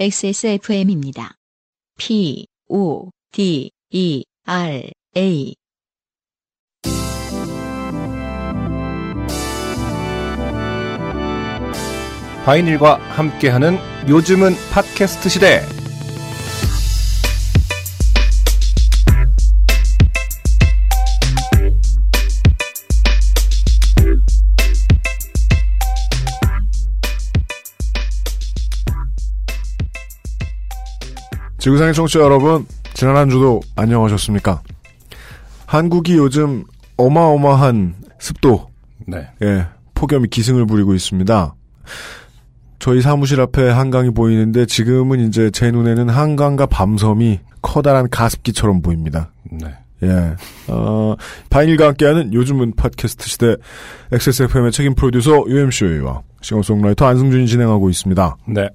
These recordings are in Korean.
XSFM입니다. P, O, D, E, R, A. 바이닐과 함께하는 요즘은 팟캐스트 시대. 지구상의 청취자 여러분, 지난 한 주도 안녕하셨습니까? 한국이 요즘 어마어마한 습도, 네. 예, 폭염이 기승을 부리고 있습니다. 저희 사무실 앞에 한강이 보이는데 지금은 이제 제 눈에는 한강과 밤섬이 커다란 가습기처럼 보입니다. 네. 예. 어, 바인일과 함께하는 요즘은 팟캐스트 시대 XSFM의 책임 프로듀서 UMC와 싱어송라이터 안승준이 진행하고 있습니다. 네.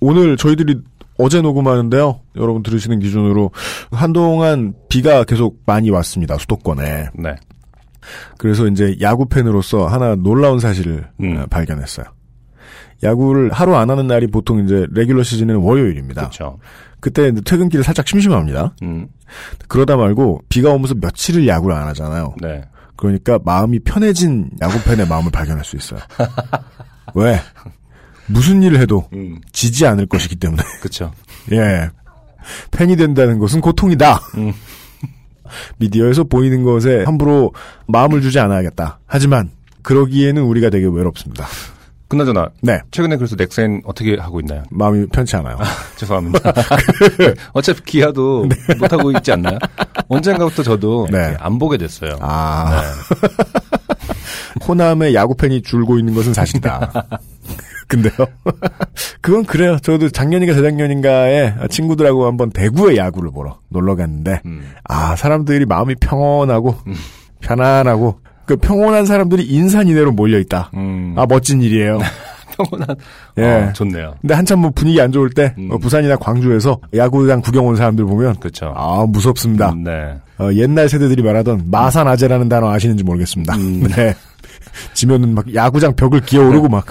오늘 저희들이 어제 녹음하는데요. 여러분 들으시는 기준으로 한동안 비가 계속 많이 왔습니다. 수도권에. 네. 그래서 이제 야구 팬으로서 하나 놀라운 사실을 음. 어, 발견했어요. 야구를 하루 안 하는 날이 보통 이제 레귤러 시즌은 월요일입니다. 그렇죠. 그때 퇴근길에 살짝 심심합니다. 음. 그러다 말고 비가 오면서 며칠을 야구를 안 하잖아요. 네. 그러니까 마음이 편해진 야구 팬의 마음을 발견할 수 있어요. 왜? 무슨 일을 해도 음. 지지 않을 것이기 때문에. 그렇죠. 예. 팬이 된다는 것은 고통이다. 음. 미디어에서 보이는 것에 함부로 마음을 주지 않아야겠다. 하지만 그러기에는 우리가 되게 외롭습니다. 그나저나 네. 최근에 그래서 넥센 어떻게 하고 있나요? 마음이 편치 않아요. 죄송합니다. 어차피 기아도 못 하고 있지 않나요? 언젠가부터 저도 네. 안 보게 됐어요. 아, 네. 호남의 야구 팬이 줄고 있는 것은 사실이다. 근데요. 그건 그래요. 저도 작년인가 재작년인가에 친구들하고 한번 대구의 야구를 보러 놀러 갔는데, 음. 아, 사람들이 마음이 평온하고, 편안하고, 그 평온한 사람들이 인산이내로 몰려있다. 음. 아, 멋진 일이에요. 평온한. 예. 어, 좋네요. 근데 한참 뭐 분위기 안 좋을 때, 음. 어, 부산이나 광주에서 야구장 구경 온 사람들 보면, 그렇죠. 아, 무섭습니다. 음, 네. 어, 옛날 세대들이 말하던 마산 아재라는 단어 아시는지 모르겠습니다. 음. 네. 지면은 막 야구장 벽을 기어오르고 막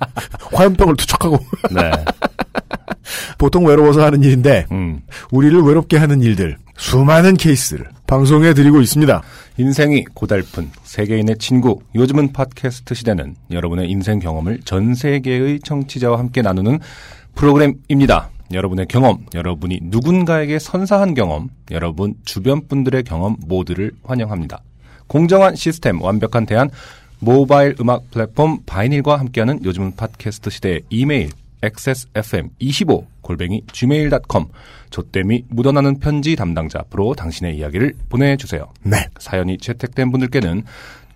화염병을 투척하고 네. 보통 외로워서 하는 일인데 음. 우리를 외롭게 하는 일들 수많은 케이스를 방송해 드리고 있습니다. 인생이 고달픈 세계인의 친구. 요즘은 팟캐스트 시대는 여러분의 인생 경험을 전 세계의 청취자와 함께 나누는 프로그램입니다. 여러분의 경험, 여러분이 누군가에게 선사한 경험, 여러분 주변 분들의 경험 모두를 환영합니다. 공정한 시스템, 완벽한 대안, 모바일 음악 플랫폼 바이닐과 함께하는 요즘은 팟캐스트 시대의 이메일 xsfm25 골뱅이 gmail.com 조땜이 묻어나는 편지 담당자 앞으로 당신의 이야기를 보내주세요. 네. 사연이 채택된 분들께는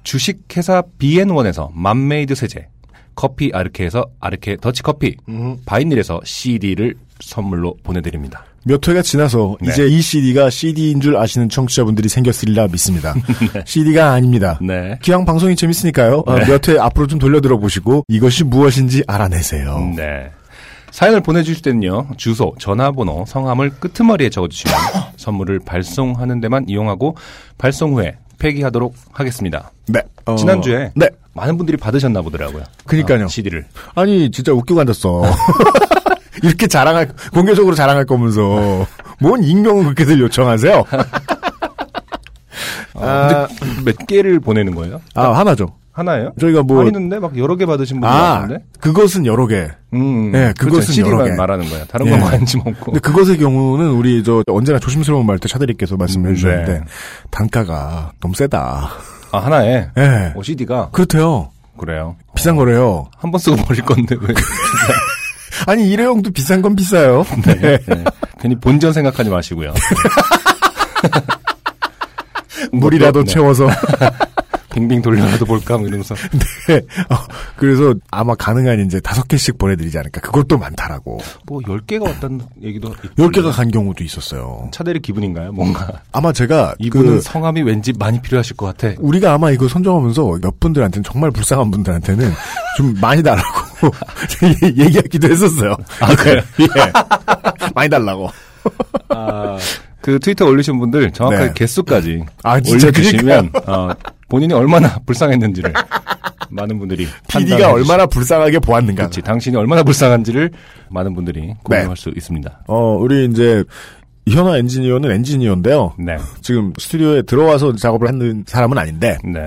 주식회사 BN1에서 맘메이드 세제, 커피 아르케에서 아르케 더치커피, 바이닐에서 CD를 선물로 보내드립니다. 몇 회가 지나서 네. 이제 이 CD가 CD인 줄 아시는 청취자분들이 생겼으리라 믿습니다. CD가 아닙니다. 네. 기왕 방송이 재밌으니까요. 어, 네. 몇 회 앞으로 좀 돌려들어 보시고 이것이 무엇인지 알아내세요. 네. 사연을 보내주실 때는요, 주소, 전화번호, 성함을 끄트머리에 적어주시면 선물을 발송하는 데만 이용하고 발송 후에 폐기하도록 하겠습니다. 네. 어, 지난주에 네. 많은 분들이 받으셨나 보더라고요. 그니까요. CD를. 아니 진짜 웃기고 앉았어. 이렇게 자랑할 공개적으로 자랑할 거면서 뭔 익명을 그렇게들 요청하세요? 아, 몇 개를 보내는 거예요? 아, 하나죠. 하나예요? 저희가 뭐 아니는데 막 여러 개 받으신 분들 아, 많은데? 그것은 여러 개. 음, 네, 그것은 CD만 여러 개. 말하는 거야. 다른 예. 건 관심 없고. 근데 그것의 경우는 우리 저 언제나 조심스러운 말때 차대리께서 말씀해 음, 주셨는데 네. 단가가 너무 세다. 아, 하나에 예. 오, CD가 그렇대요. 그래요. 비싼 거래요. 한 번 쓰고 버릴 건데 왜? 아니 일회용도 비싼 건 비싸요. 네. 네. 괜히 본전 생각하지 마시고요. 물이라도 네. 채워서. 빙빙 돌려라도 볼까 뭐 이러면서. 네. 어, 그래서 아마 가능한 이제 다섯 개씩 보내드리지 않을까. 그것도 많다라고. 뭐 10개가 왔다는 얘기도 있- 열 개가 간 경우도 있었어요. 차대리 기분인가요? 뭔가 아마 제가 이분은 그 성함이 왠지 많이 필요하실 것 같아. 우리가 아마 이거 선정하면서 몇 분들한테는 정말 불쌍한 분들한테는 좀 많이 달라고 얘기하기도 했었어요. 아, 그래요? 예. 많이 달라고. 아, 그 트위터 올리신 분들 정확하게 네. 개수까지 아, 올려주시면 어, 본인이 얼마나 불쌍했는지를 많은 분들이 PD가 얼마나 불쌍하게 보았는가. 그렇지. 당신이 얼마나 불쌍한지를 많은 분들이 공유할 수 있습니다. 어, 우리 이제 현아 엔지니어는 엔지니어인데요. 네. 지금 스튜디오에 들어와서 작업을 하는 사람은 아닌데 네.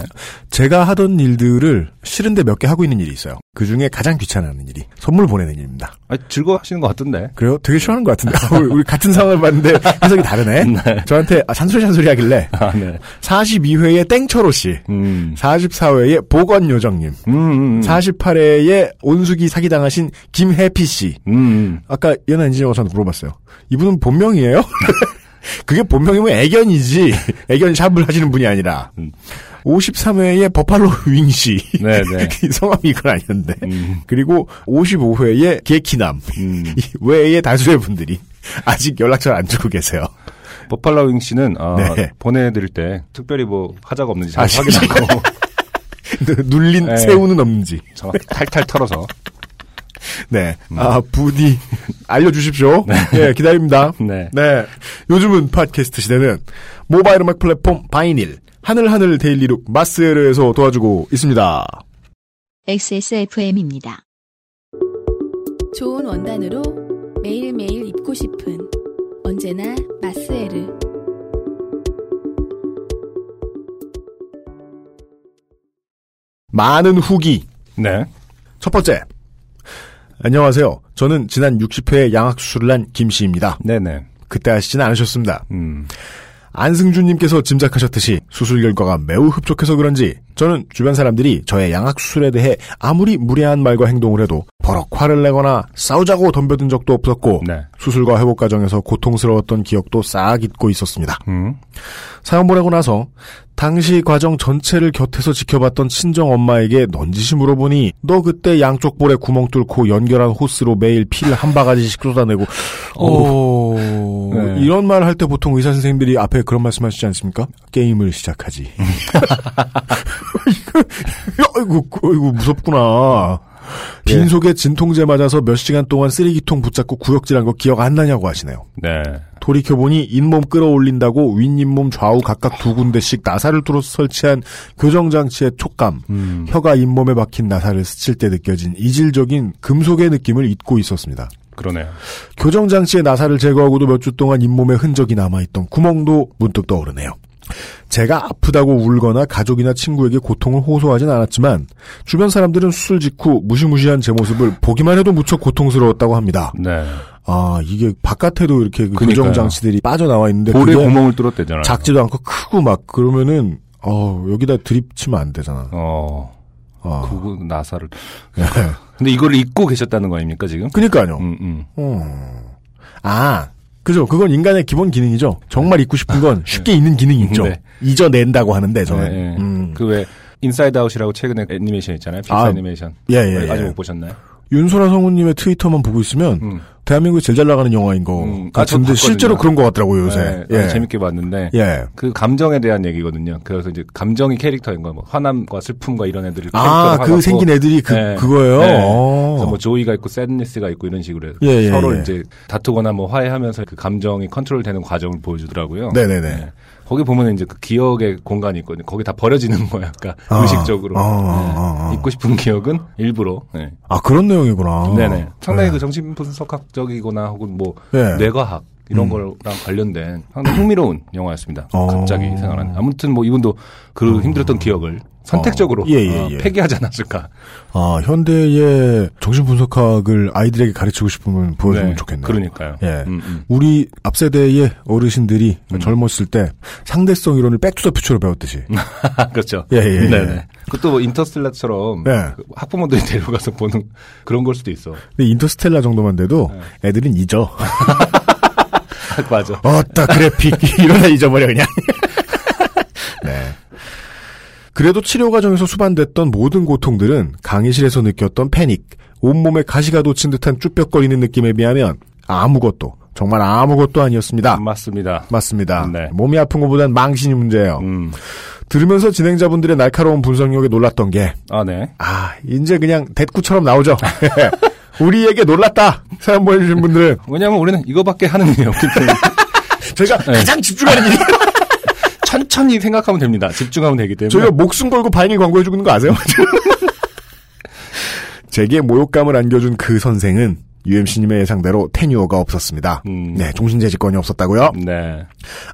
제가 하던 일들을 싫은데 몇 개 하고 있는 일이 있어요. 그 중에 가장 귀찮아하는 일이 선물 보내는 일입니다. 아, 즐거워하시는 것 같던데. 그래요? 되게 싫어하는 것 같은데 우리, 우리 같은 상황을 봤는데 해석이 다르네. 저한테 아, 잔소리 잔소리 하길래 아, 네. 42회의 땡철호 씨, 음. 44회의 보건 요정님, 음, 음, 음. 48회의 온수기 사기당하신 김혜피 씨. 음, 음. 아까 연하 엔지니어가 저한테 물어봤어요. 이분은 본명이에요? 그게 본명이면 애견이지. 애견 샵을 하시는 분이 아니라. 음. 53회의 버팔로 윙씨. 네, 네. 성함이 이건 아니었는데. 음, 그리고 55회의 개키남. 음. 이 외의 다수의 분들이 아직 연락처를 안 주고 계세요. 버팔라윙 씨는 어, 네. 보내드릴 때 특별히 뭐 하자가 없는지 잘 아, 확인하고 눌린 네. 새우는 없는지. 정확히 탈탈 털어서 네. 음. 아, 부디 알려주십시오. 예, 기다립니다. 네. 네. 요즘은 팟캐스트 시대는 모바일 음악 플랫폼 바이닐, 하늘하늘 데일리룩 마스에르에서 도와주고 있습니다. XSFM입니다. 좋은 원단으로 매일매일 입고 싶은 언제나 마스에르. 많은 후기. 네. 첫 번째. 안녕하세요. 저는 지난 60회 양악수술을 한 김씨입니다. 네네. 그때 하시진 않으셨습니다. 음. 안승준님께서 짐작하셨듯이 수술 결과가 매우 흡족해서 그런지 저는 주변 사람들이 저의 양악 수술에 대해 아무리 무례한 말과 행동을 해도 버럭 화를 내거나 싸우자고 덤벼든 적도 없었고 네. 수술과 회복 과정에서 고통스러웠던 기억도 싹 잊고 있었습니다. 음. 사연 보내고 나서 당시 과정 전체를 곁에서 지켜봤던 친정 엄마에게 넌지시 물어보니 너 그때 양쪽 볼에 구멍 뚫고 연결한 호스로 매일 피를 한 바가지씩 쏟아내고 어 네. 이런 말 할 때 보통 의사 선생님들이 앞에 그런 말씀하시지 않습니까? 게임을 시작하지. 아이고 아이고 무섭구나. 예. 빈속에 진통제 맞아서 몇 시간 동안 쓰레기통 붙잡고 구역질한 거 기억 안 나냐고 하시네요. 네. 돌이켜보니 잇몸 끌어올린다고 윗잇몸 좌우 각각 두 군데씩 나사를 뚫어서 설치한 교정장치의 촉감, 음. 혀가 잇몸에 박힌 나사를 스칠 때 느껴진 이질적인 금속의 느낌을 잊고 있었습니다. 그러네요. 교정장치의 나사를 제거하고도 몇 주 동안 잇몸에 흔적이 남아있던 구멍도 문득 떠오르네요. 제가 아프다고 울거나 가족이나 친구에게 고통을 호소하진 않았지만 주변 사람들은 수술 직후 무시무시한 제 모습을 보기만 해도 무척 고통스러웠다고 합니다. 네. 아 이게 바깥에도 이렇게 그 그러니까요. 교정 장치들이 빠져나와 있는데 볼에 구멍을 뚫었대잖아요. 작지도 않고 크고 막 그러면은 어 여기다 드립치면 안 되잖아. 어. 어. 그거 나사를. 네. 근데 이거를 잊고 계셨다는 거 아닙니까 지금? 그니까요. 음, 음. 어. 아 그죠. 그건 인간의 기본 기능이죠. 정말 잊고 싶은 건 쉽게 잊는 기능이 있죠. 네. 잊어낸다고 하는데 저는. 네, 네. 음. 그왜 인사이드 아웃이라고 최근에 애니메이션 있잖아요. 픽사 아, 애니메이션. 예, 예, 아직 예. 못 보셨나요? 윤소라 성우님의 트위터만 보고 있으면 음. 대한민국에 제일 잘 나가는 영화인 거 음. 아, 같은데 봤거든요. 실제로 그런 것 같더라고요 요새. 네, 아주 재밌게 봤는데 예. 그 감정에 대한 얘기거든요. 그래서 이제 감정이 캐릭터인 거뭐 화남과 슬픔과 이런 애들을 아, 그 하고 생긴 애들이 그, 네. 그거예요? 네. 어. 그래서 뭐 조이가 있고 새드니스가 있고 이런 식으로 해서 예, 예, 서로 예. 이제 다투거나 뭐 화해하면서 그 감정이 컨트롤되는 과정을 보여주더라고요. 네네네. 네. 거기 보면 이제 그 기억의 공간이 있거든요. 거기 다 버려지는 거야. 그러니까 아, 의식적으로 아, 네. 아, 아. 잊고 싶은 기억은 일부러. 네. 아, 그런 내용이구나. 네네. 상당히 네. 그 정신 분석학 적이거나 혹은 뭐 네. 뇌과학 이런 음. 거랑 관련된 상당히 흥미로운 영화였습니다. 어. 갑자기 생각나는. 아무튼 뭐 이분도 그 힘들었던 기억을 선택적으로 예, 예, 어, 예. 폐기하지 않았을까. 아, 현대의 정신 분석학을 아이들에게 가르치고 싶으면 보여주면 네, 좋겠네요. 그러니까요. 예. 음, 음. 우리 앞 세대의 어르신들이 음. 젊었을 때 상대성 이론을 백투더퓨처로 배웠듯이. 그렇죠. 예, 예, 예. 네네. 그것도 뭐 인터스텔라처럼 네. 그 학부모들이 데려가서 보는 그런 걸 수도 있어. 근데 인터스텔라 정도만 돼도 네. 애들은 잊어. 맞아. 어따 그래픽 이러다 잊어버려 그냥. 네. 그래도 치료 과정에서 수반됐던 모든 고통들은 강의실에서 느꼈던 패닉, 온몸에 가시가 돋친 듯한 쭈뼛거리는 느낌에 비하면 아무것도 정말 아무것도 아니었습니다. 맞습니다. 맞습니다. 네. 몸이 아픈 것보단 망신이 문제예요. 음. 들으면서 진행자분들의 날카로운 분석력에 놀랐던 게, 아, 네. 아, 이제 그냥 대꾸처럼 나오죠. 우리에게 놀랐다! 사연 보내주신 분들은. 왜냐면 우리는 이거밖에 하는 일이 없기 때문에 저희가 네. 가장 집중하는 일이 천천히 생각하면 됩니다. 집중하면 되기 때문에. 저희가 목숨 걸고 바이닐 광고해주고 있는 거 아세요? 제게 모욕감을 안겨준 그 선생은 UMC님의 예상대로 테뉴어가 없었습니다. 음. 네, 종신재직권이 없었다고요? 네.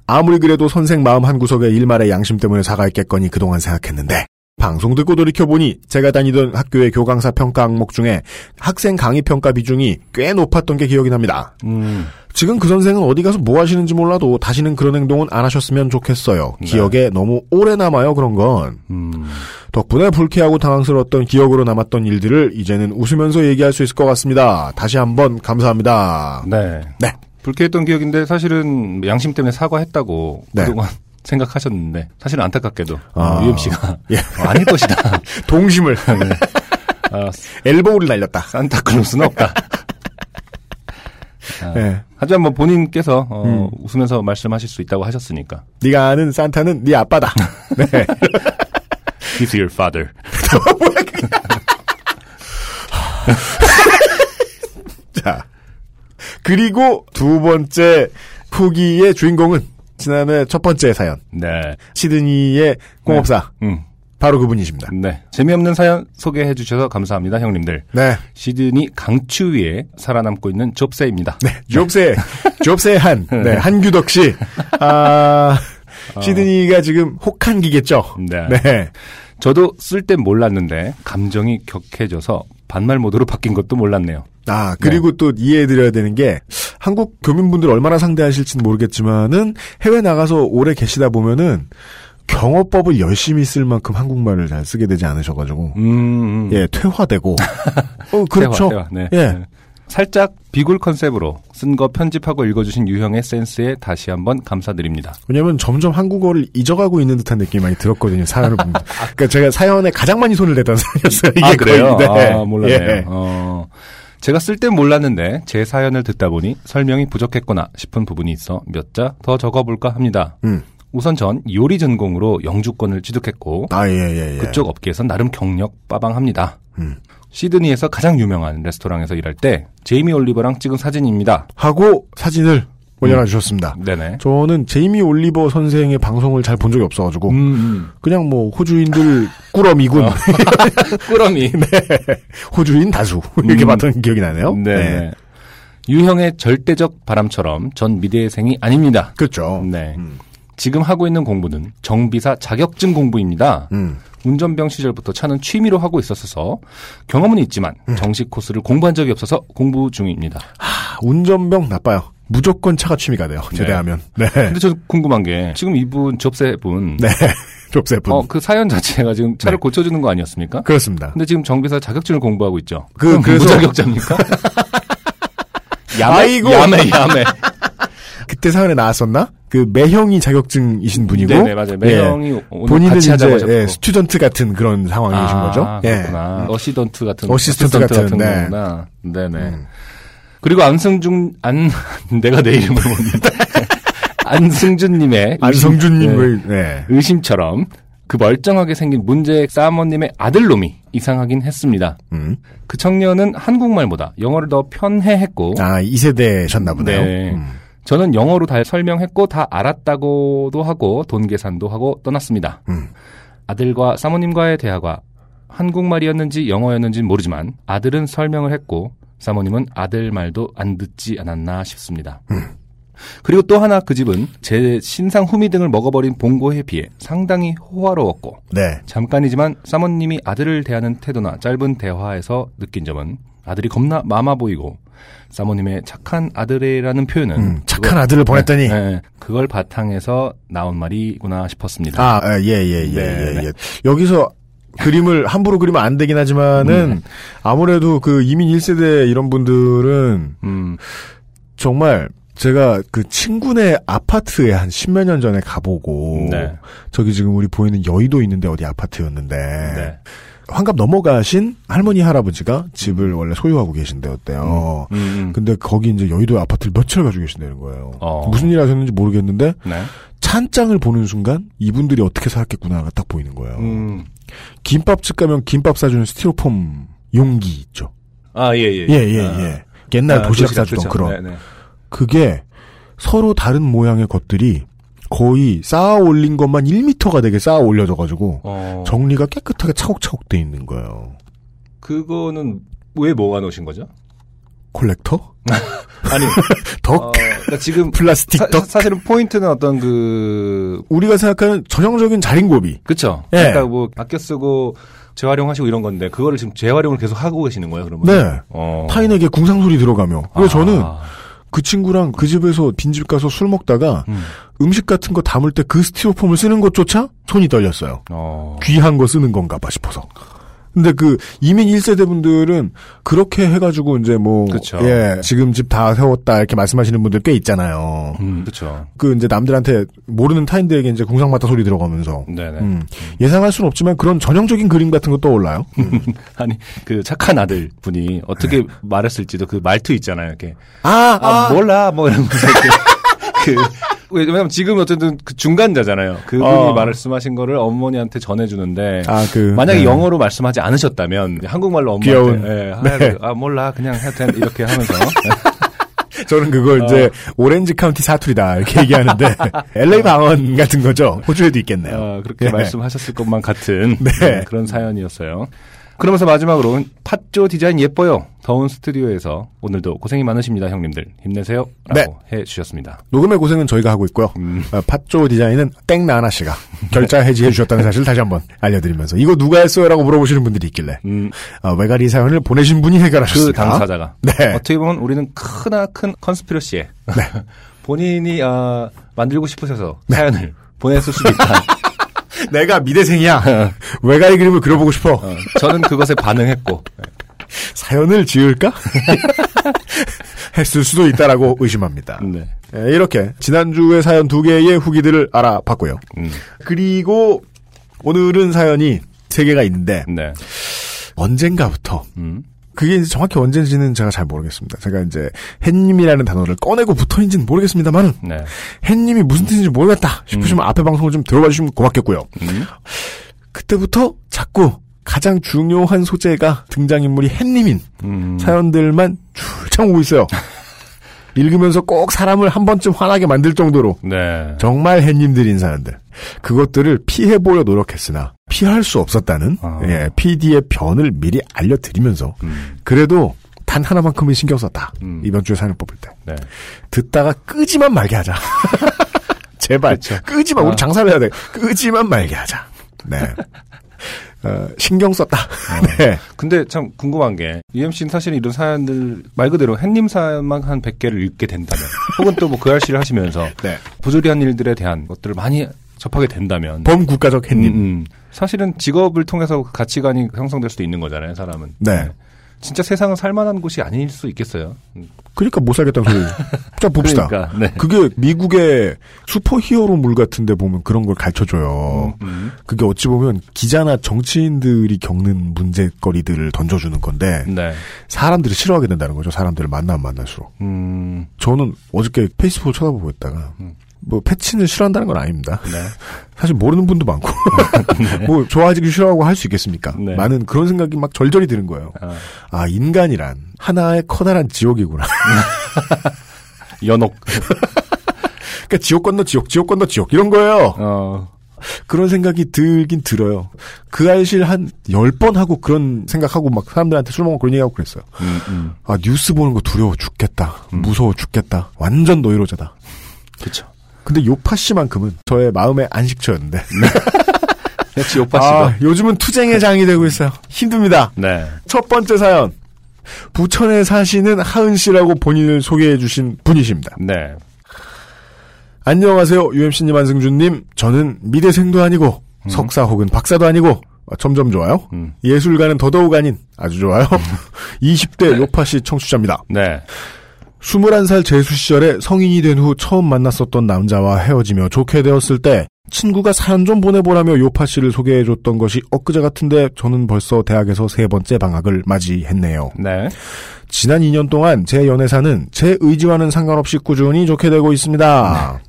아무리 그래도 선생 마음 한 구석에 일말의 양심 때문에 사과했겠거니 그동안 생각했는데 방송 듣고 돌이켜보니 제가 다니던 학교의 교강사 평가 항목 중에 학생 강의 평가 비중이 꽤 높았던 게 기억이 납니다. 음. 지금 그 선생은 어디 가서 뭐 하시는지 몰라도 다시는 그런 행동은 안 하셨으면 좋겠어요. 네. 기억에 너무 오래 남아요, 그런 건. 음. 덕분에 불쾌하고 당황스러웠던 기억으로 남았던 일들을 이제는 웃으면서 얘기할 수 있을 것 같습니다. 다시 한번 감사합니다. 네. 네. 불쾌했던 기억인데 사실은 양심 때문에 사과했다고 네. 그동안 생각하셨는데 사실은 안타깝게도 아. 어, UMC가 예. 아닐 것이다. 동심을 아, 엘보우를 날렸다. 산타클로스는 없다. 아, 네. 하지만 뭐 본인께서 어, 음. 웃으면서 말씀하실 수 있다고 하셨으니까. 네가 아는 산타는 네 아빠다. 네. He's your father. 자. 그리고 두 번째 후기의 주인공은 지난해 첫 번째 사연. 네. 시드니의 공업사. 음. 바로 그분이십니다. 네. 재미없는 사연 소개해 주셔서 감사합니다, 형님들. 네. 시드니 강추위에 살아남고 있는 좁새입니다. 네. 좁새, 좁새 한, 네, 한규덕 씨. 아, 시드니가 지금 혹한기겠죠? 네. 네. 저도 쓸 땐 몰랐는데 감정이 격해져서 반말 모드로 바뀐 것도 몰랐네요. 아, 그리고 또 이해해드려야 되는 게, 한국 교민분들 얼마나 상대하실지는 모르겠지만은, 해외 나가서 오래 계시다 보면은, 경어법을 열심히 쓸 만큼 한국말을 잘 쓰게 되지 않으셔가지고, 음, 음. 예, 퇴화되고. 어, 그렇죠. 대화, 대화, 네. 예. 네. 살짝 비굴 컨셉으로 쓴 거 편집하고 읽어주신 유형의 센스에 다시 한번 감사드립니다. 왜냐면 점점 한국어를 잊어가고 있는 듯한 느낌이 많이 들었거든요, 사연을 보면. 그러니까 제가 사연에 가장 많이 손을 댔던 사연이었어요, 이게 아, 그래요? 거의. 네. 아, 몰랐네요. 예. 어, 제가 쓸 땐 몰랐는데 제 사연을 듣다 보니 설명이 부족했거나 싶은 부분이 있어 몇 자 더 적어볼까 합니다. 음. 우선 전 요리 전공으로 영주권을 취득했고 아, 예, 예, 예. 그쪽 업계에선 나름 경력 빠방합니다. 음. 시드니에서 가장 유명한 레스토랑에서 일할 때 제이미 올리버랑 찍은 사진입니다. 하고 사진을 올려놔 주셨습니다. 네네. 저는 제이미 올리버 선생의 방송을 잘 본 적이 없어가지고, 음, 그냥 뭐, 호주인들 꾸러미군, 꾸러미. 호주인 다수, 이렇게 음. 봤던 기억이 나네요. 네. 유형의 절대적 바람처럼 전 미대생이 아닙니다. 그렇죠. 네. 음. 지금 하고 있는 공부는 정비사 자격증 공부입니다. 음. 운전병 시절부터 차는 취미로 하고 있었어서 경험은 있지만 음. 정식 코스를 공부한 적이 없어서 공부 중입니다. 아, 운전병 나빠요. 무조건 차가 취미가 돼요, 제대하면. 네. 근데 저 궁금한 게 지금 이분 접세분 네. 좁새분. 어, 그 사연 자체가 지금 차를 네. 고쳐주는 거 아니었습니까? 그렇습니다. 근데 지금 정비사 자격증을 공부하고 있죠. 그- 그래서- 무자격자입니까? 야매? 아이고. 야매, 야매. 그때 사연에 나왔었나? 그 매형이 자격증이신 분이고. 네네, 맞아요. 예. 매형이 오늘 본인은 같이 이제. 예, student 같은 그런 상황이신 아, 거죠. 그렇구나. assistant 같은. assistant 같은, 네. 거구나. 네네. 음. 그리고 안승준, 안, 내가 내 이름을 모르는데. 안승준님의. 안성준님을 의심, 네. 네, 의심처럼 그 멀쩡하게 생긴 문제 사모님의 아들놈이 이상하긴 했습니다. 음. 그 청년은 한국말보다 영어를 더 편해했고. 아, 이 세대셨나 보네요. 네. 음. 저는 영어로 다 설명했고 다 알았다고도 하고 돈 계산도 하고 떠났습니다. 음. 아들과 사모님과의 대화가 한국말이었는지 영어였는지는 모르지만 아들은 설명을 했고 사모님은 아들 말도 안 듣지 않았나 싶습니다. 그리고 또 하나 그 집은 제 신상 후미 등을 먹어버린 봉고에 비해 상당히 호화로웠고 네. 잠깐이지만 사모님이 아들을 대하는 태도나 짧은 대화에서 느낀 점은 아들이 겁나 마마 보이고 사모님의 착한 아들이라는 표현은 음, 착한 그걸- 아들을 보냈더니. 네, 네. 그걸 바탕에서 나온 말이구나 싶었습니다. 아, 아, 예, 예, 예, 네, 예, 예. 여기서 그림을 함부로 그리면 안 되긴 하지만은 아무래도 그 이민 1세대 이런 분들은 음, 정말 제가 그 친구네 아파트에 한 십몇 년 전에 가보고 네. 저기 지금 우리 보이는 여의도 있는데 어디 아파트였는데 네. 환갑 넘어가신 할머니 할아버지가 집을 원래 소유하고 계신데였대요. 음, 음. 근데 거기 이제 여의도 아파트를 며칠 가지고 계신다는 거예요. 어. 무슨 일 하셨는지 모르겠는데 네. 찬장을 보는 순간 이분들이 어떻게 살았겠구나가 딱 보이는 거예요. 음. 김밥집 가면 김밥 싸주는 스티로폼 용기 있죠. 아, 예, 예. 예, 예, 아. 예. 옛날 아, 도시락 도시락, 그쵸. 그런. 네, 네. 그게 서로 다른 모양의 것들이 거의 쌓아 올린 것만 1미터가 되게 쌓아 올려져가지고 어, 정리가 깨끗하게 차곡차곡 돼 있는 거예요. 그거는 왜 모아 놓으신 거죠? 콜렉터? 아니, 덕? 어, 그러니까 지금 플라스틱 사, 덕? 실은 포인트는 어떤 그 우리가 생각하는 전형적인 자린고비. 그쵸? 예. 그러니까 뭐 아껴 쓰고 재활용하시고 이런 건데 그거를 지금 재활용을 계속 하고 계시는 거예요, 그러면? 네. 어. 타인에게 궁상소리 들어가며. 그래서 아. 저는 그 친구랑 그 집에서 빈집 가서 술 먹다가 음. 음식 같은 거 담을 때 그 스티로폼을 쓰는 것조차 손이 떨렸어요. 어. 귀한 거 쓰는 건가 봐 싶어서. 근데 그 이민 1세대 분들은 그렇게 해가지고 이제 뭐, 그쵸. 예, 지금 집 다 세웠다 이렇게 말씀하시는 분들 꽤 있잖아요. 음, 그쵸. 그 이제 남들한테 모르는 타인들에게 이제 궁상맞다 소리 들어가면서. 네네. 음, 예상할 수는 없지만 그런 전형적인 그림 같은 거 떠올라요. 아니, 그 착한 아들 분이 어떻게 말했을지도 그 말투 있잖아요, 이렇게. 아, 아, 몰라, 뭐 이러면서 이렇게. 그, 왜냐면 지금 어쨌든 그 중간자잖아요. 그분이 어. 말씀하신 거를 어머니한테 전해주는데. 아, 그. 만약에 네. 영어로 말씀하지 않으셨다면 한국말로. 엄마한테 예, 하라고, 네. 아 몰라 그냥 해도 돼 이렇게 하면서 저는 그걸 어. 이제 오렌지 카운티 사투리다 이렇게 얘기하는데 LA 방언 같은 거죠. 호주에도 있겠네요. 어, 그렇게 네. 말씀하셨을 것만 같은 네. 네, 그런 사연이었어요. 그러면서 마지막으로 팥조 디자인 예뻐요. 더운 스튜디오에서 오늘도 고생이 많으십니다, 형님들. 힘내세요. 라고 해 주셨습니다. 녹음의 고생은 저희가 하고 있고요. 음. 어, 팥조 디자인은 땡나나 씨가 결자 해지해 주셨다는 사실 다시 한번 알려드리면서 이거 누가 했어요 라고 물어보시는 분들이 있길래 음, 어, 외가리 사연을 보내신 분이 그 해결하셨습니다. 당사자가 네. 어떻게 보면 우리는 크나큰 컨스피러시에 본인이 아, 만들고 싶으셔서 사연을 보냈을 수도 있다. 내가 미대생이야. 외가리 그림을 그려보고 싶어. 어, 저는 그것에 반응했고 사연을 지을까? 했을 수도 있다라고 의심합니다. 네. 예, 이렇게 지난주에 사연 두 개의 후기들을 알아봤고요. 음, 그리고 오늘은 사연이 세 개가 있는데 네. 언젠가부터 음, 그게 이제 정확히 언제인지는 제가 잘 모르겠습니다. 제가 이제 햇님이라는 단어를 꺼내고 붙어있는지는 모르겠습니다만은 네. 햇님이 무슨 뜻인지 모르겠다 싶으시면 앞에 방송을 좀 들어봐 주시면 고맙겠고요. 음, 그때부터 자꾸 가장 중요한 소재가 등장인물이 햇님인 음. 사연들만 출창 오고 있어요. 읽으면서 꼭 사람을 한 번쯤 화나게 만들 정도로 네. 정말 햇님들 인 사연들. 그것들을 피해 보려 노력했으나 피할 수 없었다는 아. 예, PD의 변을 미리 알려드리면서 음, 그래도 단 하나만큼은 신경 썼다. 음. 이번 주에 사연을 뽑을 때. 네. 듣다가 끄지만 말게 하자. 제발 그쵸. 끄지만 아. 우리 장사를 해야 돼. 끄지만 말게 하자. 네. 어, 신경 썼다. 네. 근데 참 궁금한 게 UMC는 사실 이런 사연들 말 그대로 햇님 사연만 한 100개를 읽게 된다면 혹은 또 뭐그 알씨를 하시면서 네. 부조리한 일들에 대한 것들을 많이 접하게 된다면 범국가적 햇님. 음, 음. 사실은 직업을 통해서 그 가치관이 형성될 수도 있는 거잖아요, 사람은. 네. 진짜 세상은 살만한 곳이 아닐 수 있겠어요. 음. 그러니까 못 살겠다는 소리. 자, 봅시다. 그러니까, 네. 그게 미국의 슈퍼 히어로 물 같은데 보면 그런 걸 가르쳐줘요. 음, 그게 어찌 보면 기자나 정치인들이 겪는 문제거리들을 던져주는 건데 네. 사람들이 싫어하게 된다는 거죠. 사람들을 만나면 만날수록. 음, 저는 어저께 페이스북을 쳐다보고 있다가 음. 뭐 패친을 싫어한다는 건 아닙니다. 네. 사실 모르는 분도 많고 뭐 좋아하기 싫어하고 할 수 있겠습니까? 네. 많은 그런 생각이 막 절절히 드는 거예요. 아, 아 인간이란 하나의 커다란 지옥이구나. 연옥. 그러니까 지옥 건너 지옥, 지옥 건너 지옥 이런 거예요. 어, 그런 생각이 들긴 들어요. 그 알실 한 열 번 하고 그런 생각하고 막 사람들한테 술 먹고 그런 얘기하고 그랬어요. 음, 음. 아 뉴스 보는 거 두려워 죽겠다. 음. 무서워 죽겠다. 완전 노이로제다. 그쵸. 근데 요파 씨만큼은 저의 마음의 안식처였는데. 역시 오빠 씨도. 아, 요즘은 투쟁의 장이 되고 있어요. 힘듭니다. 네. 첫 번째 사연. 부천에 사시는 하은 씨라고 본인을 소개해 주신 분이십니다. 네. 안녕하세요. UMC님, 안승준님. 저는 미대생도 아니고, 석사 혹은 박사도 아니고, 어, 점점 좋아요. 음. 예술가는 더더욱 아닌, 아주 좋아요. 20대 요파시 청취자입니다. 네. 21살 재수 시절에 성인이 된 후 처음 만났었던 남자와 헤어지며 좋게 되었을 때, 친구가 사연 좀 보내보라며 요파 씨를 소개해줬던 것이 엊그제 같은데 저는 벌써 대학에서 세 번째 방학을 맞이했네요. 네. 지난 2년 동안 제 연애사는 제 의지와는 상관없이 꾸준히 좋게 되고 있습니다.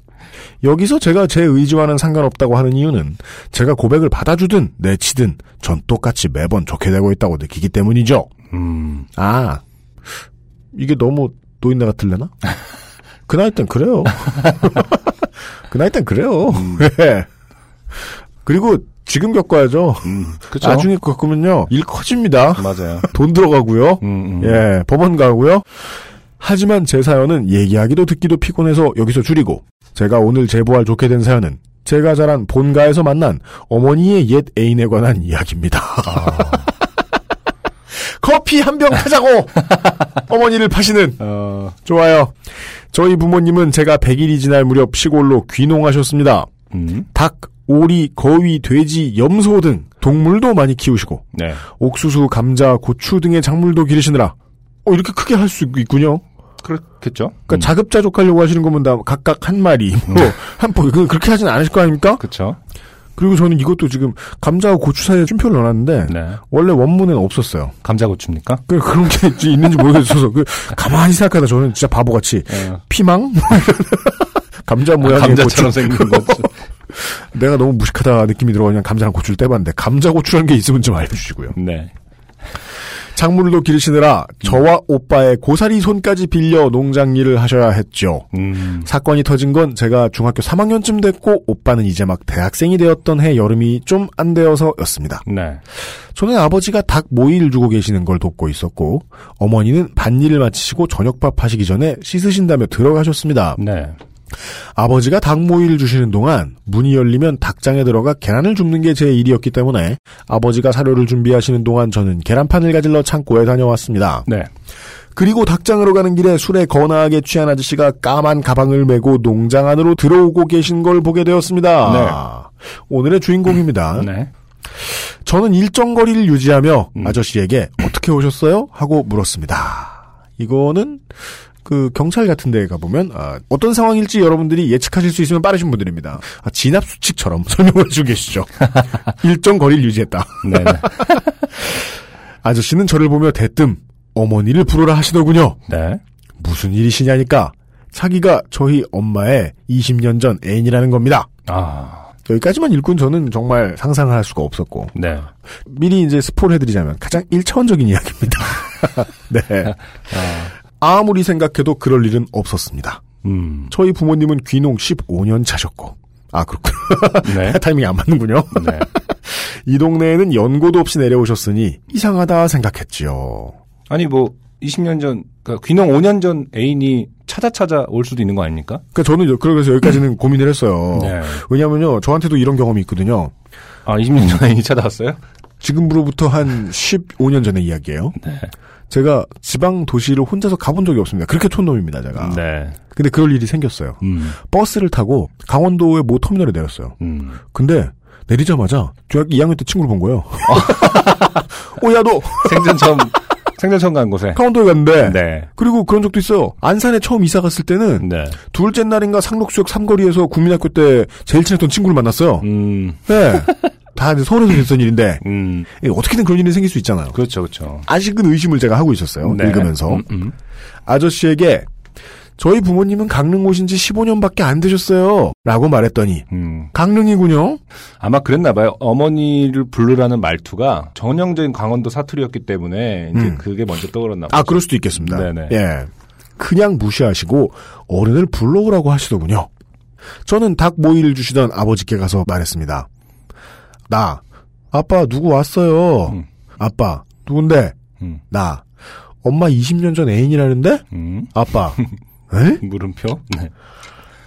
여기서 제가 제 의지와는 상관없다고 하는 이유는 제가 고백을 받아주든 내치든 전 똑같이 매번 좋게 되고 있다고 느끼기 때문이죠. 음, 아, 이게 너무 노인네 같을래나? 그 나이 땐 그래요. 그 나이 땐 그래요. 네. 그리고 지금 겪어야죠. 음. 나중에 겪으면요. 일 커집니다. 맞아요. 돈 들어가고요. 음, 음. 예, 법원 가고요. 하지만 제 사연은 얘기하기도 듣기도 피곤해서 여기서 줄이고 제가 오늘 제보할 좋게 된 사연은 제가 자란 본가에서 만난 어머니의 옛 애인에 관한 이야기입니다. 커피 한병 타자고 어머니를 파시는 어, 좋아요. 저희 부모님은 제가 100일이 지날 무렵 시골로 귀농하셨습니다. 음, 닭, 오리, 거위, 돼지, 염소 등 동물도 많이 키우시고 네. 옥수수, 감자, 고추 등의 작물도 기르시느라 어, 이렇게 크게 할 수 있군요. 그렇겠죠. 그러니까 음, 자급자족하려고 하시는 거면 다 각각 한 마리, 뭐, 한 포, 그, 그렇게 하진 않으실 거 아닙니까? 그쵸. 그리고 저는 이것도 지금 감자와 고추 사이에 쉼표를 넣어놨는데, 네. 원래 원문에는 없었어요. 감자 고추입니까? 그, 그런 게 있는지 모르겠어서, 그, 가만히 생각하다 저는 진짜 바보같이, 어, 피망? 감자 모양의 감자처럼 고추. 생긴 거죠. 내가 너무 무식하다 느낌이 들어 그냥 감자랑 고추를 떼봤는데, 감자 고추라는 게 있으면 좀 알려주시고요. 네. 작물도 기르시느라 저와 오빠의 고사리 손까지 빌려 농장 일을 하셔야 했죠. 음, 사건이 터진 건 제가 중학교 3학년쯤 됐고 오빠는 이제 막 대학생이 되었던 해 여름이 좀 안 되어서였습니다. 네. 저는 아버지가 닭 모이를 주고 계시는 걸 돕고 있었고 어머니는 밭일을 마치시고 저녁밥 하시기 전에 씻으신다며 들어가셨습니다. 네. 아버지가 닭 모이를 주시는 동안 문이 열리면 닭장에 들어가 계란을 줍는 게 제 일이었기 때문에 아버지가 사료를 준비하시는 동안 저는 계란판을 가질러 창고에 다녀왔습니다. 네. 그리고 닭장으로 가는 길에 술에 거나하게 취한 아저씨가 까만 가방을 메고 농장 안으로 들어오고 계신 걸 보게 되었습니다. 오늘의 주인공입니다. 네. 저는 일정 거리를 유지하며 음. 아저씨에게 어떻게 오셨어요? 하고 물었습니다. 이거는 그 경찰 같은 데 가보면 아, 어떤 상황일지 여러분들이 예측하실 수 있으면 빠르신 분들입니다. 아, 진압 수칙처럼 설명을 해주고 계시죠. 일정 거리를 유지했다. 네. 네. 아저씨는 저를 보며 대뜸 어머니를 부르라 하시더군요. 네. 무슨 일이시냐니까 자기가 저희 엄마의 20년 전 애인이라는 겁니다. 아, 여기까지만 읽고는 저는 정말 상상할 수가 없었고 네. 미리 이제 스포를 해드리자면 가장 1차원적인 이야기입니다. 네. 아, 아무리 생각해도 그럴 일은 없었습니다. 음, 저희 부모님은 귀농 15년 차셨고 아 그렇군요. 네. 타이밍이 안 맞는군요. 네. 이 동네에는 연고도 없이 내려오셨으니 이상하다 생각했지요. 아니, 뭐, 20년 전, 그러니까 귀농 5년 전 애인이 찾아 찾아 올 수도 있는 거 아닙니까? 그러니까 저는 여- 그래서 여기까지는 고민을 했어요. 네. 왜냐면요, 저한테도 이런 경험이 있거든요. 아, 20년 전 애인이 찾아왔어요? 지금으로부터 한 15년 전의 이야기예요. 네. 제가 지방 도시를 혼자서 가본 적이 없습니다. 그렇게 촌놈입니다, 제가. 네. 근데 그럴 일이 생겼어요. 음, 버스를 타고 강원도의 모 터미널에 내렸어요. 음. 근데 내리자마자 중학교 2학년 때 친구를 본 거예요. 어, 야, 너 생전 처음, 생전 처음 간 곳에. 강원도에 갔는데. 네. 그리고 그런 적도 있어요. 안산에 처음 이사 갔을 때는 네. 둘째 날인가 상록수역 삼거리에서 국민학교 때 제일 친했던 친구를 만났어요. 음, 네. 다 이제 서울에서 있었던 일인데 음. 예, 어떻게든 그런 일이 생길 수 있잖아요. 그렇죠, 그렇죠. 아직은 의심을 제가 하고 있었어요. 네. 읽으면서 음, 음. 아저씨에게 저희 부모님은 강릉 오신 지 15년밖에 안 되셨어요. 라고 말했더니 음. 강릉이군요. 아마 그랬나 봐요. 어머니를 부르라는 말투가 전형적인 강원도 사투리였기 때문에 이제 음. 그게 먼저 떠올랐나 봐요. 아 그럴 수도 있겠습니다. 네네. 예. 그냥 무시하시고 어른을 불러오라고 하시더군요. 저는 닭 모이를 주시던 아버지께 가서 말했습니다. 나 아빠 누구 왔어요. 음. 아빠 누군데? 음. 나 엄마 20년 전 애인이라는데? 음. 아빠 에? 물음표? 네.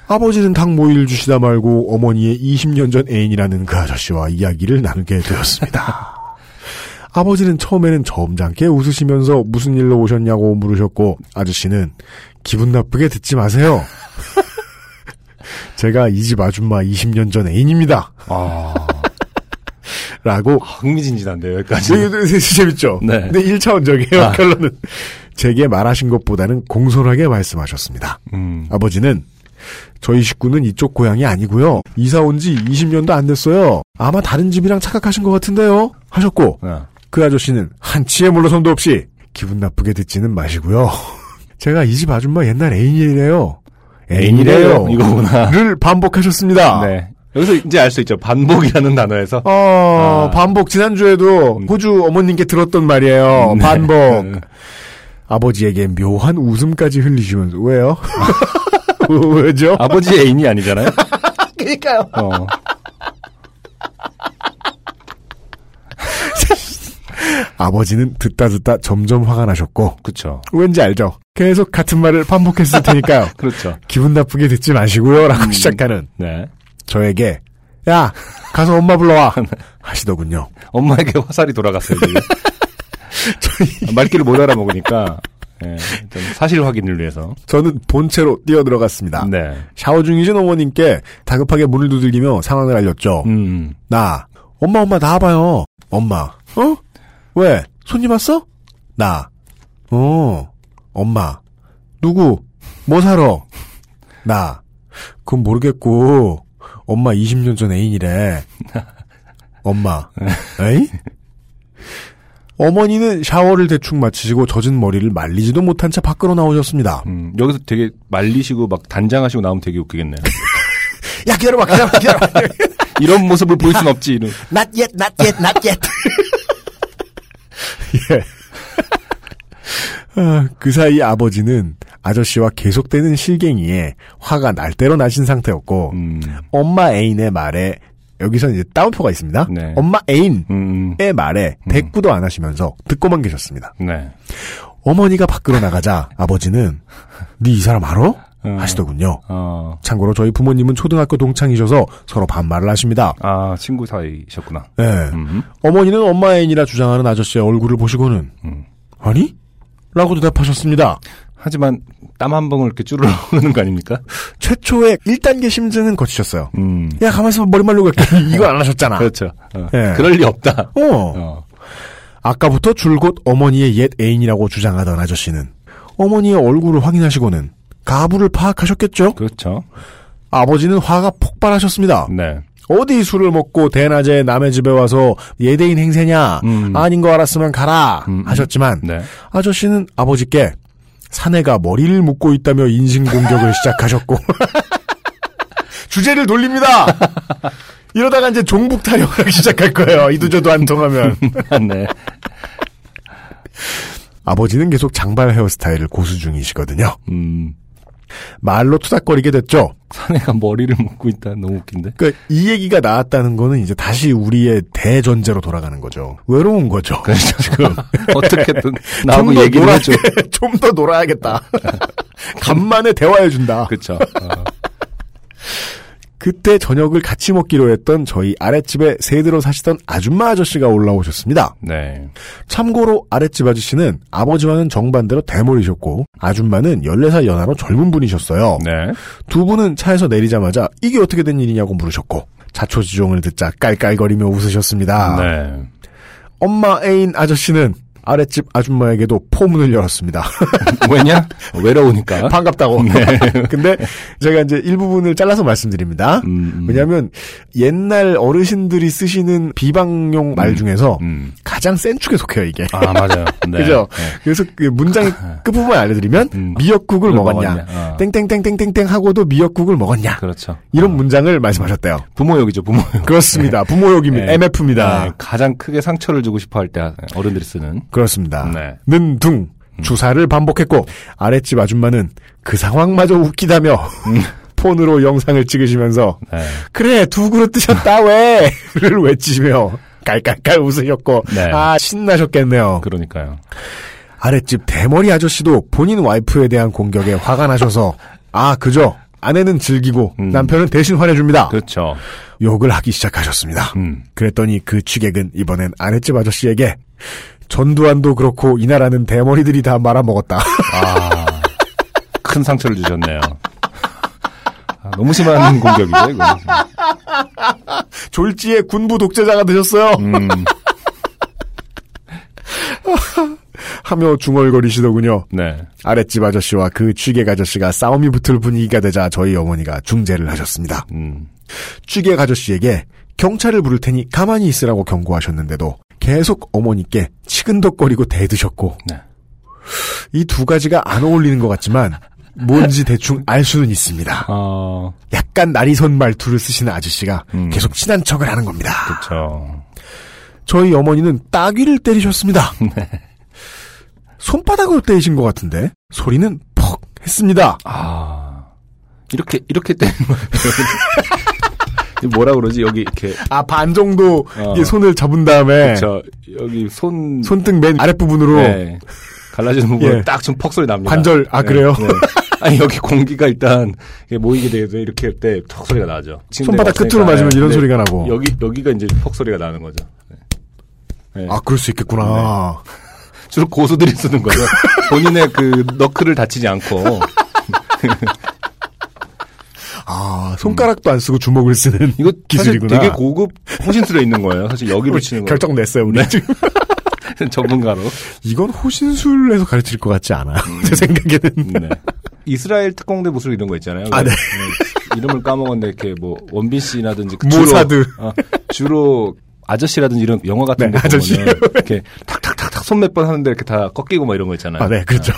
아버지는 닭 모이를 주시다 말고 어머니의 20년 전 애인이라는 그 아저씨와 이야기를 나누게 되었습니다. 아버지는 처음에는 점잖게 웃으시면서 무슨 일로 오셨냐고 물으셨고 아저씨는 기분 나쁘게 듣지 마세요. 제가 이 집 아줌마 20년 전 애인입니다. 아, 라고 흥미진진한데요, 여기까지. 네, 네, 네, 재밌죠? 네. 근데 1차원적이에요, 아. 결론은. 제게 말하신 것보다는 공손하게 말씀하셨습니다. 음. 아버지는 저희 식구는 이쪽 고향이 아니고요. 이사 온 지 20년도 안 됐어요. 아마 다른 집이랑 착각하신 것 같은데요. 하셨고 아, 그 아저씨는 한치의 물러섬도 없이 기분 나쁘게 듣지는 마시고요. 제가 이 집 아줌마 옛날 애인이래요. 애인이래요. 이거구나. 를 반복하셨습니다. 네. 여기서 이제 알 수 있죠. 반복이라는 단어에서. 어, 아. 반복. 지난주에도 음. 호주 어머님께 들었던 말이에요. 네. 반복. 아버지에게 묘한 웃음까지 흘리시면서 왜요? 왜죠? 아버지 애인이 아니잖아요. 그러니까요. 어. 아버지는 듣다 듣다 점점 화가 나셨고, 그렇죠. 왠지 알죠. 계속 같은 말을 반복했을 테니까요. 그렇죠. 기분 나쁘게 듣지 마시고요라고 음, 시작하는 네. 저에게 야 가서 엄마 불러와 네. 하시더군요. 엄마에게 화살이 돌아갔어요. 말귀를 못 알아먹으니까, 예, 좀 사실 확인을 위해서. 저는 본체로 뛰어 들어갔습니다. 네. 샤워 중이신 어머님께 다급하게 문을 두들기며 상황을 알렸죠. 음, 나 엄마 엄마 나와봐요. 엄마 어? 왜? 손님 왔어? 나 어. 엄마 누구? 뭐 사러? 나 그건 모르겠고 엄마 20년 전 애인이래. 엄마 에이? 어머니는 샤워를 대충 마치시고 젖은 머리를 말리지도 못한 채 밖으로 나오셨습니다. 음, 여기서 되게 말리시고 막 단장하시고 나오면 되게 웃기겠네요. 야 기다려봐 기다려봐 기다려봐 이런 모습을 보일 순 없지, 이런. not yet not yet not yet 예. 아, 그 사이 아버지는 아저씨와 계속되는 실갱이에 화가 날 대로 나신 상태였고 음, 엄마 애인의 말에 여기서 이제 따옴표가 있습니다. 네. 엄마 애인의 음, 말에 대꾸도 안 하시면서 듣고만 계셨습니다. 네. 어머니가 밖으로 나가자 아버지는 네 이 사람 알아? 음. 하시더군요. 어, 참고로 저희 부모님은 초등학교 동창이셔서 서로 반말을 하십니다. 아, 친구 사이셨구나. 예. 음, 어머니는 엄마 애인이라 주장하는 아저씨의 얼굴을 보시고는 음. 아니? 라고 대답하셨습니다. 하지만 땀 한 방울 이렇게 쭈르르 흐르는 거 아닙니까? 최초의 1단계 심증은 거치셨어요. 음, 야 가만있어 머리 말리고 갈게. 이거 안 하셨잖아. 그렇죠. 어. 예. 그럴 리 없다. 어. 어, 아까부터 줄곧 어머니의 옛 애인이라고 주장하던 아저씨는 어머니의 얼굴을 확인하시고는 가부를 파악하셨겠죠? 그렇죠. 아버지는 화가 폭발하셨습니다. 네. 어디 술을 먹고 대낮에 남의 집에 와서 예대인 행세냐? 음. 아닌 거 알았으면 가라 음, 음. 하셨지만 네. 아저씨는 아버지께 사내가 머리를 묶고 있다며 인신공격을 시작하셨고 주제를 돌립니다. 이러다가 이제 종북 타령을 하기 시작할 거예요. 이도저도 안 통하면. 네. 아버지는 계속 장발 헤어스타일을 고수 중이시거든요. 음, 말로 투닥거리게 됐죠. 사내가 머리를 묶고 있다. 너무 웃긴데? 그러니까 이 얘기가 나왔다는 거는 이제 다시 우리의 대전제로 돌아가는 거죠. 외로운 거죠. 그렇죠. 지금 어떻게든 나하고 얘기를 놀아- 해줘. 좀 더 놀아야겠다. 간만에 대화해준다. 그렇죠. 어. 그때 저녁을 같이 먹기로 했던 저희 아랫집에 새들어 사시던 아줌마 아저씨가 올라오셨습니다. 네. 참고로 아랫집 아저씨는 아버지와는 정반대로 대머리셨고 아줌마는 14살 연하로 젊은 분이셨어요. 네. 두 분은 차에서 내리자마자 이게 어떻게 된 일이냐고 물으셨고 자초지종을 듣자 깔깔거리며 웃으셨습니다. 네. 엄마 애인 아저씨는 아랫집 아줌마에게도 포문을 열었습니다. 왜냐? 외로우니까. 반갑다고. 근데 제가 이제 일부분을 잘라서 말씀드립니다. 음, 음. 왜냐하면 옛날 어르신들이 쓰시는 비방용 말 중에서 음. 가장 센 축에 속해요 이게. 아, 맞아요. 네. 그죠? 네. 그래서 그 문장의 끝부분 알려드리면 음. 미역국을 먹었냐, 먹었냐. 어. 땡땡땡땡땡땡 하고도 미역국을 먹었냐 그렇죠. 이런 어. 문장을 말씀하셨대요. 부모욕이죠, 부모욕. 그렇습니다. 부모욕입니다. 네. MF입니다. 네, 가장 크게 상처를 주고 싶어 할 때 어른들이 쓰는. 그렇습니다. 네. 는둥 주사를 반복했고 아랫집 아줌마는 그 상황마저 웃기다며 폰으로 영상을 찍으시면서 네. 그래 두 그릇 드셨다 왜를 외치시며 깔깔깔 웃으셨고 네. 아 신나셨겠네요. 그러니까요. 아랫집 대머리 아저씨도 본인 와이프에 대한 공격에 화가 나셔서 아 그죠 아내는 즐기고 음. 남편은 대신 화내줍니다. 그렇죠. 욕을 하기 시작하셨습니다. 음. 그랬더니 그 취객은 이번엔 아랫집 아저씨에게 전두환도 그렇고 이 나라는 대머리들이 다 말아먹었다. 아, 큰 상처를 주셨네요. 아, 너무 심한 공격이죠, 이거. 졸지에 군부 독재자가 되셨어요. 음, 하며 중얼거리시더군요. 네. 아랫집 아저씨와 그 취객 아저씨가 싸움이 붙을 분위기가 되자 저희 어머니가 중재를 하셨습니다. 음, 취객 아저씨에게 경찰을 부를 테니 가만히 있으라고 경고하셨는데도 계속 어머니께 치근덕거리고 대드셨고 네. 이두 가지가 안 어울리는 것 같지만 뭔지 대충 알 수는 있습니다. 어, 약간 나리선 말투를 쓰시는 아저씨가 음. 계속 친한 척을 하는 겁니다. 그렇죠. 저희 어머니는 따귀를 때리셨습니다. 네. 손바닥으로 때리신 것 같은데 소리는 퍽 했습니다. 아, 이렇게, 이렇게 때리는 거예요. 뭐라 그러지? 여기 이렇게 아, 반 정도 어. 손을 잡은 다음에 저 여기 손 손등 맨 아랫 부분으로 네. 갈라지는 부분 예. 에 딱좀 퍽 소리 납니다. 관절, 아, 네, 그래요? 네. 아니 여기 공기가 일단 이게 모이게 돼서 이렇게 할 때 턱 소리가 나죠. 손바닥 끝으로 맞으면 이런 네. 소리가 나고. 여기 여기가 이제 퍽 소리가 나는 거죠. 네. 네. 아, 그럴 수 있겠구나. 주로 고수들이 쓰는 거죠. 본인의 그 너클을 다치지 않고 아, 손가락도 안 쓰고 주먹을 쓰는 이거 기술이구나. 되게 고급 호신술에 있는 거예요. 사실 여기로 치는 거. 결정 냈어요, 우리. 지금. 전문가로. 이건 호신술에서 가르칠 것 같지 않아. 제 생각에는. 네. 이스라엘 특공대 무술 이런 거 있잖아요. 아, 네. 네. 이름을 까먹었는데 이렇게 뭐 원빈 씨라든지 그 모사드. 주로, 어, 주로 아저씨라든지 이런 영화 같은 네, 데 아저씨. 보면 이렇게 탁탁탁탁 손 몇 번 하는데 이렇게 다 꺾이고 뭐 이런 거 있잖아요. 아, 네, 그렇죠.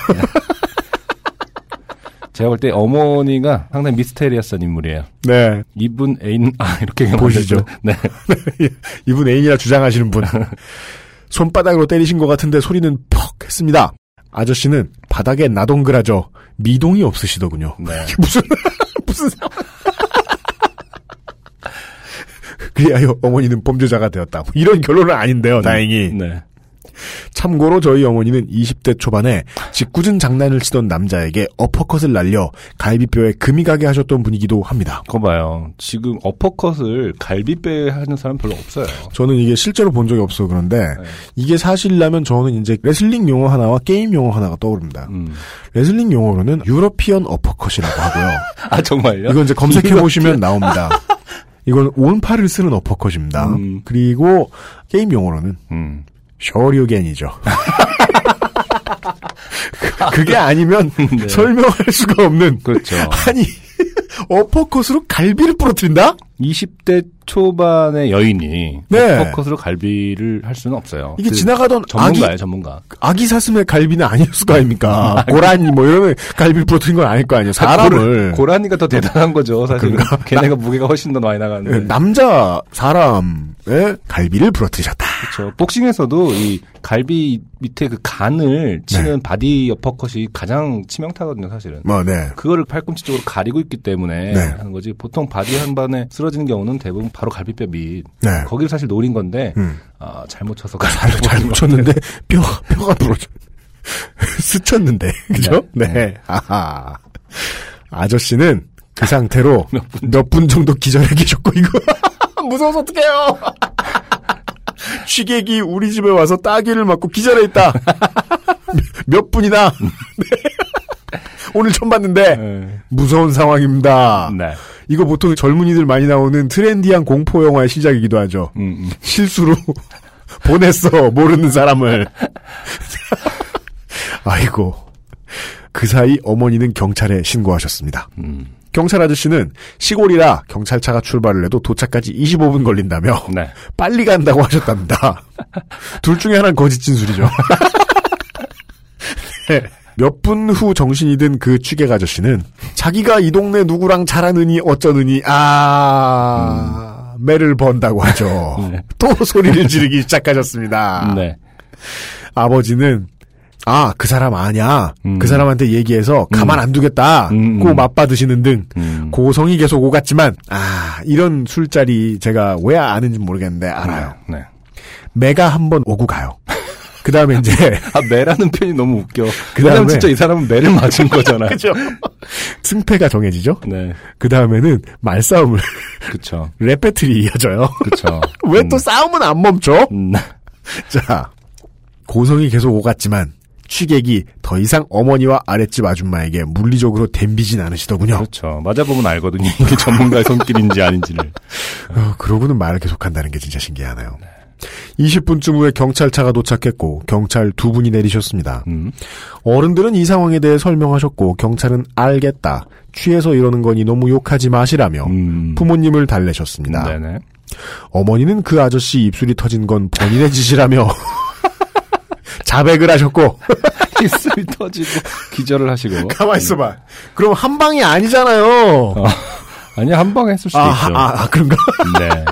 제가 볼 때 어머니가 상당히 미스테리어스한 인물이에요. 네. 이분 애인 아 이렇게 보시죠. 네. 이분 애인이라 주장하시는 분. 손바닥으로 때리신 것 같은데 소리는 퍽 했습니다. 아저씨는 바닥에 나동그라져 미동이 없으시더군요. 네. 무슨 무슨? 그리하여 어머니는 범죄자가 되었다. 뭐 이런 결론은 아닌데요. 다행히. 네. 참고로 저희 어머니는 20대 초반에 짓궂은 장난을 치던 남자에게 어퍼컷을 날려 갈비뼈에 금이 가게 하셨던 분이기도 합니다. 그거 봐요. 지금 어퍼컷을 갈비뼈에 하는 사람 별로 없어요. 저는 이게 실제로 본 적이 없어 그런데 네. 이게 사실이라면 저는 이제 레슬링 용어 하나와 게임 용어 하나가 떠오릅니다. 음. 레슬링 용어로는 European uppercut이라고 하고요. 아 정말요? 이건 이제 검색해 보시면 나옵니다. 이건 온팔을 쓰는 어퍼컷입니다. 음. 그리고 게임 용어로는 음. 쇼리우겐이죠. 그게 아니면 네. 설명할 수가 없는 그렇죠. 아니 어퍼컷으로 갈비를 부러뜨린다? 20대 초반의 여인이 네. 어퍼컷으로 갈비를 할 수는 없어요. 이게 그 지나가던 아기 전문가예요, 전문가. 아기 사슴의 갈비는 아니었을 거 아닙니까? 고라니 뭐 이러면 갈비를 부러뜨린 건 아닐 거 아니에요. 사람을 고라니가 더 대단한 거죠, 사실은. 걔네가 무게가 훨씬 더 많이 예, 나가는데. 남자 사람의 갈비를 부러뜨리셨다. 그렇죠. 복싱에서도 이 갈비 밑에 그 간을 치는 바디 어퍼컷이 가장 치명타거든요, 사실은. 뭐 네. 그거를 팔꿈치 쪽으로 가리고 있기 때문에 네. 하는 거지. 보통 바디 한 방에 쓰러지는 경우는 대부분 바로 갈비뼈 밑. 네. 거기를 사실 노린 건데 음. 아, 잘못 쳐서 잘, 잘 묻혔는데 뼈 뼈가 부러져 스쳤는데 그죠? 네. 아하. 아저씨는 그 상태로 몇 분 정도 기절해 계셨고 이거 무서워서 어떡해요. 취객이 우리 집에 와서 따귀를 맞고 기절해 있다. 몇 분이나 네. 오늘 처음 봤는데 네. 무서운 상황입니다. 네. 이거 보통 젊은이들 많이 나오는 트렌디한 공포 영화의 시작이기도 하죠. 음, 음. 실수로 보냈어 모르는 사람을. 아이고 그 사이 어머니는 경찰에 신고하셨습니다. 음. 경찰 아저씨는 시골이라 경찰차가 출발을 해도 도착까지 25분 걸린다며 네. 빨리 간다고 하셨답니다. 둘 중에 하나는 거짓 진술이죠. 네. 몇 분 후 정신이 든 그 취객 아저씨는 자기가 이 동네 누구랑 잘하느니 어쩌느니 아 매를 번다고 하죠. 네. 또 소리를 지르기 시작하셨습니다. 네. 아버지는 아 그 사람 아냐 음. 그 사람한테 얘기해서 가만 안 두겠다 음, 고 음. 맞받으시는 등 음. 고성이 계속 오갔지만 아 이런 술자리 제가 왜 아는지 모르겠는데 알아요. 네. 매가 한번 오고 가요. 그 다음에 이제 아, 매라는 표현이 너무 웃겨. 그 다음에- 진짜 이 사람은 매를 맞은 거잖아요. 그죠 승패가 정해지죠. 네. 그 다음에는 말싸움을 그쵸. rap battle이 이어져요. 그쵸. 왜또 음. 싸움은 안 멈춰? 음. 자 고성이 계속 오갔지만 취객이 더 이상 어머니와 아랫집 아줌마에게 물리적으로 댐비진 않으시더군요. 그렇죠. 맞아보면 알거든요. 이게 전문가의 손길인지 아닌지를. 어, 그러고는 말을 계속한다는 게 진짜 신기하네요. 20분쯤 후에 경찰차가 도착했고 경찰 두 분이 내리셨습니다. 음. 어른들은 이 상황에 대해 설명하셨고 경찰은 알겠다. 취해서 이러는 거니 너무 욕하지 마시라며 음. 부모님을 달래셨습니다. 네네. 어머니는 그 아저씨 입술이 터진 건 본인의 짓이라며 자백을 하셨고 입술이 터지고 기절을 하시고. 가만 있어봐. 그럼 한 방이 아니잖아요. 어. 아니 한 방에 했을 수도 아, 있죠. 아, 아, 그런가? 네.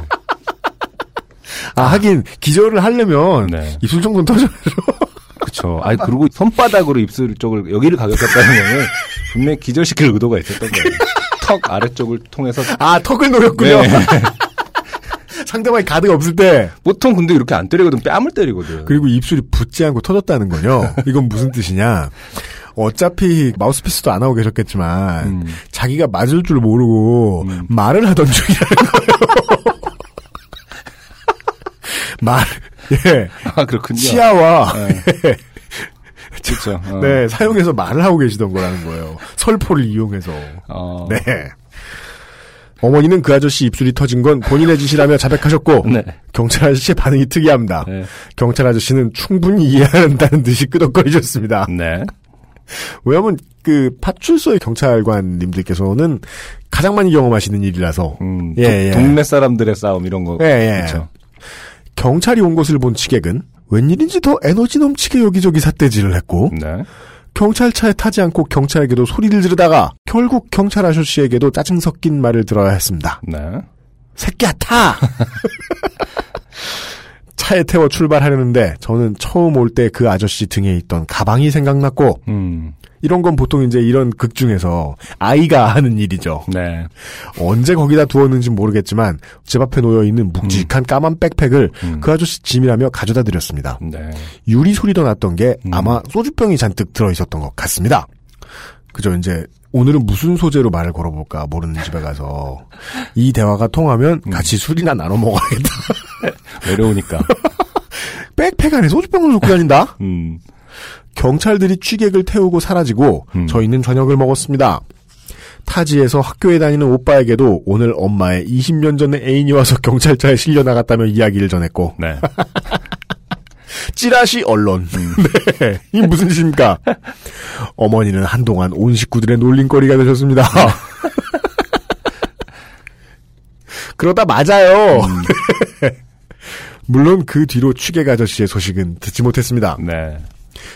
아, 하긴 기절을 하려면 네. 입술 정도는 터져. 그렇죠. 아니 그리고 손바닥으로 입술 쪽을 여기를 가격했다는 거는 분명히 기절시킬 의도가 있었던 거예요. 턱 아래쪽을 통해서 아, 턱을 노렸군요. 네. 상대방이 가드가 없을 때. 보통 근데 이렇게 안 때리거든 뺨을 때리거든. 그리고 입술이 붙지 않고 터졌다는 거죠. 이건 무슨 뜻이냐. 어차피 마우스피스도 안 하고 계셨겠지만 음. 자기가 맞을 줄 모르고 음. 말을 하던 중이라는 거예요. 말, 예, 아 그렇군요. 치아와 네. 그렇죠. 어. 네 사용해서 말을 하고 계시던 거라는 거예요. 설포를 이용해서. 어. 네. 어머니는 그 아저씨 입술이 터진 건 본인의 짓이라며 자백하셨고 네. 경찰 아저씨의 반응이 특이합니다. 네. 경찰 아저씨는 충분히 이해한다는 듯이 끄덕거리셨습니다. 네. 왜냐하면 그 파출소의 경찰관님들께서는 가장 많이 경험하시는 일이라서 음, 예, 도- 예. 동네 사람들의 싸움 이런 거. 예, 예. 그렇죠. 경찰이 온 것을 본 취객은 웬일인지 더 에너지 넘치게 여기저기 삿대질을 했고 네. 경찰차에 타지 않고 경찰에게도 소리를 지르다가 결국 경찰 아저씨에게도 짜증 섞인 말을 들어야 했습니다. 네. 새끼야 타! 차에 태워 출발하려는데 저는 처음 올 때 그 아저씨 등에 있던 가방이 생각났고 음. 이런 건 보통 이제 이런 극 중에서 아이가 하는 일이죠. 네. 언제 거기다 두었는지 모르겠지만 집 앞에 놓여 있는 묵직한 까만 백팩을 음. 그 아저씨 짐이라며 가져다 드렸습니다. 네. 유리 소리도 났던 게 음. 아마 소주병이 잔뜩 들어 있었던 것 같습니다. 그죠 이제 오늘은 무슨 소재로 말을 걸어볼까 모르는 집에 가서 이 대화가 통하면 음. 같이 술이나 나눠 먹어야겠다. 외로우니까. 백팩 안에 소주병을 놓고 다닌다? 음. 경찰들이 취객을 태우고 사라지고 음. 저희는 저녁을 먹었습니다. 타지에서 학교에 다니는 오빠에게도 오늘 엄마의 20년 전에 애인이 와서 경찰차에 실려 나갔다며 이야기를 전했고 네. 찌라시 언론. 음. 네. 이 무슨 짓입니까? 어머니는 한동안 온 식구들의 놀림거리가 되셨습니다. 그러다 맞아요. 음. 물론 그 뒤로 취객 아저씨의 소식은 듣지 못했습니다. 네.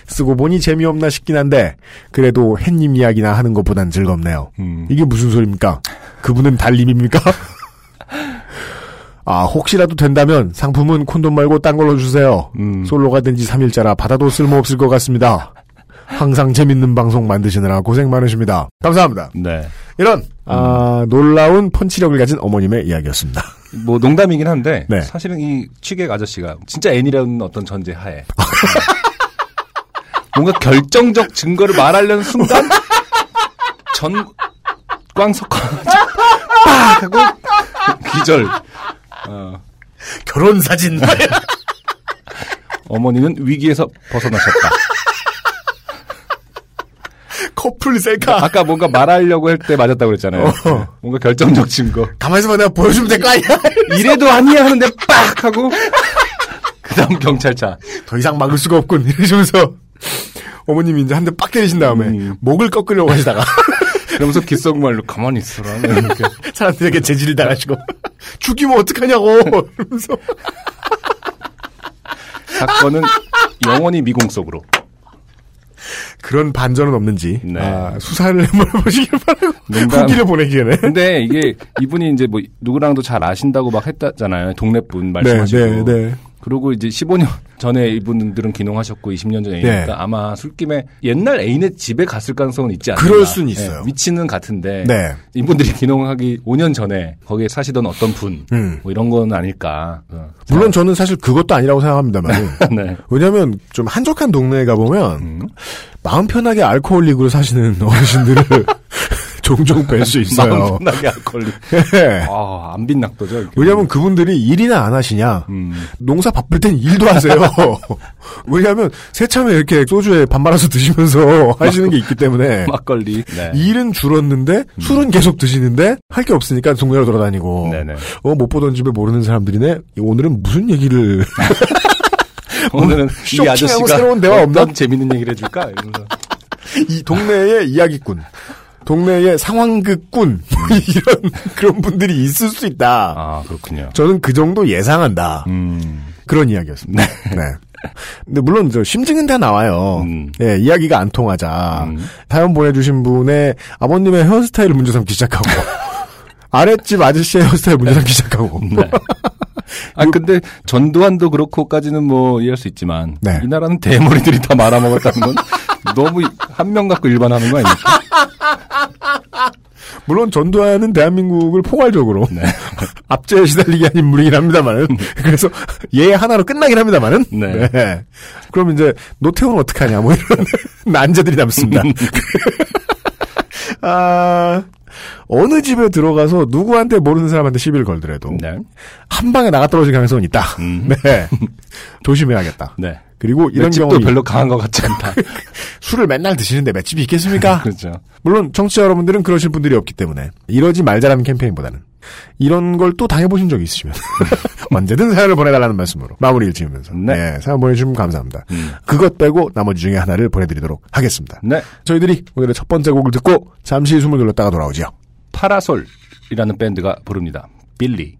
쓰고 보니 재미없나 싶긴 한데 그래도 햇님 이야기나 하는 것보단 즐겁네요. 음. 이게 무슨 소리입니까? 그분은 달님입니까? 아 혹시라도 된다면 상품은 콘돔 말고 딴 걸로 주세요. 음. 솔로가 된 지 3일째라 받아도 쓸모없을 것 같습니다. 항상 재밌는 방송 만드시느라 고생 많으십니다. 감사합니다. 네. 이런 아, 놀라운 펀치력을 가진 어머님의 이야기였습니다. 뭐 농담이긴 한데 네. 사실은 이 취객 아저씨가 진짜 애니라는 어떤 전제 하에 뭔가 결정적 증거를 말하려는 순간 전광 석화가 빡 하고 기절. 어, 결혼 사진. 어머니는 위기에서 벗어나셨다. 커플 셀카. 아까 뭔가 말하려고 할 때 맞았다고 그랬잖아요. 어. 뭔가 결정적 증거. 가만있어 봐 내가 보여주면 될 거 아니야. 이래도 아니야 하는데 빡 하고 그 다음 경찰차. 더 이상 막을 수가 없군. 이러시면서 어머님이 이제 한 대 빡 때리신 다음에 음. 목을 꺾으려고 하시다가 그러면서 귓속말로 가만히 있어라. 이렇게. 사람들에게 재질을 당하시고 죽이면 어떡하냐고 이러면서 사건은 영원히 미공 속으로. 그런 반전은 없는지 네. 아, 수사를 한번 해보시길 바라고 농담. 후기를 보내기 전에 근데 이게 이분이 이제 뭐 누구랑도 잘 아신다고 막 했다잖아요. 동네 분 말씀하시고. 네, 네, 네. 그리고 이제 15년 전에 이분들은 귀농하셨고 20년 전에 애니까 네. 아마 술김에 옛날 애인의 집에 갔을 가능성은 있지 않나. 그럴 순 있어요. 위치는 같은데 네. 이분들이 귀농하기 5년 전에 거기에 사시던 어떤 분, 음. 뭐 이런 건 아닐까. 어. 물론 저는 사실 그것도 아니라고 생각합니다만 네. 왜냐하면 좀 한적한 동네에 가 보면 음. 마음 편하게 알코올릭으로 사시는 어르신들을 종종 뵐 수 있어요. 마음 편하게 알콜리. 네. 아, 안 빛낙도죠. 이렇게. 왜냐하면 그분들이 일이나 안 하시냐 음. 농사 바쁠 땐 일도 하세요. 왜냐하면 새참에 이렇게 소주에 밥 말아서 드시면서 하시는 게 있기 때문에 막걸리. 네. 일은 줄었는데 술은 계속 드시는데 할 게 없으니까 동네로 돌아다니고 네네. 어 못 보던 집에 모르는 사람들이네. 오늘은 무슨 얘기를 오늘은 이 쇼킹하고 아저씨가 새로운 대화 없나? 재밌는 얘기를 해줄까? 이러면서. 이 동네의 이야기꾼, 동네의 상황극꾼 이런 그런 분들이 있을 수 있다. 아, 그렇군요. 저는 그 정도 예상한다. 음. 그런 이야기였습니다. 네. 근데 물론 저 심증은 다 나와요. 음. 예, 이야기가 안 통하자. 음. 사연 보내주신 분의 아버님의 헤어스타일을 문제 삼기 시작하고 아랫집 아저씨의 헤어스타일 문제 삼기 시작하고 네. 아, 근데 전두환도 그렇고까지는 뭐 이해할 수 있지만 네. 이 나라는 대머리들이 다 말아먹었다는 건 너무 한 명 갖고 일반하는 거 아닙니까? 물론 전두환은 대한민국을 포괄적으로 네. 압제에 시달리게 한 인물이긴 합니다만은 그래서 얘 하나로 끝나긴 합니다만은 네. 네. 그럼 이제 노태우는 어떡하냐 뭐 이런 난제들이 남습니다. 아 어느 집에 들어가서 누구한테 모르는 사람한테 시비를 걸더라도 네. 한 방에 나가 떨어질 가능성은 있다. 음. 네. 조심해야겠다. 네. 그리고 이런 경우 별로 강한 것 같지 않다. 술을 맨날 드시는데 맷집이 있겠습니까? 그렇죠. 물론 청취자 여러분들은 그러실 분들이 없기 때문에 이러지 말자라는 캠페인보다는 이런 걸 또 당해보신 적이 있으시면 언제든 사연을 보내달라는 말씀으로 마무리를 지으면서 네. 네, 사연 보내주시면 감사합니다. 음. 그것 빼고 나머지 중에 하나를 보내드리도록 하겠습니다. 네. 저희들이 오늘의 첫 번째 곡을 듣고 잠시 숨을 돌렸다가 돌아오죠. 파라솔이라는 밴드가 부릅니다. 빌리.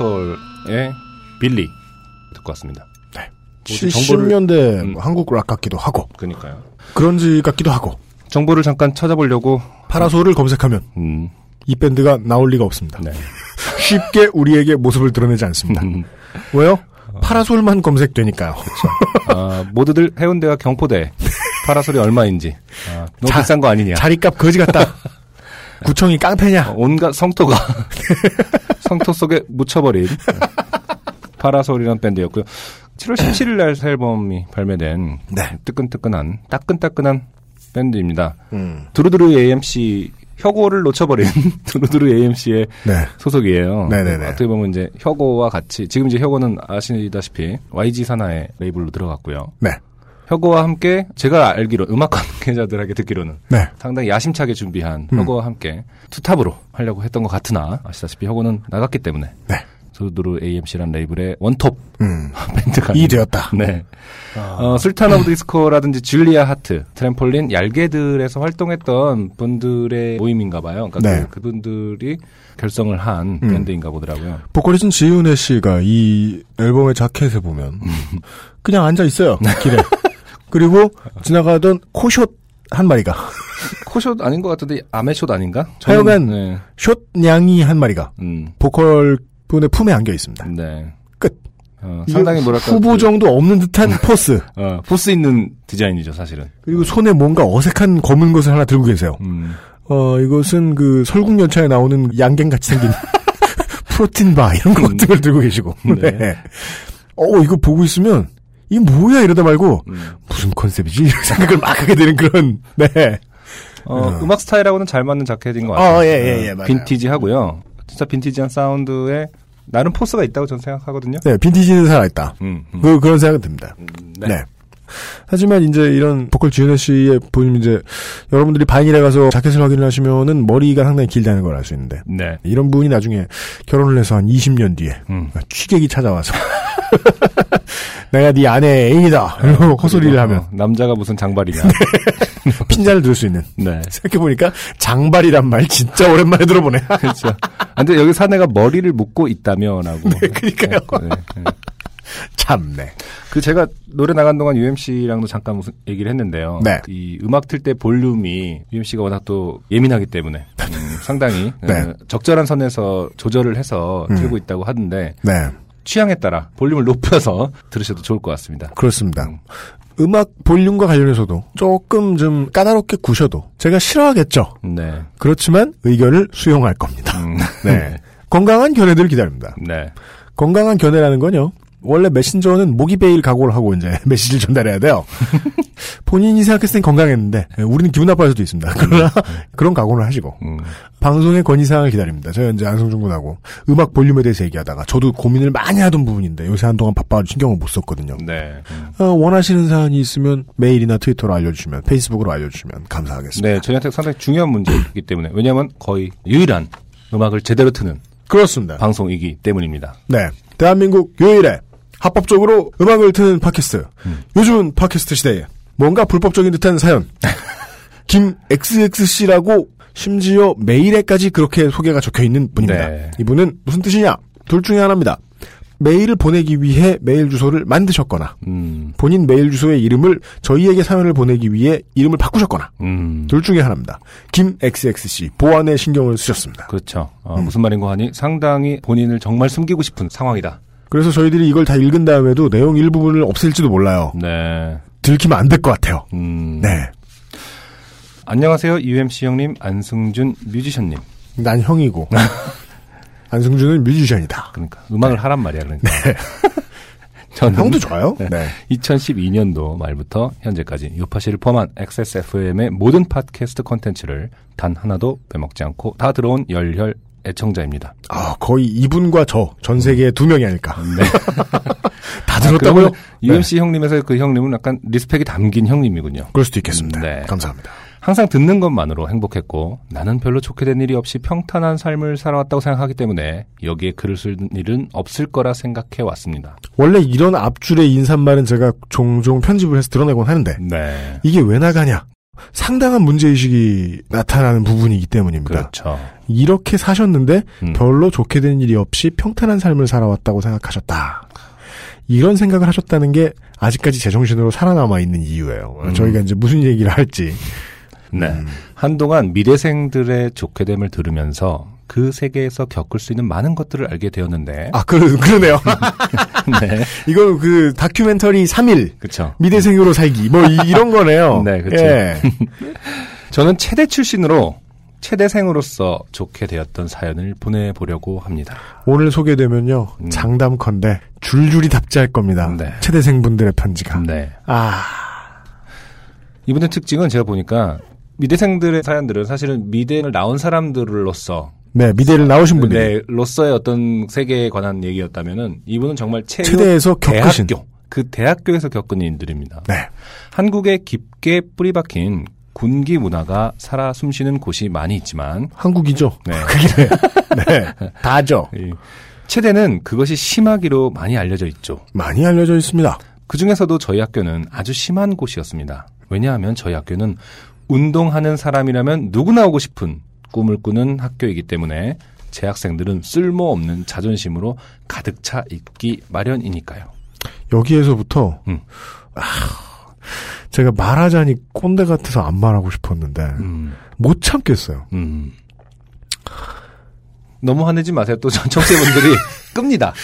파라솔의 빌리 듣고 왔습니다. 네. 뭐지, 정보를- 70년대 음. 한국 락 같기도 하고 그러니까요. 그런지 같기도 하고 정보를 잠깐 찾아보려고 파라솔을 검색하면 음, 이 밴드가 나올 리가 없습니다. 네. 쉽게 우리에게 모습을 드러내지 않습니다. 음, 왜요? 파라솔만 검색되니까요. 아, 모두들 해운대와 경포대 파라솔이 얼마인지 아, 너무 자- 비싼 거 아니냐. 자리값 거지 같다. 구청이 깡패냐? 어, 온갖 성토가 성토 속에 묻혀버린 파라솔이라는 밴드였고요. 7월 17일 날 새 앨범이 발매된 네. 뜨끈뜨끈한 따끈따끈한 밴드입니다. 음. 두루두루 AMC 혁오를 놓쳐버린 두루두루 AMC의 네. 소속이에요. 네네네. 어떻게 보면 이제 혁오와 같이 지금 이제 혁오는 아시다시피 YG 산하의 레이블로 들어갔고요. 네. 혁오와 함께 제가 알기로 음악 관계자들에게 듣기로는 네. 상당히 야심차게 준비한 음. 혁오와 함께 투탑으로 하려고 했던 것 같으나 아시다시피 혁오는 나갔기 때문에 네. 두루두루 AMC라는 레이블의 원톱 음. 밴드가 이 되었다. 네. 어, 술탄 오브 디스코라든지 줄리아 하트, 트램폴린, 얄개들에서 활동했던 분들의 모임인가 봐요. 그러니까 네. 그, 분들이 결성을 한 음. 밴드인가 보더라고요. 보컬리스트 지윤혜 씨가 이 앨범의 자켓에 보면 그냥 앉아 있어요 길에 그리고 지나가던 코숏 한 마리가 코숏 아닌 것 같은데 아메숏 아닌가? 하여간 네. 숏냥이 한 마리가 음. 보컬 분의 품에 안겨 있습니다. 네. 끝. 어, 상당히 뭐랄까 후보 그, 정도 없는 듯한 force 어, force 있는 디자인이죠, 사실은. 그리고 손에 뭔가 어색한 검은 것을 하나 들고 계세요. 음. 어 이것은 그 설국열차에 나오는 양갱 같이 생긴 protein bar 이런 것들을 들고 계시고. 네. 네. 어 이거 보고 있으면 이 뭐야 이러다 말고 음. 무슨 컨셉이지 이런 생각을 막 하게 되는 그런 네. 어, 음. 음악 스타일하고는 잘 맞는 자켓인 것 같아요. 어, 예, 예, 예, 맞아요. 빈티지하고요. 진짜 빈티지한 사운드에 나름 포스가 있다고 저는 생각하거든요. 네 빈티지는 살아있다. 음, 음. 그 그런 생각은 듭니다. 음, 네. 네. 하지만 이제 이런 보컬 지윤혜 씨의 보면 이제 여러분들이 바인일에 가서 자켓을 확인을 하시면은 머리가 상당히 길다는 걸 알 수 있는데 네. 이런 분이 나중에 결혼을 해서 한 20년 뒤에 음. 취객이 찾아와서 내가 네 아내의 애인이다 이러고 헛소리를 하면 어, 남자가 무슨 장발이냐. 핀잔을 들을 수 있는 네. 생각해보니까 장발이란 말 진짜 오랜만에 들어보네 그렇죠. 아, 근데 여기 사내가 머리를 묶고 있다며라고. 네, 그러니까요. 네, 네. 참네 그 제가 노래 나간 동안 UMC랑도 잠깐 무슨 얘기를 했는데요. 네. 이 음악 틀 때 볼륨이 UMC가 워낙 또 예민하기 때문에 음, 상당히 네. 어, 적절한 선에서 조절을 해서 음. 틀고 있다고 하는데 네 취향에 따라 볼륨을 높여서 들으셔도 좋을 것 같습니다. 그렇습니다 음. 음악 볼륨과 관련해서도 조금 좀 까다롭게 구셔도 제가 싫어하겠죠 네. 그렇지만 의견을 수용할 겁니다 음, 네 건강한 견해들 기다립니다 네. 건강한 견해라는 건요. 원래 메신저는 모기 베일 각오를 하고 이제 메시지를 전달해야 돼요. 본인이 생각했을 땐 건강했는데 예, 우리는 기분 나빠할 수도 있습니다. 그러나 그런 각오를 하시고 음, 방송의 건의사항을 기다립니다. 저희 이제 안성준 군하고 음악 볼륨에 대해서 얘기하다가 저도 고민을 많이 하던 부분인데 요새 한동안 바빠서 신경을 못 썼거든요. 네. 음. 어, 원하시는 사안이 있으면 메일이나 트위터로 알려주시면 페이스북으로 알려주시면 감사하겠습니다. 네, 저희한테 상당히 중요한 문제이기 때문에 왜냐하면 거의 유일한 음악을 제대로 트는 그렇습니다. 방송이기 때문입니다. 네. 대한민국 유일의 합법적으로 음악을 트는 팟캐스트. 음. 요즘은 팟캐스트 시대에 뭔가 불법적인 듯한 사연. 김 XXC라고 심지어 메일에까지 그렇게 소개가 적혀 있는 분입니다. 네. 이분은 무슨 뜻이냐? 둘 중에 하나입니다. 메일을 보내기 위해 메일 주소를 만드셨거나 음, 본인 메일 주소의 이름을 저희에게 사연을 보내기 위해 이름을 바꾸셨거나 음. 둘 중에 하나입니다. 김 XXC 보안에 신경을 쓰셨습니다. 그렇죠. 음. 어, 무슨 말인고 하니 상당히 본인을 정말 숨기고 싶은 상황이다. 그래서 저희들이 이걸 다 읽은 다음에도 내용 일부분을 없앨지도 몰라요. 네. 들키면 안 될 것 같아요. 음. 네. 안녕하세요. UMC 형님, 안승준 뮤지션님. 난 형이고. 안승준은 뮤지션이다. 그러니까 음악을 하란 말이야. 그러니까. 저는 네. 형도 좋아요. 네. 네. 2012년도 말부터 현재까지 요파시를 포함한 XSFM의 모든 팟캐스트 콘텐츠를 단 하나도 빼먹지 않고 다 들어온 열혈 애청자입니다. 아, 거의 이분과 저, 전 세계에 두 명이 아닐까. 네. 다 아, 들었다고요? 그러면 UMC 형님에서 그 형님은 약간 리스펙이 담긴 형님이군요. 그럴 수도 있겠습니다. 네. 감사합니다. 항상 듣는 것만으로 행복했고 나는 별로 좋게 된 일이 없이 평탄한 삶을 살아왔다고 생각하기 때문에 여기에 글을 쓸 일은 없을 거라 생각해 왔습니다. 원래 이런 앞줄의 인사말은 제가 종종 편집을 해서 드러내곤 하는데, 네. 이게 왜 나가냐? 상당한 문제의식이 나타나는 부분이기 때문입니다. 그렇죠. 이렇게 사셨는데 음. 별로 좋게 된 일이 없이 평탄한 삶을 살아왔다고 생각하셨다. 이런 생각을 하셨다는 게 아직까지 제정신으로 살아남아 있는 이유예요. 음. 저희가 이제 무슨 얘기를 할지. 네. 음. 한동안 미대생들의 좋게 됨을 들으면서 그 세계에서 겪을 수 있는 많은 것들을 알게 되었는데. 아, 그, 그러네요. 네. 이거 그 다큐멘터리 3일. 그렇죠. 미대생으로 살기. 뭐, 이, 런 거네요. 네, 그쵸. 예. 저는 체대 출신으로 체대생으로서 좋게 되었던 사연을 보내보려고 합니다. 오늘 소개되면요. 음. 장담컨대 줄줄이 답지할 겁니다. 네. 체대생 분들의 편지가. 네. 아, 이번의 특징은 제가 보니까 미대생들의 사연들은 사실은 미대를 나온 사람들로서 네, 미대를 나오신 분들이 네, 로서의 어떤 세계에 관한 얘기였다면은 이분은 정말 체육 체대에서 겪으신. 대학교 그 대학교에서 겪은 일들입니다. 네. 한국에 깊게 뿌리박힌 군기 문화가 살아 숨쉬는 곳이 많이 있지만 한국이죠. 네. 그게 네. 다죠. 이 체대는 그것이 심하기로 많이 알려져 있죠. 많이 알려져 있습니다. 그 중에서도 저희 학교는 아주 심한 곳이었습니다. 왜냐하면 저희 학교는 운동하는 사람이라면 누구나 오고 싶은 꿈을 꾸는 학교이기 때문에 재학생들은 쓸모없는 자존심으로 가득 차 있기 마련이니까요. 여기에서부터 음. 아, 제가 말하자니 꼰대 같아서 안 말하고 싶었는데 음, 못 참겠어요. 음. 너무 화내지 마세요. 또 전- 청취자분들이 끕니다.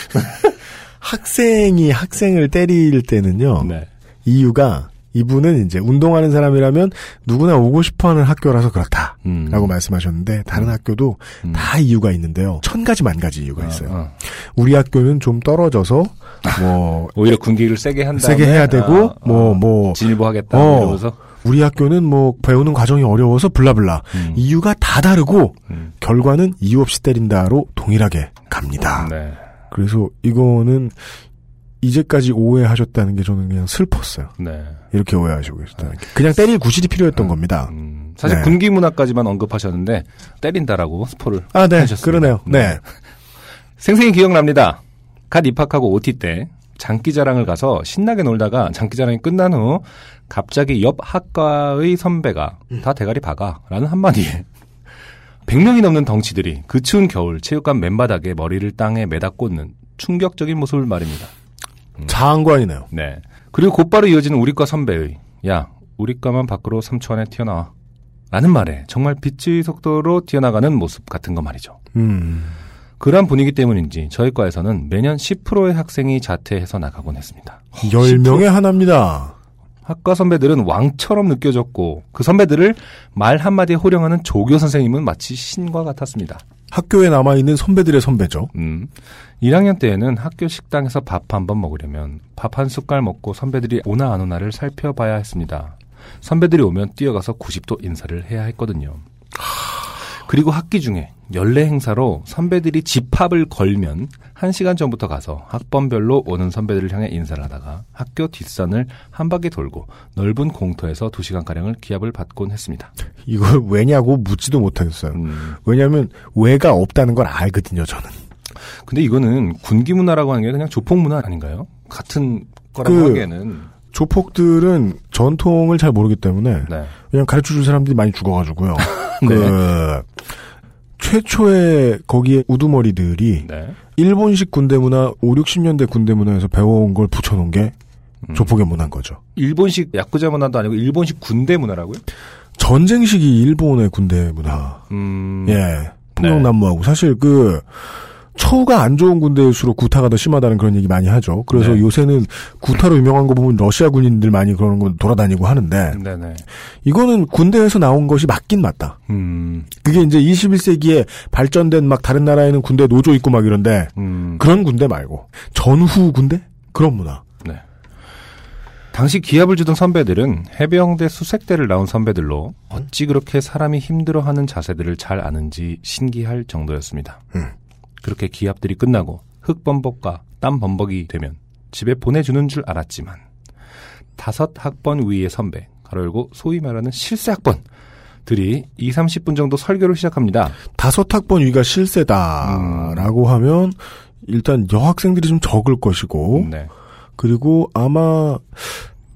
학생이 학생을 때릴 때는요. 네. 이유가 이분은 이제 운동하는 사람이라면 누구나 오고 싶어하는 학교라서 그렇다라고 음. 말씀하셨는데 다른 학교도 음. 다 이유가 있는데요. 천 가지 만 가지 이유가 어, 있어요. 어. 우리 학교는 좀 떨어져서 뭐 오히려 군기를 세게 한다. 세게 해야 되고 뭐뭐 진일보하겠다. 어. 이러면서 우리 학교는 뭐 배우는 과정이 어려워서 블라블라 음. 이유가 다 다르고 음. 결과는 이유 없이 때린다로 동일하게 갑니다. 네. 그래서 이거는 이제까지 오해하셨다는 게 저는 그냥 슬펐어요. 네. 이렇게 오해하시고 계셨다는 게. 그냥 때릴 구실이 필요했던 겁니다. 음, 사실 네. 군기 문화까지만 언급하셨는데 때린다라고 스포를 아, 네. 하셨습니다. 그러네요. 네. 생생히 기억납니다. 갓 입학하고 OT 때 장기자랑을 가서 신나게 놀다가 장기자랑이 끝난 후 갑자기 옆 학과의 선배가 다 대가리 박아라는 한마디에 100명이 넘는 덩치들이 그 추운 겨울 체육관 맨바닥에 머리를 땅에 매다 꽂는 충격적인 모습을 말입니다. 장관이네요. 네. 그리고 곧바로 이어지는 우리과 선배의 야 우리과만 밖으로 3초 안에 튀어나와 라는 말에 정말 빛의 속도로 튀어나가는 모습 같은 거 말이죠. 음. 그러한 분위기 때문인지 저희 과에서는 매년 10%의 학생이 자퇴해서 나가곤 했습니다. 10명에 하나입니다. 학과 선배들은 왕처럼 느껴졌고 그 선배들을 말 한마디에 호령하는 조교 선생님은 마치 신과 같았습니다. 학교에 남아있는 선배들의 선배죠. 음. 1학년 때에는 학교 식당에서 밥 한 번 먹으려면 밥 한 숟갈 먹고 선배들이 오나 안 오나를 살펴봐야 했습니다. 선배들이 오면 뛰어가서 90도 인사를 해야 했거든요. 그리고 학기 중에 연례 행사로 선배들이 집합을 걸면 1시간 전부터 가서 학번별로 오는 선배들을 향해 인사를 하다가 학교 뒷산을 한 바퀴 돌고 넓은 공터에서 2시간가량을 기합을 받곤 했습니다. 이걸 왜냐고 묻지도 못하겠어요. 음. 왜냐하면 왜가 없다는 걸 알거든요, 저는. 근데 이거는 군기 문화라고 하는 게 그냥 조폭 문화 아닌가요? 같은 거라고 그- 하기에는 조폭들은 전통을 잘 모르기 때문에 네. 그냥 가르쳐 줄 사람들이 많이 죽어가지고요. 그 최초의 거기에 우두머리들이 네. 일본식 군대 문화, 5, 60년대 군대 문화에서 배워온 걸 붙여놓은 게 음. 조폭의 문화인 거죠. 일본식 야쿠자 문화도 아니고 일본식 군대 문화라고요? 전쟁식이 일본의 군대 문화. 음. 예. 폭력 난무하고. 사실 그, 처우가 안 좋은 군대일수록 구타가 더 심하다는 그런 얘기 많이 하죠. 그래서 네. 요새는 구타로 유명한 거 보면 러시아 군인들 많이 그러는 거 돌아다니고 하는데, 네네. 이거는 군대에서 나온 것이 맞긴 맞다. 음. 그게 이제 21세기에 발전된 막 다른 나라에는 군대 노조 있고 막 이런데, 음. 그런 군대 말고, 전후 군대? 그런 문화. 네. 당시 기합을 주던 선배들은 해병대 수색대를 나온 선배들로 어찌 그렇게 사람이 힘들어하는 자세들을 잘 아는지 신기할 정도였습니다. 음. 그렇게 기합들이 끝나고 흙범벅과 땀범벅이 되면 집에 보내주는 줄 알았지만 다섯 학번 위의 선배, 가로 열고 소위 말하는 실세 학번 들이 2, 30분 정도 설교를 시작합니다. 다섯 학번 위가 실세다라고 하면, 일단 여학생들이 좀 적을 것이고, 네. 그리고 아마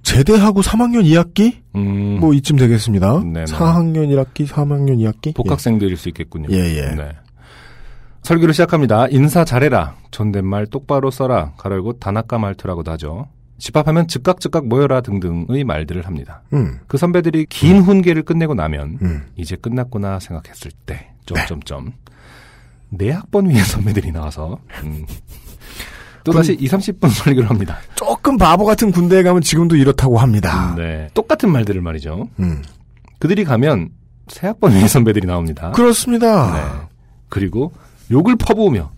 제대하고 3학년 2학기? 음, 뭐 이쯤 되겠습니다. 네네. 4학년 1학기, 3학년 2학기? 복학생들일 수 있겠군요. 예, 예. 네. 설교를 시작합니다. 인사 잘해라. 존댓말 똑바로 써라. 가로열고 단아까 말투라고도 하죠. 집합하면 즉각 즉각 모여라 등등의 말들을 합니다. 예. 음, 그 선배들이 긴 훈계를 끝내고 나면 음. 이제 끝났구나 생각했을 때 점점점 내 학번 위에 선배들이 나와서 음, 또 다시 2, 30분 설교를 합니다. 조금 바보 같은 군대에 가면 지금도 이렇다고 합니다. 네. 똑같은 말들을 말이죠. 음. 그들이 가면 새 학번 위에 선배들이 나옵니다. 그렇습니다. 네. 그리고 욕을 퍼부으며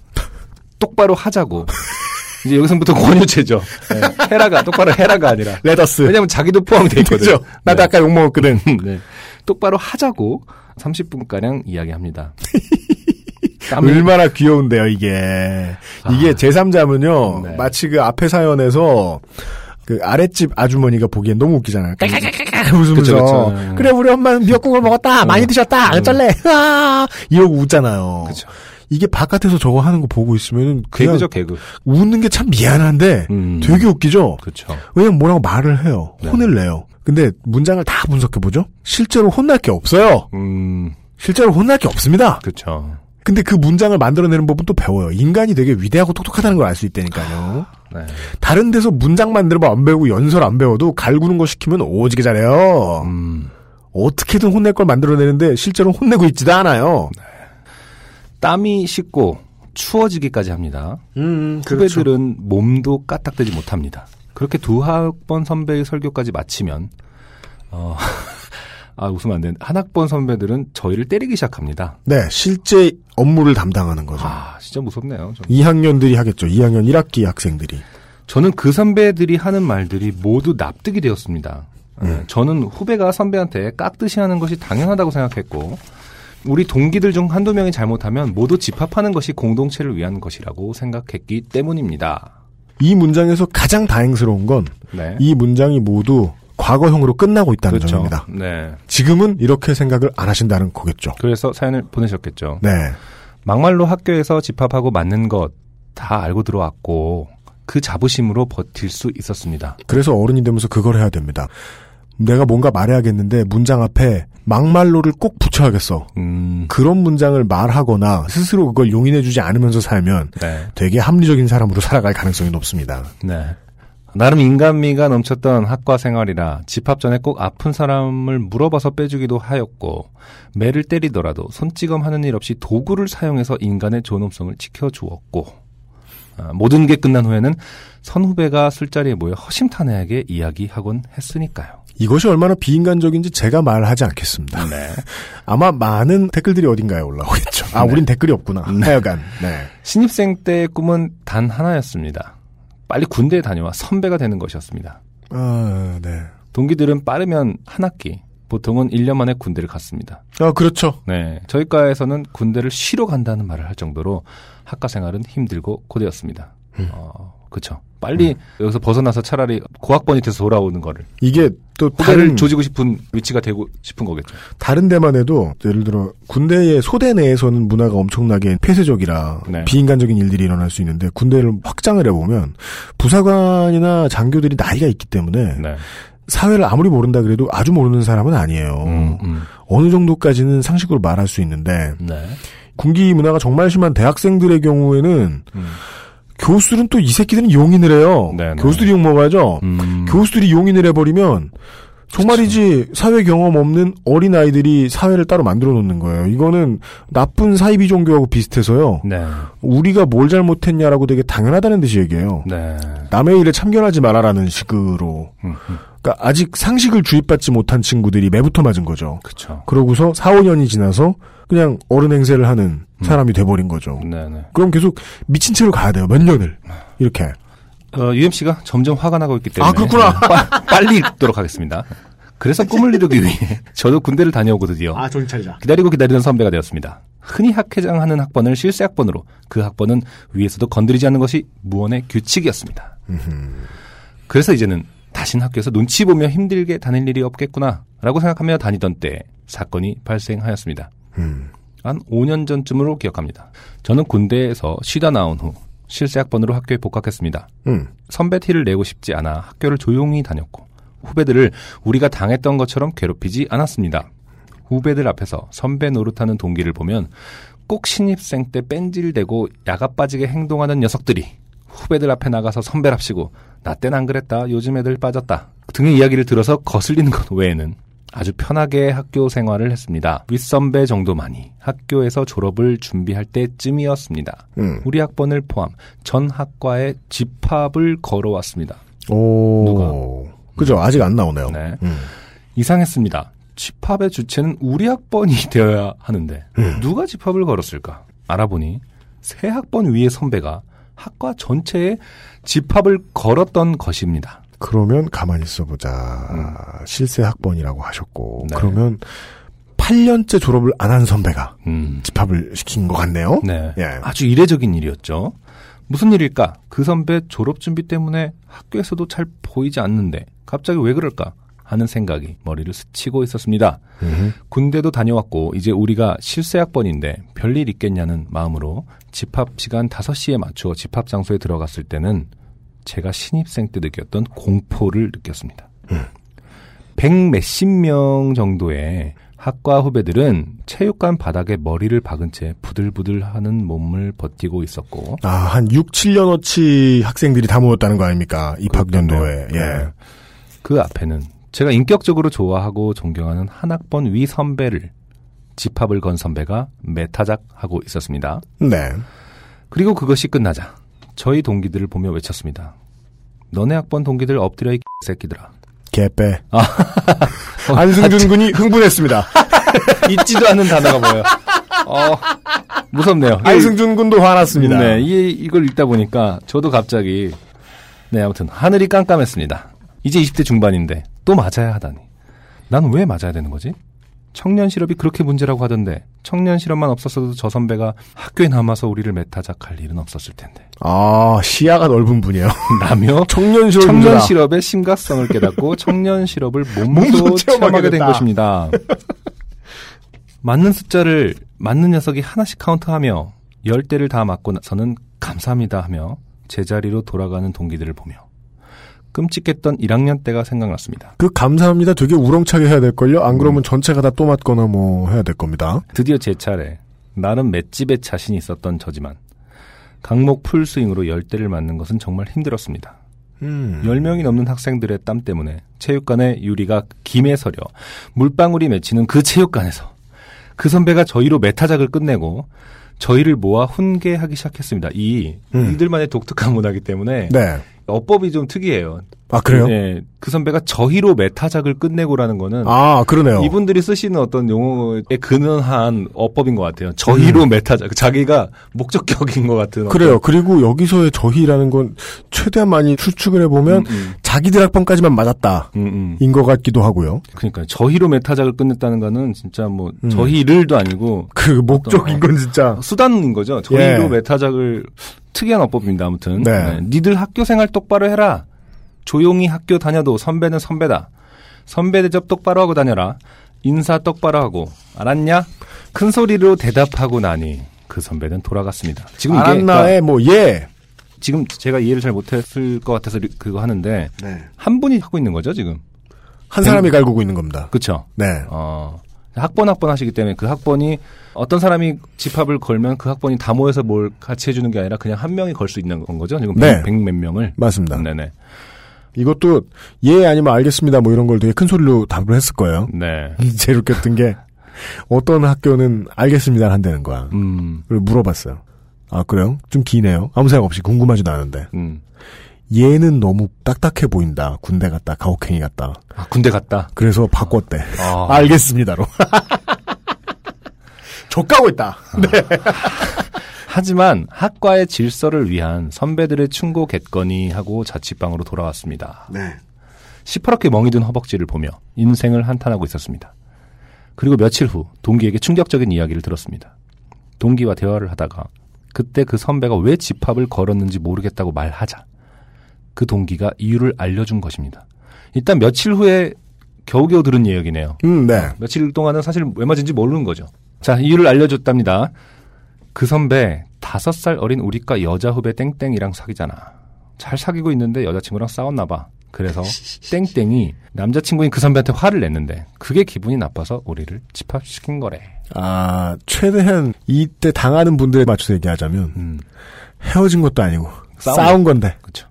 똑바로 하자고. 이제 여기서부터 권유체죠. 네. 헤라가 똑바로 헤라가 아니라. 레더스. 왜냐면 자기도 포함이 돼 있거든. 나도 네. 아까 욕 먹었거든. 네. 똑바로 하자고 30분 가량 이야기합니다. 땀을- 얼마나 귀여운데요, 이게. 이게 아. 제3자면요, 네. 마치 그 앞에 사연에서, 그 아랫집 아주머니가 보기엔 너무 웃기잖아요. 깔깔깔깔 웃으면서. 그쵸. 그래, 우리 엄마는 미역국을 먹었다. 많이 드셨다. 음. 어쩔래. 으아! 이러고 웃잖아요. 그쵸. 이게 바깥에서 저거 하는 거 보고 있으면 그냥 개그죠, 개그. 웃는 게 참 미안한데 음. 되게 웃기죠. 그쵸. 왜냐면 뭐라고 말을 해요. 네. 혼을 내요. 근데 문장을 다 분석해 보죠. 실제로 혼날 게 없어요. 음, 실제로 혼날 게 없습니다. 그쵸. 근데 그 문장을 만들어내는 법은 또 배워요. 인간이 되게 위대하고 똑똑하다는 걸 알 수 있다니까요. 네. 다른 데서 문장 법안 배우고 연설 안 배워도 갈구는 거 시키면 오지게 잘해요. 음, 어떻게든 혼낼 걸 만들어내는데 실제로 혼내고 있지도 않아요. 땀이 식고 추워지기까지 합니다. 음, 후배들은 몸도 까딱대지 못합니다. 그렇게 두 학번 선배의 설교까지 마치면 어, 아 웃으면 안 되는 한 학번 선배들은 저희를 때리기 시작합니다. 네, 실제 업무를 담당하는 거죠. 아 진짜 무섭네요. 좀. 2학년들이 하겠죠. 2학년 1학기 학생들이. 저는 그 선배들이 하는 말들이 모두 납득이 되었습니다. 예, 저는 후배가 선배한테 깍듯이 하는 것이 당연하다고 생각했고 우리 동기들 중 한두 명이 잘못하면 모두 집합하는 것이 공동체를 위한 것이라고 생각했기 때문입니다. 이 문장에서 가장 다행스러운 건이 네. 문장이 모두 과거형으로 끝나고 있다는 그렇죠. 점입니다. 네. 지금은 이렇게 생각을 안 하신다는 거겠죠. 그래서 사연을 보내셨겠죠. 네. 막말로 학교에서 집합하고 맞는 것 다 알고 들어왔고 그 자부심으로 버틸 수 있었습니다. 그래서 어른이 되면서 그걸 해야 됩니다. 내가 뭔가 말해야겠는데 문장 앞에 막말로를 꼭 붙여야겠어. 음, 그런 문장을 말하거나 스스로 그걸 용인해주지 않으면서 살면 네. 되게 합리적인 사람으로 살아갈 가능성이 높습니다. 네. 나름 인간미가 넘쳤던 학과 생활이라 집합 전에 꼭 아픈 사람을 물어봐서 빼주기도 하였고 매를 때리더라도 손찌검 하는 일 없이 도구를 사용해서 인간의 존엄성을 지켜주었고 아, 모든 게 끝난 후에는 선후배가 술자리에 모여 허심탄회하게 이야기하곤 했으니까요. 이것이 얼마나 비인간적인지 제가 말하지 않겠습니다. 네. 아마 많은 댓글들이 어딘가에 올라오겠죠. 아, 네. 우린 댓글이 없구나. 하여간. 네. 신입생 때의 꿈은 단 하나였습니다. 빨리 군대에 다녀와 선배가 되는 것이었습니다. 아, 네. 동기들은 빠르면 한 학기, 보통은 1년 만에 군대를 갔습니다. 아, 그렇죠. 네. 저희 과에서는 군대를 쉬러 간다는 말을 할 정도로 학과 생활은 힘들고 고되었습니다. 음. 어, 그쵸. 빨리 여기서 벗어나서 차라리 고학번이 돼서 돌아오는 거를. 이게 또 다른, 조지고 싶은 위치가 되고 싶은 거겠죠. 다른 데만 해도 예를 들어 군대의 소대 내에서는 문화가 엄청나게 폐쇄적이라 네. 비인간적인 일들이 일어날 수 있는데 군대를 확장을 해보면 부사관이나 장교들이 나이가 있기 때문에 네. 사회를 아무리 모른다 그래도 아주 모르는 사람은 아니에요. 음, 음. 어느 정도까지는 상식으로 말할 수 있는데 네. 군기 문화가 정말 심한 대학생들의 경우에는 음. 교수들은 또 이 새끼들은 용인을 해요. 네네. 교수들이 욕 먹어야죠. 음. 교수들이 용인을 해버리면 정말이지 사회 경험 없는 어린 아이들이 사회를 따로 만들어 놓는 거예요. 이거는 나쁜 사이비 종교하고 비슷해서요. 네. 우리가 뭘 잘못했냐라고 되게 당연하다는 듯이 얘기해요. 네. 남의 일에 참견하지 말아라는 식으로. 그러니까 아직 상식을 주입받지 못한 친구들이 매부터 맞은 거죠. 그쵸. 그러고서 4, 5년이 지나서 그냥 어른 행세를 하는 음. 사람이 돼버린 거죠. 네네. 그럼 계속 미친 채로 가야 돼요. 몇 년을. 이렇게. 어, UMC가 점점 화가 나고 있기 때문에. 아, 그렇구나. 빠- 빨리 읽도록 하겠습니다. 그래서 꿈을 이루기 위해 저도 군대를 다녀오거든요. 정신 차리자. 기다리고 기다리던 선배가 되었습니다. 흔히 학회장하는 학번을 실세 학번으로 그 학번은 위에서도 건드리지 않는 것이 무언의 규칙이었습니다. 그래서 이제는 다신 학교에서 눈치 보며 힘들게 다닐 일이 없겠구나라고 생각하며 다니던 때 사건이 발생하였습니다. 음. 한 5년 전쯤으로 기억합니다. 저는 군대에서 쉬다 나온 후 실세 학번으로 학교에 복학했습니다. 음. 선배 티를 내고 싶지 않아 학교를 조용히 다녔고 후배들을 우리가 당했던 것처럼 괴롭히지 않았습니다. 후배들 앞에서 선배 노릇하는 동기를 보면 꼭 신입생 때 뺀질대고 야가 빠지게 행동하는 녀석들이 후배들 앞에 나가서 선배랍시고 나 땐 안 그랬다 요즘 애들 빠졌다 등의 이야기를 들어서 거슬리는 것 외에는 아주 편하게 학교 생활을 했습니다. 윗선배 정도만이 학교에서 졸업을 준비할 때쯤이었습니다. 음. 우리 학번을 포함 전 학과에 집합을 걸어왔습니다. 오. 누가? 그죠. 아직 안 나오네요. 네. 음. 이상했습니다. 집합의 주체는 우리 학번이 되어야 하는데 음. 누가 집합을 걸었을까? 알아보니 세 학번 위의 선배가 학과 전체에 집합을 걸었던 것입니다. 그러면 가만히 있어보자. 실세 학번이라고 하셨고. 음. 네. 그러면 8년째 졸업을 안 한 선배가 음. 집합을 시킨 것 같네요. 네. 예. 아주 이례적인 일이었죠. 무슨 일일까? 그 선배 졸업 준비 때문에 학교에서도 잘 보이지 않는데 갑자기 왜 그럴까? 하는 생각이 머리를 스치고 있었습니다. 음흠. 군대도 다녀왔고 이제 우리가 실세학번인데 별일 있겠냐는 마음으로 집합 시간 5시에 맞추어 집합 장소에 들어갔을 때는 제가 신입생 때 느꼈던 공포를 느꼈습니다. 백 몇십 명 정도의 학과 후배들은 체육관 바닥에 머리를 박은 채 부들부들 하는 몸을 버티고 있었고 아, 한 6, 7년어치 학생들이 다 모였다는 거 아닙니까? 입학 연도에. 그렇겠네요. 예. 네. 그 앞에는 제가 인격적으로 좋아하고 존경하는 한 학번 위 선배를 집합을 건 선배가 매타작하고 있었습니다. 네. 그리고 그것이 끝나자 저희 동기들을 보며 외쳤습니다. 너네 학번 동기들 엎드려 이 새끼들아. 개빼. 아. 안승준 군이 흥분했습니다. 잊지도 않는 단어가 뭐예요? 어, 무섭네요. 안승준 군도 화났습니다. 네, 이, 이걸 읽다 보니까 저도 갑자기 네, 아무튼 하늘이 깜깜했습니다. 이제 20대 중반인데 또 맞아야 하다니. 난 왜 맞아야 되는 거지? 청년 실업이 그렇게 문제라고 하던데 청년 실업만 없었어도 저 선배가 학교에 남아서 우리를 메타작할 일은 없었을 텐데. 아, 시야가 넓은 분이에요. 라며 청년 실업 청년. 실업의 심각성을 깨닫고 청년 실업을 몸소 몸소 체험하게 체험하게 된. 것입니다. 맞는 숫자를 맞는 녀석이 하나씩 카운트하며 열 대를 다 맞고 나서는 감사합니다 하며 제자리로 돌아가는 동기들을 보며 끔찍했던 1학년 때가 생각났습니다. 그 감사합니다. 되게 우렁차게 해야 될걸요? 안 음. 그러면 전체가 다 또 맞거나 뭐 해야 될 겁니다. 드디어 제 차례. 나름 맷집에 자신이 있었던 저지만 강목 풀스윙으로 열 대를 맞는 것은 정말 힘들었습니다. 음. 10명이 넘는 학생들의 땀 때문에 체육관의 유리가 김에 서려 물방울이 맺히는 그 체육관에서 그 선배가 저희로 매타작을 끝내고 저희를 모아 훈계하기 시작했습니다. 이 음. 이들만의 독특한 문화이기 때문에 네. 어법이 좀 특이해요. 아, 그래요? 네, 그 선배가 저희로 매타작을 끝내고라는 거는 아, 그러네요. 이분들이 쓰시는 어떤 용어에 근원한 어법인 것 같아요. 저희로 매타작 자기가 목적격인 것 같은 음. 그래요. 그리고 여기서의 저희라는 건 최대한 많이 추측을 해보면 어떤- 음, 음, 자기들 학번까지만 맞았다. 음, 음. 인것 같기도 하고요. 그러니까 저희로 매타작을 끝냈다는 거는 진짜 뭐 음. 저희를도 아니고 그 목적인 건 진짜. 수단인 거죠. 저희로 예. 매타작을 특이한 어법입니다. 아무튼 네. 니들 학교 생활 똑바로 해라. 조용히 학교 다녀도 선배는 선배다. 선배 대접 똑바로 하고 다녀라. 인사 똑바로 하고 알았냐? 큰 소리로 대답하고 나니 그 선배는 돌아갔습니다. 지금 이게 그러니까 알았나에 뭐, 예. 지금 제가 이해를 잘 못했을 것 같아서 리- 그거 하는데 네. 한 분이 하고 있는 거죠 지금. 한 사람이 갈구고 있는 겁니다. 그렇죠. 네. 어, 학번 학번 하시기 때문에 그 학번이 어떤 사람이 집합을 걸면 그 학번이 다 모여서 뭘 같이 해주는 게 아니라 그냥 한 명이 걸 수 있는 건 거죠. 지금 네. 백몇 명을. 맞습니다. 네네. 이것도 예 아니면 알겠습니다 뭐 이런 걸 되게 큰 소리로 답을 했을 거예요. 네. 제일 웃겼던 게 어떤 학교는 알겠습니다 한다는 거야. 음, 그걸 물어봤어요. 아 그래요? 좀 기네요. 아무 생각 없이 궁금하지도 않은데 음. 얘는 너무 딱딱해 보인다. 군대 갔다 가혹행위 갔다. 아, 군대 갔다. 그래서 바꿨대. 아, 알겠습니다로. 족가고 있다. 하지만 학과의 질서를 위한 선배들의 충고 겠거니 하고 자취방으로 돌아왔습니다. 네. 시퍼렇게 멍이 든 허벅지를 보며 인생을 한탄하고 있었습니다. 그리고 며칠 후 동기에게 충격적인 이야기를 들었습니다. 동기와 대화를 하다가 그때 그 선배가 왜 집합을 걸었는지 모르겠다고 말하자 그 동기가 이유를 알려준 것입니다. 일단 며칠 후에 겨우겨우 들은 이야기네요. 음, 네. 며칠 동안은 사실 왜 맞은지 모르는 거죠. 자, 이유를 알려줬답니다. 그 선배 다섯 살 어린 우리과 여자 후배 땡땡이랑 사귀잖아. 잘 사귀고 있는데 여자친구랑 싸웠나 봐. 그래서 땡땡이 남자친구인 그 선배한테 화를 냈는데 그게 기분이 나빠서 우리를 집합시킨 거래. 아, 최대한 이때 당하는 분들에 맞춰서 얘기하자면 음, 헤어진 것도 아니고 싸운 싸운, 건데. 그렇죠.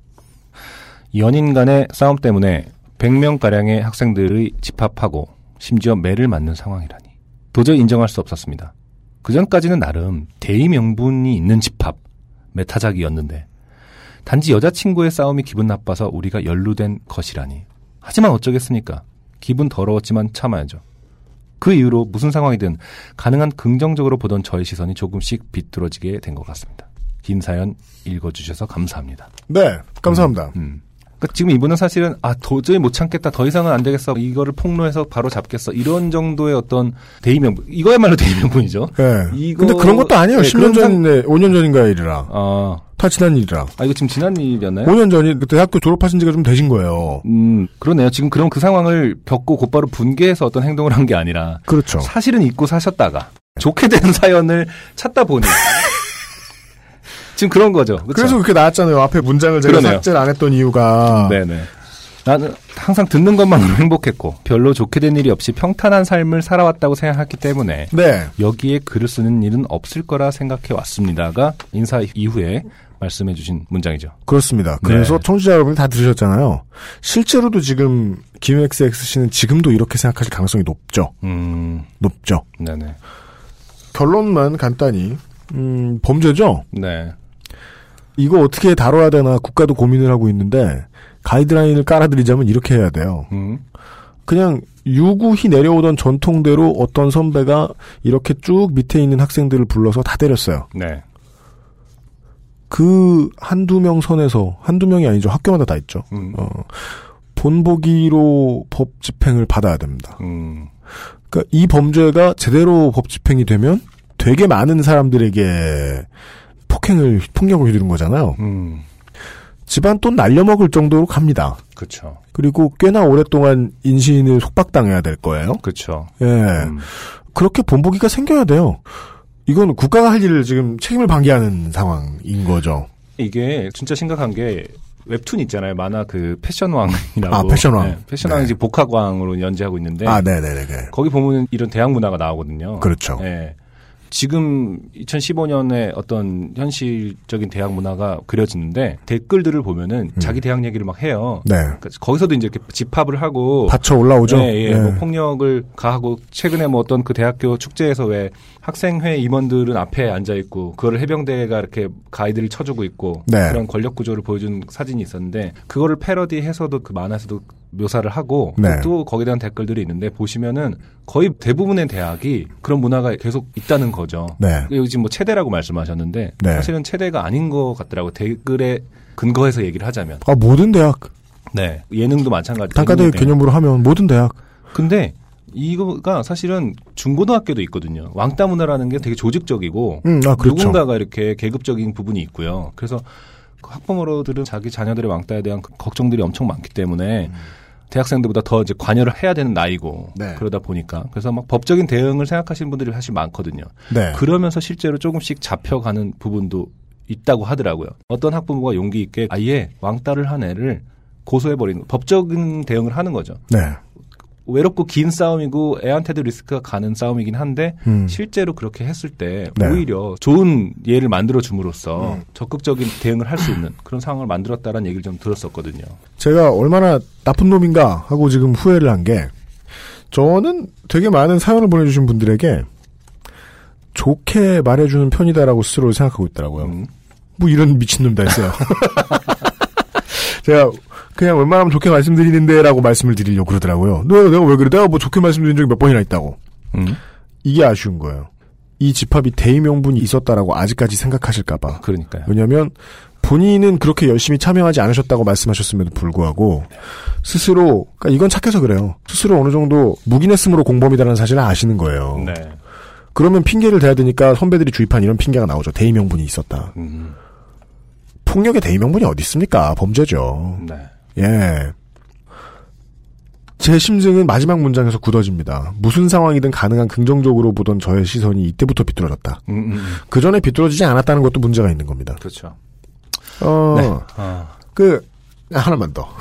연인 간의 싸움 때문에 100명가량의 학생들의 집합하고 심지어 매를 맞는 상황이라니 도저히 인정할 수 없었습니다. 그전까지는 나름 대의 명분이 있는 집합, 메타작이었는데 단지 여자친구의 싸움이 기분 나빠서 우리가 연루된 것이라니. 하지만 어쩌겠습니까? 기분 더러웠지만 참아야죠. 그 이후로 무슨 상황이든 가능한 긍정적으로 보던 저의 시선이 조금씩 비뚤어지게 된 것 같습니다. 긴 사연 읽어주셔서 감사합니다. 네, 감사합니다. 음. 그러니까 지금 이분은 사실은 아 도저히 못 참겠다 더 이상은 안 되겠어 이거를 폭로해서 바로 잡겠어 이런 정도의 어떤 대의명분 이거야말로 대의명분이죠. 예. 이거- 근데 그런 것도 아니에요. 네, 10년 그런 상- 전인데, 5년 전인가의 일이라. 아, 다 지난 일이라. 아 이거 지금 지난 일이었나요? 5년 전이, 그때 학교 졸업하신 지가 좀 되신 거예요. 음 그러네요. 지금 그럼 그 상황을 겪고 곧바로 분개해서 어떤 행동을 한 게 아니라 그렇죠. 사실은 잊고 사셨다가 좋게 된 사연을 찾다 보니 지금 그런 거죠. 그쵸? 그래서 그렇게 나왔잖아요. 앞에 문장을 제가 그러네요. 삭제를 안 했던 이유가. 네네. 나는 항상 듣는 것만으로 행복했고 별로 좋게 된 일이 없이 평탄한 삶을 살아왔다고 생각했기 때문에 네. 여기에 글을 쓰는 일은 없을 거라 생각해 왔습니다가 인사 이후에 말씀해 주신 문장이죠. 그렇습니다. 그래서 네. 청취자 여러분이 다 들으셨잖아요. 실제로도 지금 김XX 씨는 지금도 이렇게 생각하실 가능성이 높죠. 음, 높죠. 네네. 결론만 간단히 음, 범죄죠. 네. 이거 어떻게 다뤄야 되나 국가도 고민을 하고 있는데 가이드라인을 깔아드리자면 이렇게 해야 돼요. 음, 그냥 유구히 내려오던 전통대로 어떤 선배가 이렇게 쭉 밑에 있는 학생들을 불러서 다 때렸어요. 네. 그 한두 명 선에서 한두 명이 아니죠. 학교마다 다 있죠. 음, 어, 본보기로 법 집행을 받아야 됩니다. 음, 그러니까 이 범죄가 제대로 법 집행이 되면 되게 많은 사람들에게 폭행을 폭력을 휘두른 거잖아요. 음, 집안 돈 날려먹을 정도로 갑니다. 그쵸. 그리고 꽤나 오랫동안 인신을 속박당해야 될 거예요. 그쵸. 예. 음, 그렇게 본보기가 생겨야 돼요. 이건 국가가 할 일을 지금 책임을 방기하는 상황인 거죠. 이게 진짜 심각한 게 웹툰 있잖아요. 만화 그 패션왕이라고. 아, 패션왕. 네, 패션왕이 네. 복학왕으로 연재하고 있는데. 아, 네네네. 거기 보면 이런 대학 문화가 나오거든요. 그렇죠. 예. 지금 2015년에 어떤 현실적인 대학 문화가 그려지는데 댓글들을 보면은 자기 대학 얘기를 막 해요. 네. 그러니까 거기서도 이제 이렇게 집합을 하고 받쳐 올라오죠. 예, 예. 예. 뭐 폭력을 가하고 최근에 뭐 어떤 그 대학교 축제에서 왜 학생회 임원들은 앞에 앉아 있고 그거를 해병대가 이렇게 가이드를 쳐주고 있고 네. 그런 권력 구조를 보여준 사진이 있었는데 그거를 패러디해서도 그 만화에서도 묘사를 하고 네. 또 거기에 대한 댓글들이 있는데 보시면은 거의 대부분의 대학이 그런 문화가 계속 있다는 거죠. 네. 여기 지금 뭐 체대라고 말씀하셨는데 네. 사실은 체대가 아닌 것 같더라고 요 댓글에 근거해서 얘기를 하자면. 아, 모든 대학. 네. 예능도 마찬가지. 단과대 개념으로 하면 모든 대학. 근데 이거가 사실은 중고등학교도 있거든요. 왕따 문화라는 게 되게 조직적이고 음, 아, 그렇죠. 누군가가 이렇게 계급적인 부분이 있고요. 그래서 그 학부모들은 자기 자녀들의 왕따에 대한 그 걱정들이 엄청 많기 때문에 대학생들보다 더 이제 관여를 해야 되는 나이고 네. 그러다 보니까 그래서 막 법적인 대응을 생각하시는 분들이 사실 많거든요. 네. 그러면서 실제로 조금씩 잡혀가는 부분도 있다고 하더라고요. 어떤 학부모가 용기 있게 아예 왕따를 한 애를 고소해버리는 법적인 대응을 하는 거죠. 네. 외롭고 긴 싸움이고 애한테도 리스크가 가는 싸움이긴 한데 음. 실제로 그렇게 했을 때 네. 오히려 좋은 예를 만들어 줌으로써 음. 적극적인 대응을 할 수 있는 그런 상황을 만들었다라는 얘기를 좀 들었었거든요. 제가 얼마나 나쁜 놈인가 하고 지금 후회를 한 게 저는 되게 많은 사연을 보내주신 분들에게 좋게 말해주는 편이다라고 스스로 생각하고 있더라고요. 음. 뭐 이런 미친놈 다 있어요. 제가 그냥 웬만하면 좋게 말씀드리는데라고 말씀을 드리려고 그러더라고요. 내가, 내가 왜 그래? 내가 뭐 좋게 말씀드린 적이 몇 번이나 있다고. 음. 이게 아쉬운 거예요. 이 집합이 대의 명분이 있었다라고 아직까지 생각하실까봐. 그러니까요. 왜냐하면 본인은 그렇게 열심히 참여하지 않으셨다고 말씀하셨음에도 불구하고 스스로 그러니까 이건 착해서 그래요. 스스로 어느 정도 묵인했음으로 공범이다라는 사실을 아시는 거예요. 네. 그러면 핑계를 대야 되니까 선배들이 주입한 이런 핑계가 나오죠. 대의 명분이 있었다. 음. 폭력의 대의 명분이 어디 있습니까? 범죄죠. 네. 예. 제 심증은 마지막 문장에서 굳어집니다. 무슨 상황이든 가능한 긍정적으로 보던 저의 시선이 이때부터 비뚤어졌다. 음, 음, 음. 그 전에 비뚤어지지 않았다는 것도 문제가 있는 겁니다. 그렇죠. 어, 네. 아, 그, 아, 하나만 더.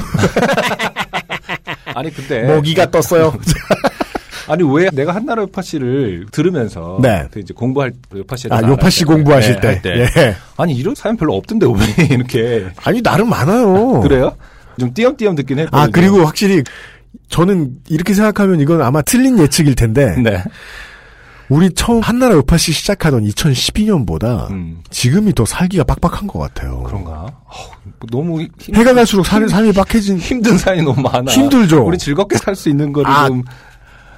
아니 근데 모기가 떴어요. 아니 왜 내가 한나라 요파 씨를 들으면서 네. 그 이제 공부할 요파 씨를 아, 요파 씨 공부하실 때. 예. 아니 이런 사연 별로 없던데 왜 이렇게 아니, 나름 많아요. 그래요? 좀 띄엄띄엄 듣긴 했거든요. 아, 그리고 확실히 저는 이렇게 생각하면 이건 아마 틀린 예측일 텐데 네. 우리 처음 한나라 요파 씨 시작하던 2012년보다 음, 지금이 더 살기가 빡빡한 것 같아요. 그런가? 어우, 너무 힘, 해가 갈수록 살, 삶이 빡해진 힘든 사연이 너무 많아. 힘들죠. 우리 즐겁게 살 수 있는 거를 아, 좀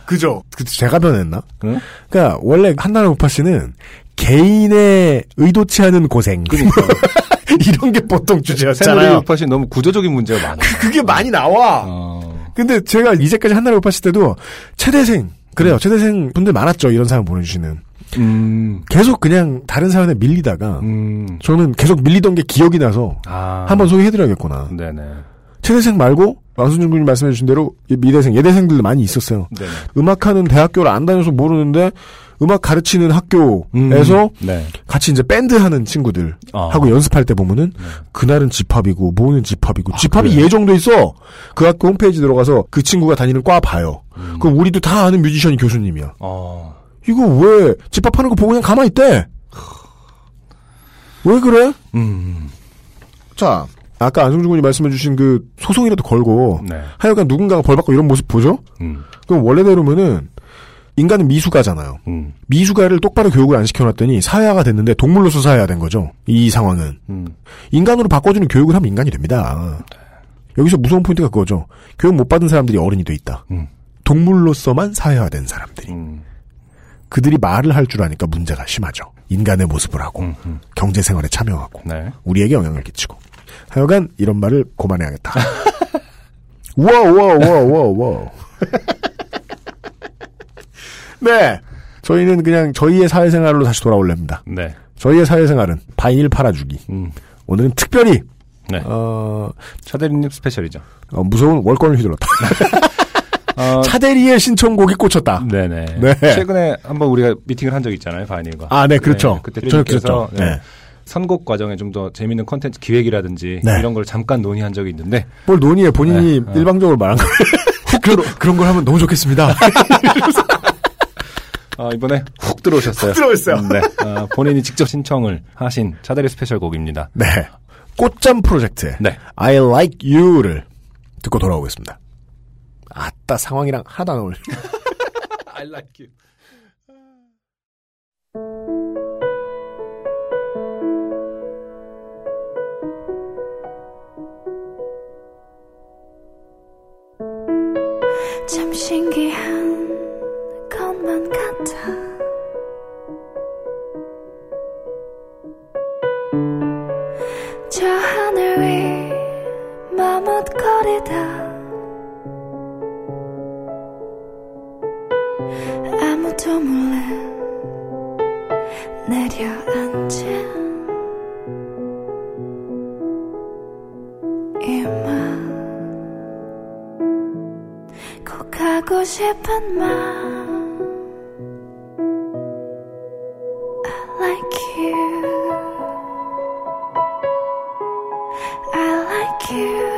그죠. 그 제가 변했나? 응? 그러니까 원래 한나라 요파 씨는 개인의 의도치 않은 고생 그러니까 이런 게 보통 주제였잖아요. 요파 씨 너무 구조적인 문제가 많아. 그게 많이 나와. 어, 근데 제가 이제까지 한나라 씨 때도 최대생 그래요. 최대생 분들 많았죠. 이런 사연 보내주시는. 음, 계속 그냥 다른 사연에 밀리다가 음, 저는 계속 밀리던 게 기억이 나서 아, 한번 소개해드려야겠구나. 네네, 최대생 말고 왕순준 군이 말씀해주신 대로 이 미대생, 예대생들도 많이 있었어요. 네네. 음악하는 대학교를 안 다녀서 모르는데 음악 가르치는 학교에서 음, 네. 같이 이제 밴드 하는 친구들 어. 하고 연습할 때 보면은 그날은 집합이고 뭐는 집합이고 집합이 아, 그래요? 예정돼 있어. 그 학교 홈페이지 들어가서 그 친구가 다니는 과 봐요. 음. 그럼 우리도 다 아는 뮤지션이 교수님이야. 어, 이거 왜 집합하는 거 보고 그냥 가만히 있대? 왜 그래? 음, 자, 아까 안승준 군이 말씀해주신 그 소송이라도 걸고 네, 하여간 누군가가 벌 받고 이런 모습 보죠? 음, 그럼 원래대로면은 인간은 미수가잖아요. 음, 미수가를 똑바로 교육을 안 시켜놨더니 사회화가 됐는데 동물로서 사회화 된 거죠. 이 상황은 음, 인간으로 바꿔주는 교육을 하면 인간이 됩니다. 여기서 무서운 포인트가 그거죠. 교육 못 받은 사람들이 어른이 돼 있다. 음, 동물로서만 사회화된 사람들이 음, 그들이 말을 할 줄 아니까 문제가 심하죠. 인간의 모습을 하고 음, 음, 경제 생활에 참여하고 네, 우리에게 영향을 끼치고 하여간 이런 말을 고만해야겠다. 우와 우와 우와 우와 우와. 네. 저희는 그냥 저희의 사회생활로 다시 돌아올랍니다. 네, 저희의 사회생활은 바이닐 팔아주기. 음, 오늘은 특별히 네. 어, 차대리님 스페셜이죠. 어, 무서운 월권을 휘둘렀다. 어, 차대리의 신청곡이 꽂혔다. 네네. 네. 최근에 한번 우리가 미팅을 한 적 있잖아요, 바이닐과. 아, 네, 그렇죠. 그때 저녁 대리님께서 그랬죠. 네. 선곡 과정에 좀 더 재밌는 컨텐츠 기획이라든지 네. 이런 걸 잠깐 논의한 적이 있는데 뭘 논의해 본인이 네, 네. 일방적으로 말한 거예요. 그런, 그런 걸 하면 너무 좋겠습니다. 아, 이번에 훅 들어오셨어요. 훅 들어오셨어요. 음, 네. 아, 본인이 직접 신청을 하신 차대리 스페셜 곡입니다. 네. 꽃잠 프로젝트의 네. I Like You를 듣고 돌아오겠습니다. 아따 상황이랑 하나도 안 어울려. I like you. 참 신기한 것만 같아. 저 하늘 위 머뭇거리다. 아무도 몰래 내려앉은 이맘 꼭 가고 싶은 맘 like you. I like you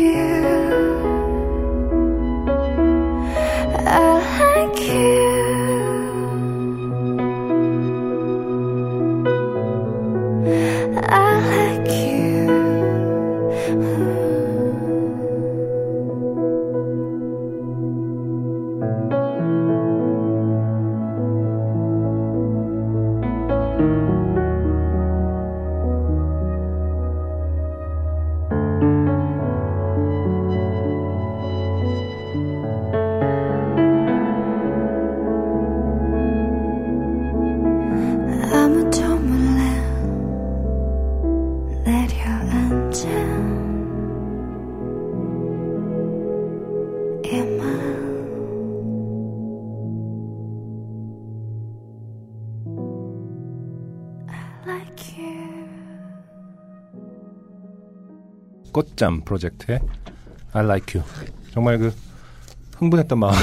You. 꽃잠 프로젝트의 I like you. 정말 그 흥분했던 마음이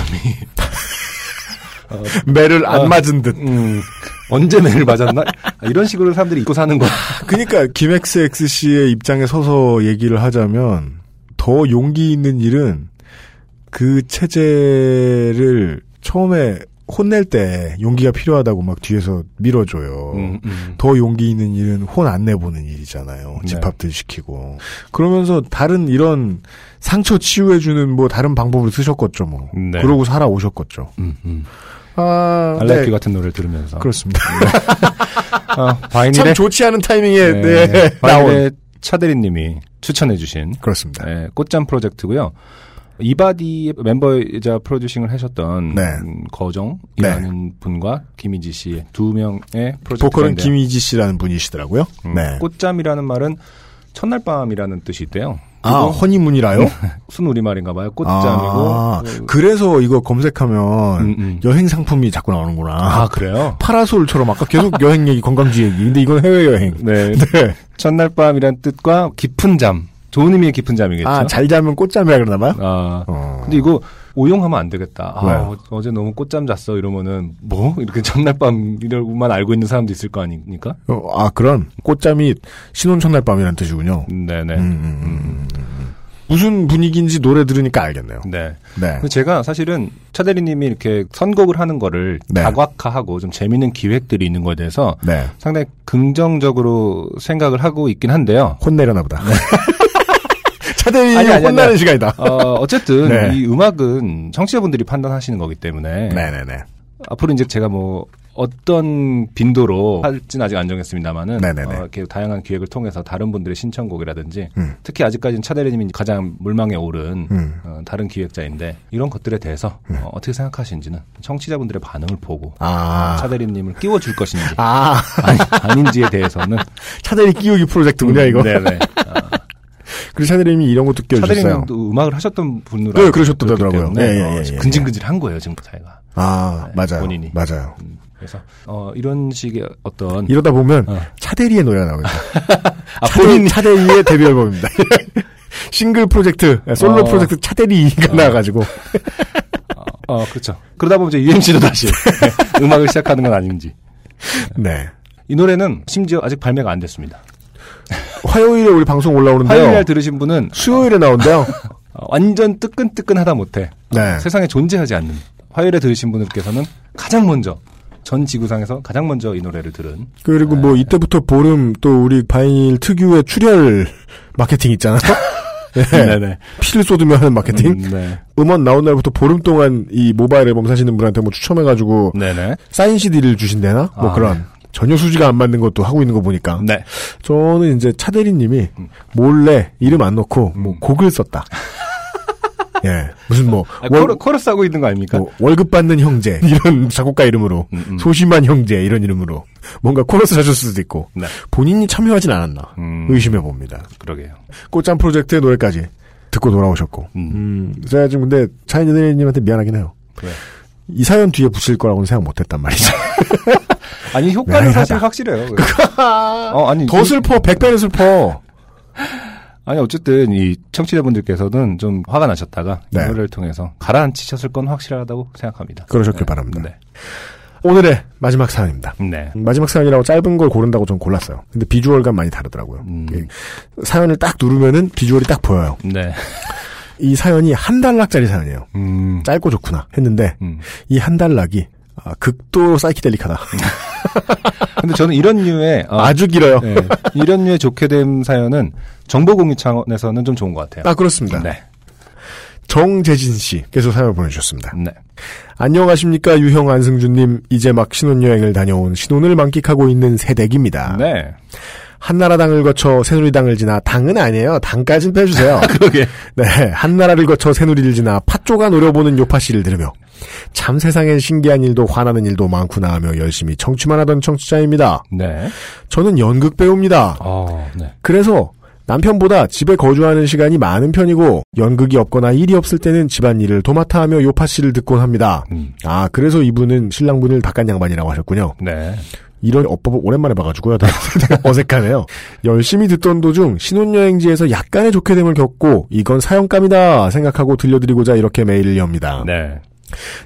매를 안 아. 맞은 듯. 음, 언제 매를 맞았나? 아, 이런 식으로 사람들이 입고 사는 거야. 그러니까 김XX 씨의 입장에 서서 얘기를 하자면 더 용기 있는 일은 그 체제를 처음에 혼낼 때 용기가 필요하다고 막 뒤에서 밀어줘요. 음, 음. 더 용기 있는 일은 혼 안 내보는 일이잖아요. 네. 집합들 시키고. 그러면서 다른 이런 상처 치유해주는 뭐 다른 방법을 쓰셨겠죠, 뭐. 네. 그러고 살아오셨겠죠. 음, 음. 아, 알라이키 같은 노래를 들으면서. 그렇습니다. 아, 참 바이닐의, 좋지 않은 타이밍에, 네, 네. 바이닐의 차대리님이 추천해주신 그렇습니다. 네, 꽃잠 프로젝트고요. 이바디 멤버이자 프로듀싱을 하셨던 네. 음, 거정이라는 분과 김희지 씨 두 명의 프로젝트가 보컬은. 김희지 씨라는 분이시더라고요. 음, 네. 꽃잠이라는 말은 첫날 밤이라는 뜻이 있대요. 아, 허니문이라요? 순우리말인가 봐요. 꽃잠이고. 아, 그- 그래서 이거 검색하면 음, 음. 여행 상품이 자꾸 나오는구나. 아, 그래요? 파라솔처럼 아까 계속 여행 얘기, 관광지 얘기. 근데 이건 해외여행. 네. 네. 첫날 밤이란 뜻과 깊은 잠. 좋은 의미의 깊은 잠이겠죠. 아, 잘 자면 꽃잠이라 그러나 봐요? 아, 어. 근데 이거 오용하면 안 되겠다. 아, 왜요? 어, 어제 너무 꽃잠 잤어. 이러면은 뭐 이렇게 첫날 밤 이럴만 알고 있는 사람도 있을 거 아닙니까? 어, 아, 그런 꽃잠이 신혼 첫날 밤이라는 뜻이군요. 네네. 음, 음, 음, 음. 무슨 분위기인지 노래 들으니까 알겠네요. 네. 네. 제가 사실은 차대리님이 이렇게 선곡을 하는 거를 네. 다각화하고 좀 재밌는 기획들이 있는 거에 대해서 네. 상당히 긍정적으로 생각을 하고 있긴 한데요. 혼내려나 보다. 차대리 아니, 아니, 혼나는 아니. 시간이다. 어, 어쨌든 네. 이 음악은 청취자분들이 판단하시는 거기 때문에 네네네. 앞으로 이제 제가 뭐 어떤 빈도로 할지는 아직 안 정했습니다만은 네네네. 어, 이렇게 다양한 기획을 통해서 다른 분들의 신청곡이라든지 음. 특히 아직까지는 차대리님이 가장 물망에 오른 음. 어, 다른 기획자인데 이런 것들에 대해서 어, 떻게 생각하시는지는 청취자분들의 반응을 보고 아. 차대리님을 끼워줄 것인지 아, 아니, 아닌지에 대해서는 차대리 끼우기 프로젝트군요, 이거. 네네. 그리고 차대리님이 이런 것도 끼워주셨어요. 차대리님도 음악을 하셨던 분으로 네, 그러셨더라고요. 때문에 예, 예, 어, 예, 예. 근질근질한 거예요 지금 자기가. 아, 네, 맞아요. 본인이. 맞아요. 음, 그래서 어, 이런 식의 어떤 이러다 보면 어. 차대리의 노래가 나오죠. 아, 차대리, 차대리의 데뷔 앨범입니다. 싱글 프로젝트, 솔로 어. 프로젝트 차대리가 나와가지고. 어, 그렇죠. 그러다 보면 이제 UMC도 다시 네, 음악을 시작하는 건 아닌지. 네. 이 노래는 심지어 아직 발매가 안 됐습니다. 화요일에 우리 방송 올라오는데요. 화요일 날 들으신 분은 수요일에 나온대요. 어, 완전 뜨끈뜨끈하다 못해 네. 세상에 존재하지 않는 화요일에 들으신 분들께서는 가장 먼저 전 지구상에서 가장 먼저 이 노래를 들은 그리고 뭐 이때부터 보름 또 우리 바이닐 특유의 출혈 마케팅 있잖아요. 네. 네네. 피를 쏟으며 하는 마케팅. 음, 네. 음원 나온 날부터 보름 동안 이 모바일 앨범 사시는 분한테 뭐 추첨해가지고 네네. 사인 CD를 주신대나? 뭐 아, 그런. 전혀 수지가 안 맞는 것도 하고 있는 거 보니까. 네. 저는 이제 차대리님이 음. 몰래 이름 안 넣고 뭐 곡을 썼다. 예. 무슨 뭐, 아, 월, 코러, 코러스 하고 있는 거 아닙니까? 뭐 월급 받는 형제 이런 작곡가 이름으로 음, 음. 소심한 형제 이런 이름으로 뭔가 코러스 하셨을 수도 있고 네. 본인이 참여하진 않았나 음, 의심해 봅니다. 그러게요. 꽃잠 프로젝트의 노래까지 듣고 돌아오셨고. 음. 음, 제가 지금 근데 차이니드님한테 미안하긴 해요. 왜? 이 사연 뒤에 붙일 거라고는 생각 못했단 말이죠. 아니 효과는. 사실 확실해요. 어 아니 더 슬퍼, 백배는 슬퍼. 아니 어쨌든 이 청취자분들께서는 좀 화가 나셨다가 네. 이 노래를 통해서 가라앉히셨을 건 확실하다고 생각합니다. 그러셨길 네. 바랍니다. 네. 오늘의 마지막 사연입니다. 네. 마지막 사연이라고 짧은 걸 고른다고 전 골랐어요. 근데 비주얼과 많이 다르더라고요. 음. 예, 사연을 딱 누르면은 비주얼이 딱 보여요. 네. 이 사연이 한 달락짜리 사연이에요. 음. 짧고 좋구나 했는데 음. 이한 달락이 아, 극도로 사이키델릭하다. 근데 저는 이런 류의 어, 아주 길어요. 네, 이런 류의 좋게 된 사연은 정보 공유 차원에서는 좀 좋은 것 같아요. 아, 그렇습니다. 네, 정재진 씨께서 사연을 보내주셨습니다. 네, 안녕하십니까, 유형 안승준님. 이제 막 신혼여행을 다녀온 신혼을 만끽하고 있는 새댁입니다. 네. 한나라당을 거쳐 새누리당을 지나 당은 아니에요. 당까진 빼주세요. 그러게. 네, 한나라를 거쳐 새누리를 지나 팥조가 노려보는 요파 씨를 들으며 참 세상엔 신기한 일도 화나는 일도 많구나 하며 열심히 청취만 하던 청취자입니다. 네. 저는 연극 배우입니다. 어, 네. 그래서 남편보다 집에 거주하는 시간이 많은 편이고 연극이 없거나 일이 없을 때는 집안일을 도맡아 하며 요파 씨를 듣곤 합니다. 음, 아, 그래서 이분은 신랑분을 바깥 양반이라고 하셨군요. 네. 이런 어법을 오랜만에 봐가지고요. 어색하네요. 열심히 듣던 도중 신혼여행지에서 약간의 좋게 됨을 겪고 이건 사연감이다 생각하고 들려드리고자 이렇게 메일을 엽니다. 네.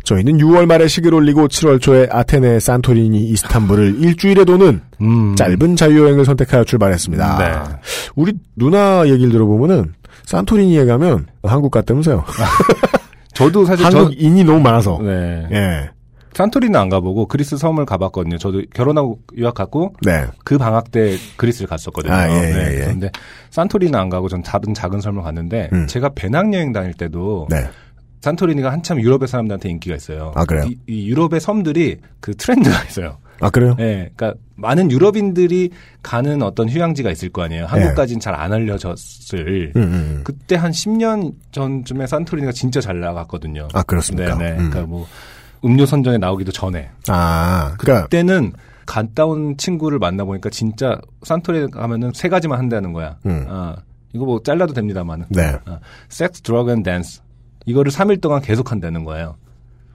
저희는 6월 말에 식을 올리고 7월 초에 아테네, 산토리니, 이스탄불을 일주일에 도는 음. 짧은 자유여행을 선택하여 출발했습니다. 네. 우리 누나 얘기를 들어보면은 산토리니에 가면 한국 같다면서요. 저도 사실 한국인이 너무 많아서. 저, 네. 예. 산토리는 안 가보고 그리스 섬을 가봤거든요. 저도 결혼하고 유학 갔고 네. 그 방학 때 그리스를 갔었거든요. 아, 예, 예, 네. 예. 그런데 산토리는 안 가고 전 작은 작은 섬을 갔는데 음. 제가 배낭 여행 다닐 때도 네. 산토리니가 한참 유럽의 사람들한테 인기가 있어요. 아, 그래요? 이, 이 유럽의 섬들이 그 트렌드가 있어요. 아, 그래요? 예, 그러니까 많은 유럽인들이 가는 어떤 휴양지가 있을 거 아니에요. 한국까지는 잘 안 알려졌을. 음, 음, 음. 그때 한 10년 전쯤에 산토리니가 진짜 잘 나갔거든요. 아, 그렇습니까? 네 네. 음. 그러니까 뭐 음료 선전에 나오기도 전에. 아, 그니까, 그때는 갔다 온 친구를 만나보니까 진짜 산토리니 가면은 세 가지만 한다는 거야. 음. 아, 이거 뭐 잘라도 됩니다만. 네. sex, drug and dance. 이거를 3일 동안 계속 한다는 거예요.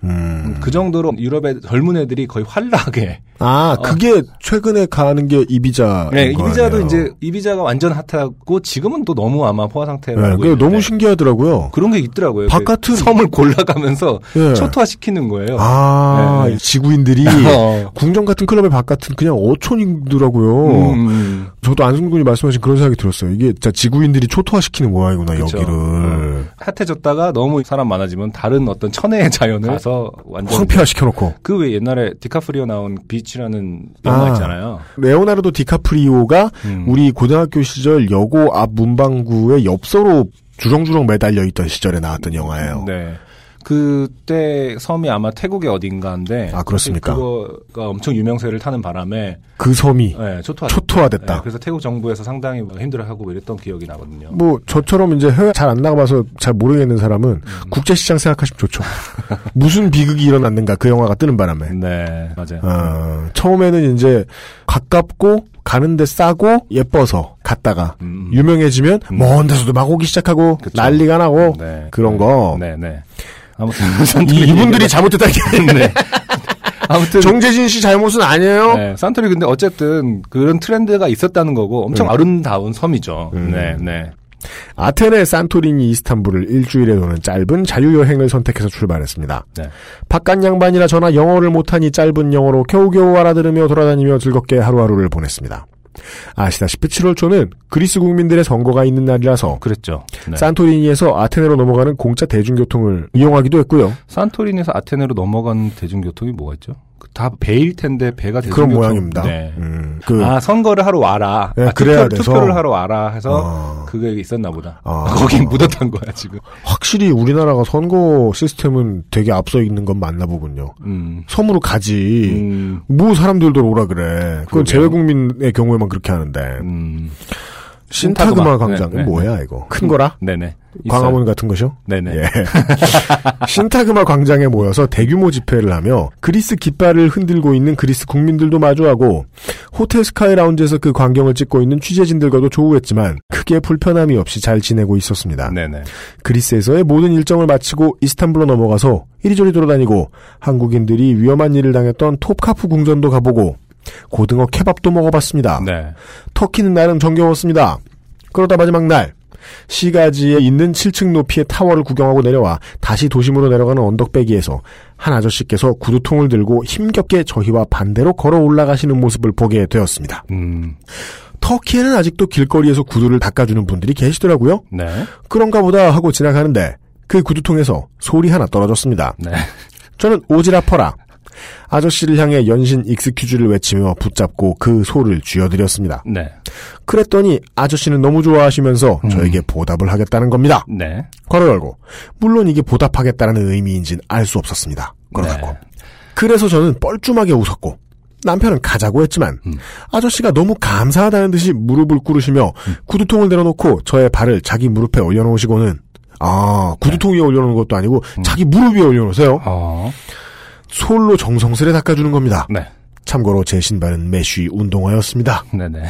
음. 그 정도로 유럽의 젊은 애들이 거의 환락에. 아, 그게 최근에 가는 게 이비자. 네, 이비자도 이제 이비자가 완전 핫하고 지금은 또 너무 아마 포화 상태로 네, 그게 너무 신기하더라고요. 그런 게 있더라고요. 바깥은- 그 섬을 골라가면서 예. 초토화 시키는 거예요. 아, 네, 네. 지구인들이 어. 궁정 같은 클럽의 바깥은 그냥 어촌이더라고요. 음, 저도 안승준 군이 말씀하신 그런 생각이 들었어요. 이게 진짜 지구인들이 초토화시키는 모양이구나, 그쵸. 여기를. 핫해졌다가 너무 사람 많아지면 다른 어떤 천혜의 자연을 가서 완전 황폐화 시켜놓고. 그 왜 옛날에 디카프리오 나온 비치라는 영화 아. 있잖아요. 레오나르도 디카프리오가 음. 우리 고등학교 시절 여고 앞 문방구의 엽서로 주렁주렁 매달려 있던 시절에 나왔던 영화예요. 네. 그때 섬이 아마 태국의 어딘가인데 아, 그렇습니까? 그거가 엄청 유명세를 타는 바람에 그 섬이 네, 초토화 초토화됐다. 네, 그래서 태국 정부에서 상당히 힘들어하고 이랬던 기억이 나거든요. 뭐 저처럼 이제 해외 잘 안 나가봐서 잘 모르겠는 사람은 음. 국제시장 생각하시면 좋죠. 무슨 비극이 일어났는가 그 영화가 뜨는 바람에. 네, 맞아요. 어, 처음에는 이제 가깝고 가는데 싸고 예뻐서 갔다가 음. 유명해지면 음. 먼 데서도 막 오기 시작하고 그쵸. 난리가 나고 네. 그런 네. 거. 네, 네. 아무튼 이, 이분들이 게 아니라 네. 아무튼 정재진 씨 잘못은 아니에요. 네, 산토리 근데 어쨌든 그런 트렌드가 있었다는 거고 엄청 음. 아름다운 섬이죠. 음. 네, 네. 아테네, 산토리니, 이스탄불을 일주일에 도는 짧은 자유여행을 선택해서 출발했습니다. 네. 바깥 양반이라 저나 영어를 못하니 짧은 영어로 겨우겨우 알아들으며 돌아다니며 즐겁게 하루하루를 보냈습니다. 아시다시피 7월 초는 그리스 국민들의 선거가 있는 날이라서 그랬죠. 네. 산토리니에서 아테네로 넘어가는 공짜 대중교통을 이용하기도 했고요. 산토리니에서 아테네로 넘어간 대중교통이 뭐가 있죠? 그다 배일 텐데 배가 그런 모양입니다. 네. 음, 그, 아 선거를 하러 와라. 네, 아, 그래야 투표, 돼서. 투표를 하러 와라 해서 어, 그게 있었나 보다. 아. 거기 묻었던 거야 지금. 확실히 우리나라가 선거 시스템은 되게 앞서 있는 건 맞나 보군요. 음. 섬으로 가지. 음. 뭐 사람들도 오라 그래. 그건 그러게요. 재외국민의 경우에만 그렇게 하는데. 음. 신타그마. 광장은 네, 네, 뭐야 이거? 큰 거라? 네네. 광화문 같은 것이요? 네네. 예. 신타그마 광장에 모여서 대규모 집회를 하며 그리스 깃발을 흔들고 있는 그리스 국민들도 마주하고 호텔 스카이 라운지에서 그 광경을 찍고 있는 취재진들과도 조우했지만 크게 불편함이 없이 잘 지내고 있었습니다. 네네. 그리스에서의 모든 일정을 마치고 이스탄불로 넘어가서 이리저리 돌아다니고 한국인들이 위험한 일을 당했던 톱카프 궁전도 가보고 고등어 케밥도 먹어봤습니다. 네. 터키는 나름 정겨웠습니다. 그러다 마지막 날 시가지에 있는 7층 높이의 타워를 구경하고 내려와 다시 도심으로 내려가는 언덕배기에서 한 아저씨께서 구두통을 들고 힘겹게 저희와 반대로 걸어 올라가시는 모습을 보게 되었습니다. 음. 터키에는 아직도 길거리에서 구두를 닦아주는 분들이 계시더라고요. 네. 그런가 보다 하고 지나가는데 그 구두통에서 소리 하나 떨어졌습니다. 네. 저는 오지라퍼라 아저씨를 향해 연신 익스큐즈를 외치며 붙잡고 그 소를 쥐어드렸습니다. 네. 그랬더니 아저씨는 너무 좋아하시면서 음. 저에게 보답을 하겠다는 겁니다. 네. 괄호 열고 물론 이게 보답하겠다는 의미인지는 알수 없었습니다. 괄호 닫고. 네. 그래서 저는 뻘쭘하게 웃었고 남편은 가자고 했지만 음. 아저씨가 너무 감사하다는 듯이 무릎을 꿇으시며 음. 구두통을 내려놓고 저의 발을 자기 무릎에 올려놓으시고는 아 구두통 위에 올려놓는 것도 아니고 음. 자기 무릎 위에 올려놓으세요. 어. 솔로 정성스레 닦아주는 겁니다. 네. 참고로 제 신발은 메쉬 운동화였습니다. 네네.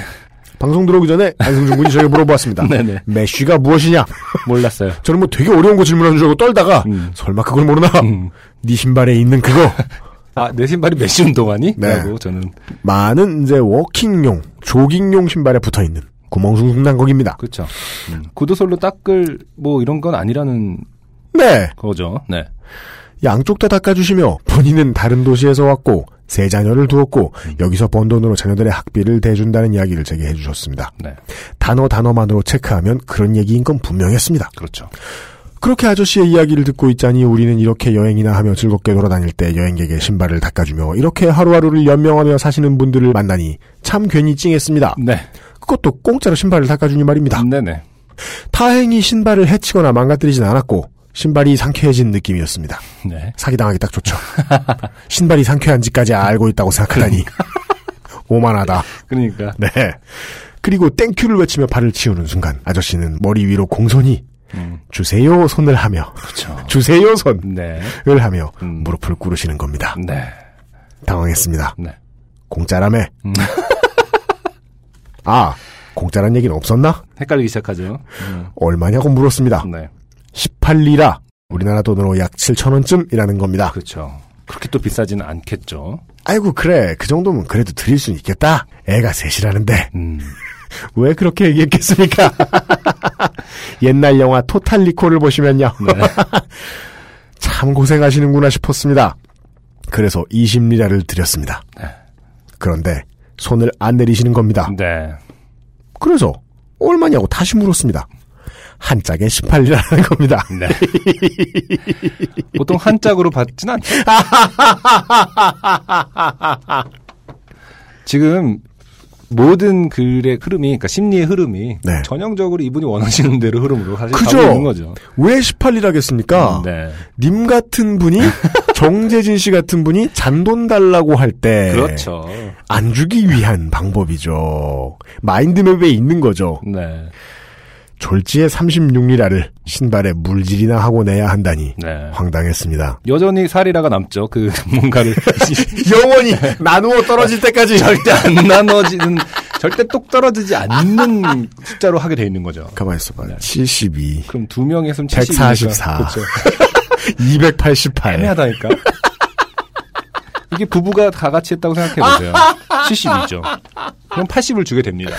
방송 들어오기 전에 안승준 군이 저에게 물어보았습니다. 네네. 메쉬가 무엇이냐? 몰랐어요. 저는 뭐 되게 어려운 거 질문하는 줄 알고 떨다가 음. 설마 그걸 모르나? 음. 네 신발에 있는 그거. 아, 내 신발이 메시 운동화니? 네. 라고 저는. 많은 이제 워킹용, 조깅용 신발에 붙어 있는 구멍숭숭 난 거기입니다. 그쵸. 음. 구두솔로 닦을, 뭐, 이런 건 아니라는 네. 거죠. 네. 양쪽 다 닦아주시며 본인은 다른 도시에서 왔고 세 자녀를 두었고 여기서 번 돈으로 자녀들의 학비를 대준다는 이야기를 제게 해주셨습니다. 네. 단어 단어만으로 체크하면 그런 얘기인 건 분명했습니다. 그렇죠. 그렇게 아저씨의 이야기를 듣고 있자니 우리는 이렇게 여행이나 하며 즐겁게 돌아다닐 때 여행객의 신발을 닦아주며 이렇게 하루하루를 연명하며 사시는 분들을 만나니 참 괜히 찡했습니다. 네. 그것도 공짜로 신발을 닦아주니 말입니다. 네네. 다행히 신발을 해치거나 망가뜨리진 않았고 신발이 상쾌해진 느낌이었습니다. 네. 사기당하기 딱 좋죠. 신발이 상쾌한지까지 알고 있다고 생각하다니 오만하다. 그러니까. 네. 그리고 땡큐를 외치며 발을 치우는 순간 아저씨는 머리 위로 공손히 음. 주세요 손을 하며 그렇죠. 주세요 손을 네. 하며 음. 무릎을 꿇으시는 겁니다. 네. 당황했습니다. 네. 공짜라며. 음. 아 공짜란 얘기는 없었나? 헷갈리기 시작하죠. 음. 얼마냐고 물었습니다. 네. 18리라 우리나라 돈으로 약 7천원쯤이라는 겁니다. 그렇죠. 그렇게 또 비싸지는 않겠죠. 아이고 그래 그 정도면 그래도 드릴 수 있겠다. 애가 셋이라는데 음. 왜 그렇게 얘기했겠습니까? 옛날 영화 토탈 리콜을 보시면요. 네. 참 고생하시는구나 싶었습니다. 그래서 20리라를 드렸습니다. 네. 그런데 손을 안 내리시는 겁니다. 네. 그래서 얼마냐고 다시 물었습니다. 한 짝에 18리라는 겁니다. 네. 보통 한 짝으로 받진 않죠. 지금 모든 글의 흐름이, 그러니까 심리의 흐름이 네. 전형적으로 이분이 원하시는 대로 흐름으로 사실 그죠? 가고 있는 거죠. 왜 18리라겠습니까? 네. 님 같은 분이 정재진 씨 같은 분이 잔돈 달라고 할때안 그렇죠. 주기 위한 방법이죠. 마인드맵에 있는 거죠. 네. 졸지에 36리라를 신발에 물질이나 하고 내야 한다니 네. 황당했습니다. 여전히 사리라가 남죠. 그 뭔가를 영원히 나누어 떨어질 때까지 절대 안 나눠지는 절대 똑 떨어지지 않는 숫자로 하게 돼 있는 거죠. 가만히 있어봐. 네. 72, 그럼 두 명의 손 144. 그렇죠. 288. 애매하다니까. 이게 부부가 다 같이 했다고 생각해보세요. 70이죠. 그럼 80을 주게 됩니다.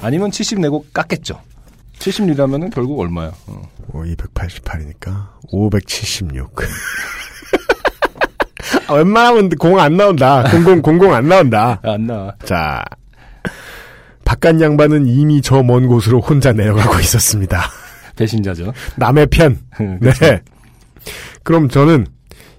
아니면 70 내고 깎겠죠. 70이라면은 결국 얼마야? 어. 어, 288이니까 576. 아, 웬만하면 공 안 나온다. 00, 00안 나온다. 아, 안 나와. 자. 바깥 양반은 이미 저 먼 곳으로 혼자 내려가고 있었습니다. 배신자죠. 남의 편. 네. 그럼 저는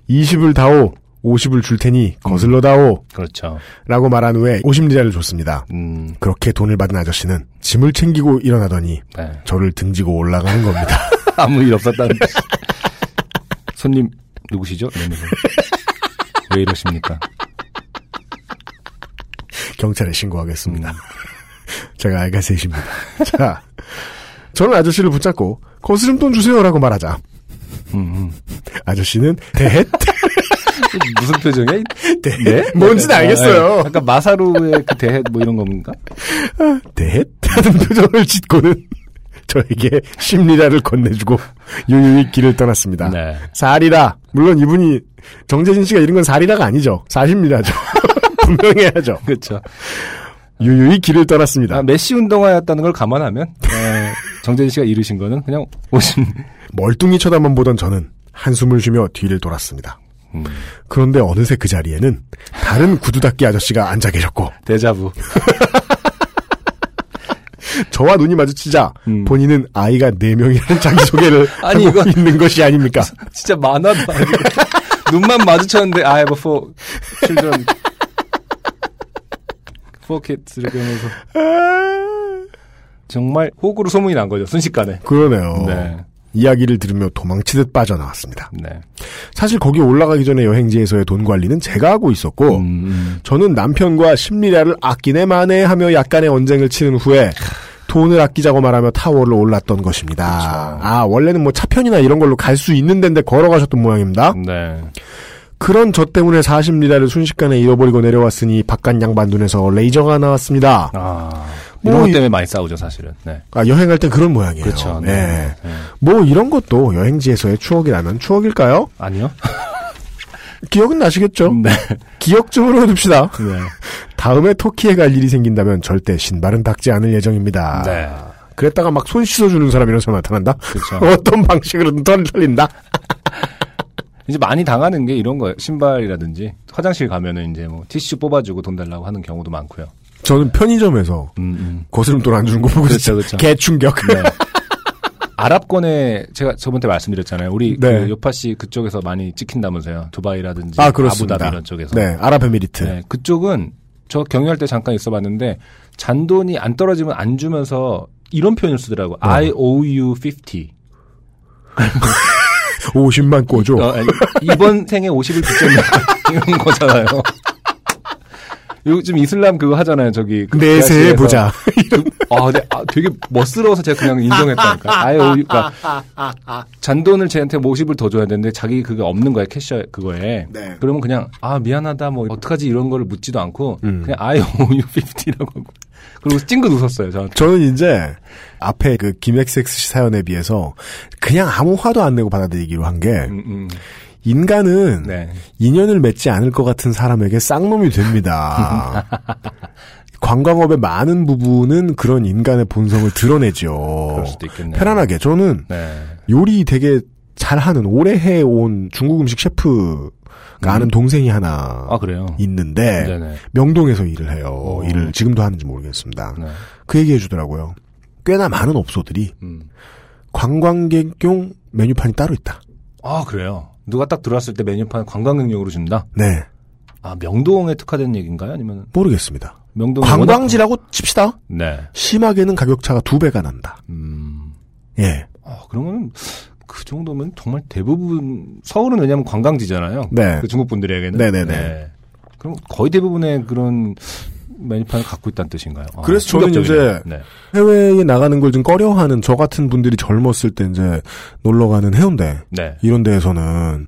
20을 다오, 50을 줄 테니 거슬러 다오. 그렇죠. 라고 말한 후에 50리라를 줬습니다. 음, 그렇게 돈을 받은 아저씨는 짐을 챙기고 일어나더니 네. 저를 등지고 올라가는 겁니다. 아무 일 없었다는. 손님, 누구시죠? 왜 이러십니까? 경찰에 신고하겠습니다. 음. 제가 알가 셋입니다. 자, 저는 아저씨를 붙잡고 거스름 돈 주세요라고 말하자. 음, 음. 아저씨는 대헷 무슨 표정이야? 대헷 네? 뭔지는 알겠어요. 약간 마사루의 그 대해 뭐 이런 건가? 대헷 하는 표정을 짓고는 저에게 심리라를 건네주고 유유히 길을 떠났습니다. 네. 사리라 물론 이분이 정재진 씨가 이런 건 사리라가 아니죠. 사십리라죠. 분명히 해야죠. 그렇죠. 유유히 길을 떠났습니다. 아, 메시 운동화였다는 걸 감안하면 어, 정재진 씨가 이르신 거는 그냥 오신 멀뚱히 쳐다만 보던 저는 한숨을 쉬며 뒤를 돌았습니다. 음, 그런데 어느새 그 자리에는 다른 구두 닦기 아저씨가 앉아 계셨고 데자부. 저와 눈이 마주치자 음. 본인은 아이가 4명이라는 자기소개를 아니, 하고 이거- 있는 것이 아닙니까? 진짜 만화도 아니고 눈만 마주쳤는데 I have four children. four kids 이렇게 하면서 정말 호구로 소문이 난 거죠 순식간에. 그러네요. 네, 이야기를 들으며 도망치듯 빠져나왔습니다. 네. 사실 거기 올라가기 전에 여행지에서의 돈 관리는 제가 하고 있었고 음, 저는 남편과 심리라를 아끼네 마네 하며 약간의 언쟁을 치른 후에 돈을 아끼자고 말하며 타워를 올랐던 것입니다. 아 원래는 뭐 차편이나 이런 걸로 갈 수 있는 데인데 걸어가셨던 모양입니다. 네. 그런 저 때문에 40리라를 순식간에 잃어버리고 내려왔으니 바깥 양반 눈에서 레이저가 나왔습니다. 아뭐 이런 것 이- 때문에 많이 싸우죠 사실은. 네. 아, 여행할 땐 그런 모양이에요. 그렇죠. 네. 네. 네. 뭐 이런 것도 여행지에서의 추억이라면 추억일까요? 아니요. 기억은 나시겠죠? 네. 기억 좀 흐려둡시다. 네. 다음에 터키에 갈 일이 생긴다면 절대 신발은 닦지 않을 예정입니다. 네. 그랬다가 막 손 씻어주는 사람 이런 사람 나타난다? 그렇죠. 어떤 방식으로든 털 털린다? 이제 많이 당하는 게 이런 거예요. 신발이라든지 화장실 가면은 이제 뭐 티슈 뽑아주고 돈 달라고 하는 경우도 많고요. 저는 편의점에서 음, 음. 거스름 돈 안 주는 거 보고 그렇죠, 그렇죠. 개충격. 네. 아랍권에 제가 저번 때 말씀드렸잖아요. 우리 네. 그 요파 씨 그쪽에서 많이 찍힌다면서요. 두바이라든지 아. 아부다비 이런 쪽에서. 네, 아랍에미리트. 네, 그쪽은 저 경유할 때 잠깐 있어봤는데 잔돈이 안 떨어지면 안 주면서 이런 표현을 쓰더라고. 어. I owe you 50. 50만 꿔줘. 어, 이번 생에 50을 빚졌냐 이런 거잖아요. 요즘 이슬람 그거 하잖아요. 저기 그 내세에 지하실에서. 보자. 아, 근데 아, 되게 멋스러워서 제가 그냥 인정했다니까. 아예 오유, 그러니까 잔돈을 쟤한테 뭐 50을 더 줘야 되는데 자기 그게 없는 거야 캐셔 그거에. 네. 그러면 그냥 아 미안하다 뭐 어떡하지 이런 거를 묻지도 않고 음. 그냥 아예 오유 50라고 하고 그리고 찡긋 웃었어요 저한테. 저는 이제 앞에 그 김XX 씨 사연에 비해서 그냥 아무 화도 안 내고 받아들이기로 한 게 음, 음. 인간은 네. 인연을 맺지 않을 것 같은 사람에게 쌍놈이 됩니다. 관광업의 많은 부분은 그런 인간의 본성을 드러내죠. 그럴 수도 있겠네요. 편안하게 저는 네. 요리 되게 잘하는 오래 해온 중국 음식 셰프가 아는 동생이 하나 아. 있는데 네네. 명동에서 일을 해요. 어. 일을 지금도 하는지 모르겠습니다. 네. 그 얘기 해 주더라고요. 꽤나 많은 업소들이 음. 관광객용 메뉴판이 따로 있다. 아 그래요. 누가 딱 들어왔을 때 메뉴판 관광객용으로 준다. 네, 아 명동에 특화된 얘기인가요? 아니면 모르겠습니다. 명동 관광지라고 칩시다. 네. 심하게는 가격 차가 두 배가 난다. 음. 예, 아, 그러면 그 정도면 정말 대부분 서울은 왜냐하면 관광지잖아요. 네. 그 중국 분들에게는. 네네네. 그럼 거의 대부분의 그런 메뉴판을 갖고 있다는 뜻인가요? 아, 그래서 저는 충격적이네요. 이제 네. 해외에 나가는 걸 좀 꺼려하는 저 같은 분들이 젊었을 때 이제 놀러 가는 해운대 네. 이런 데에서는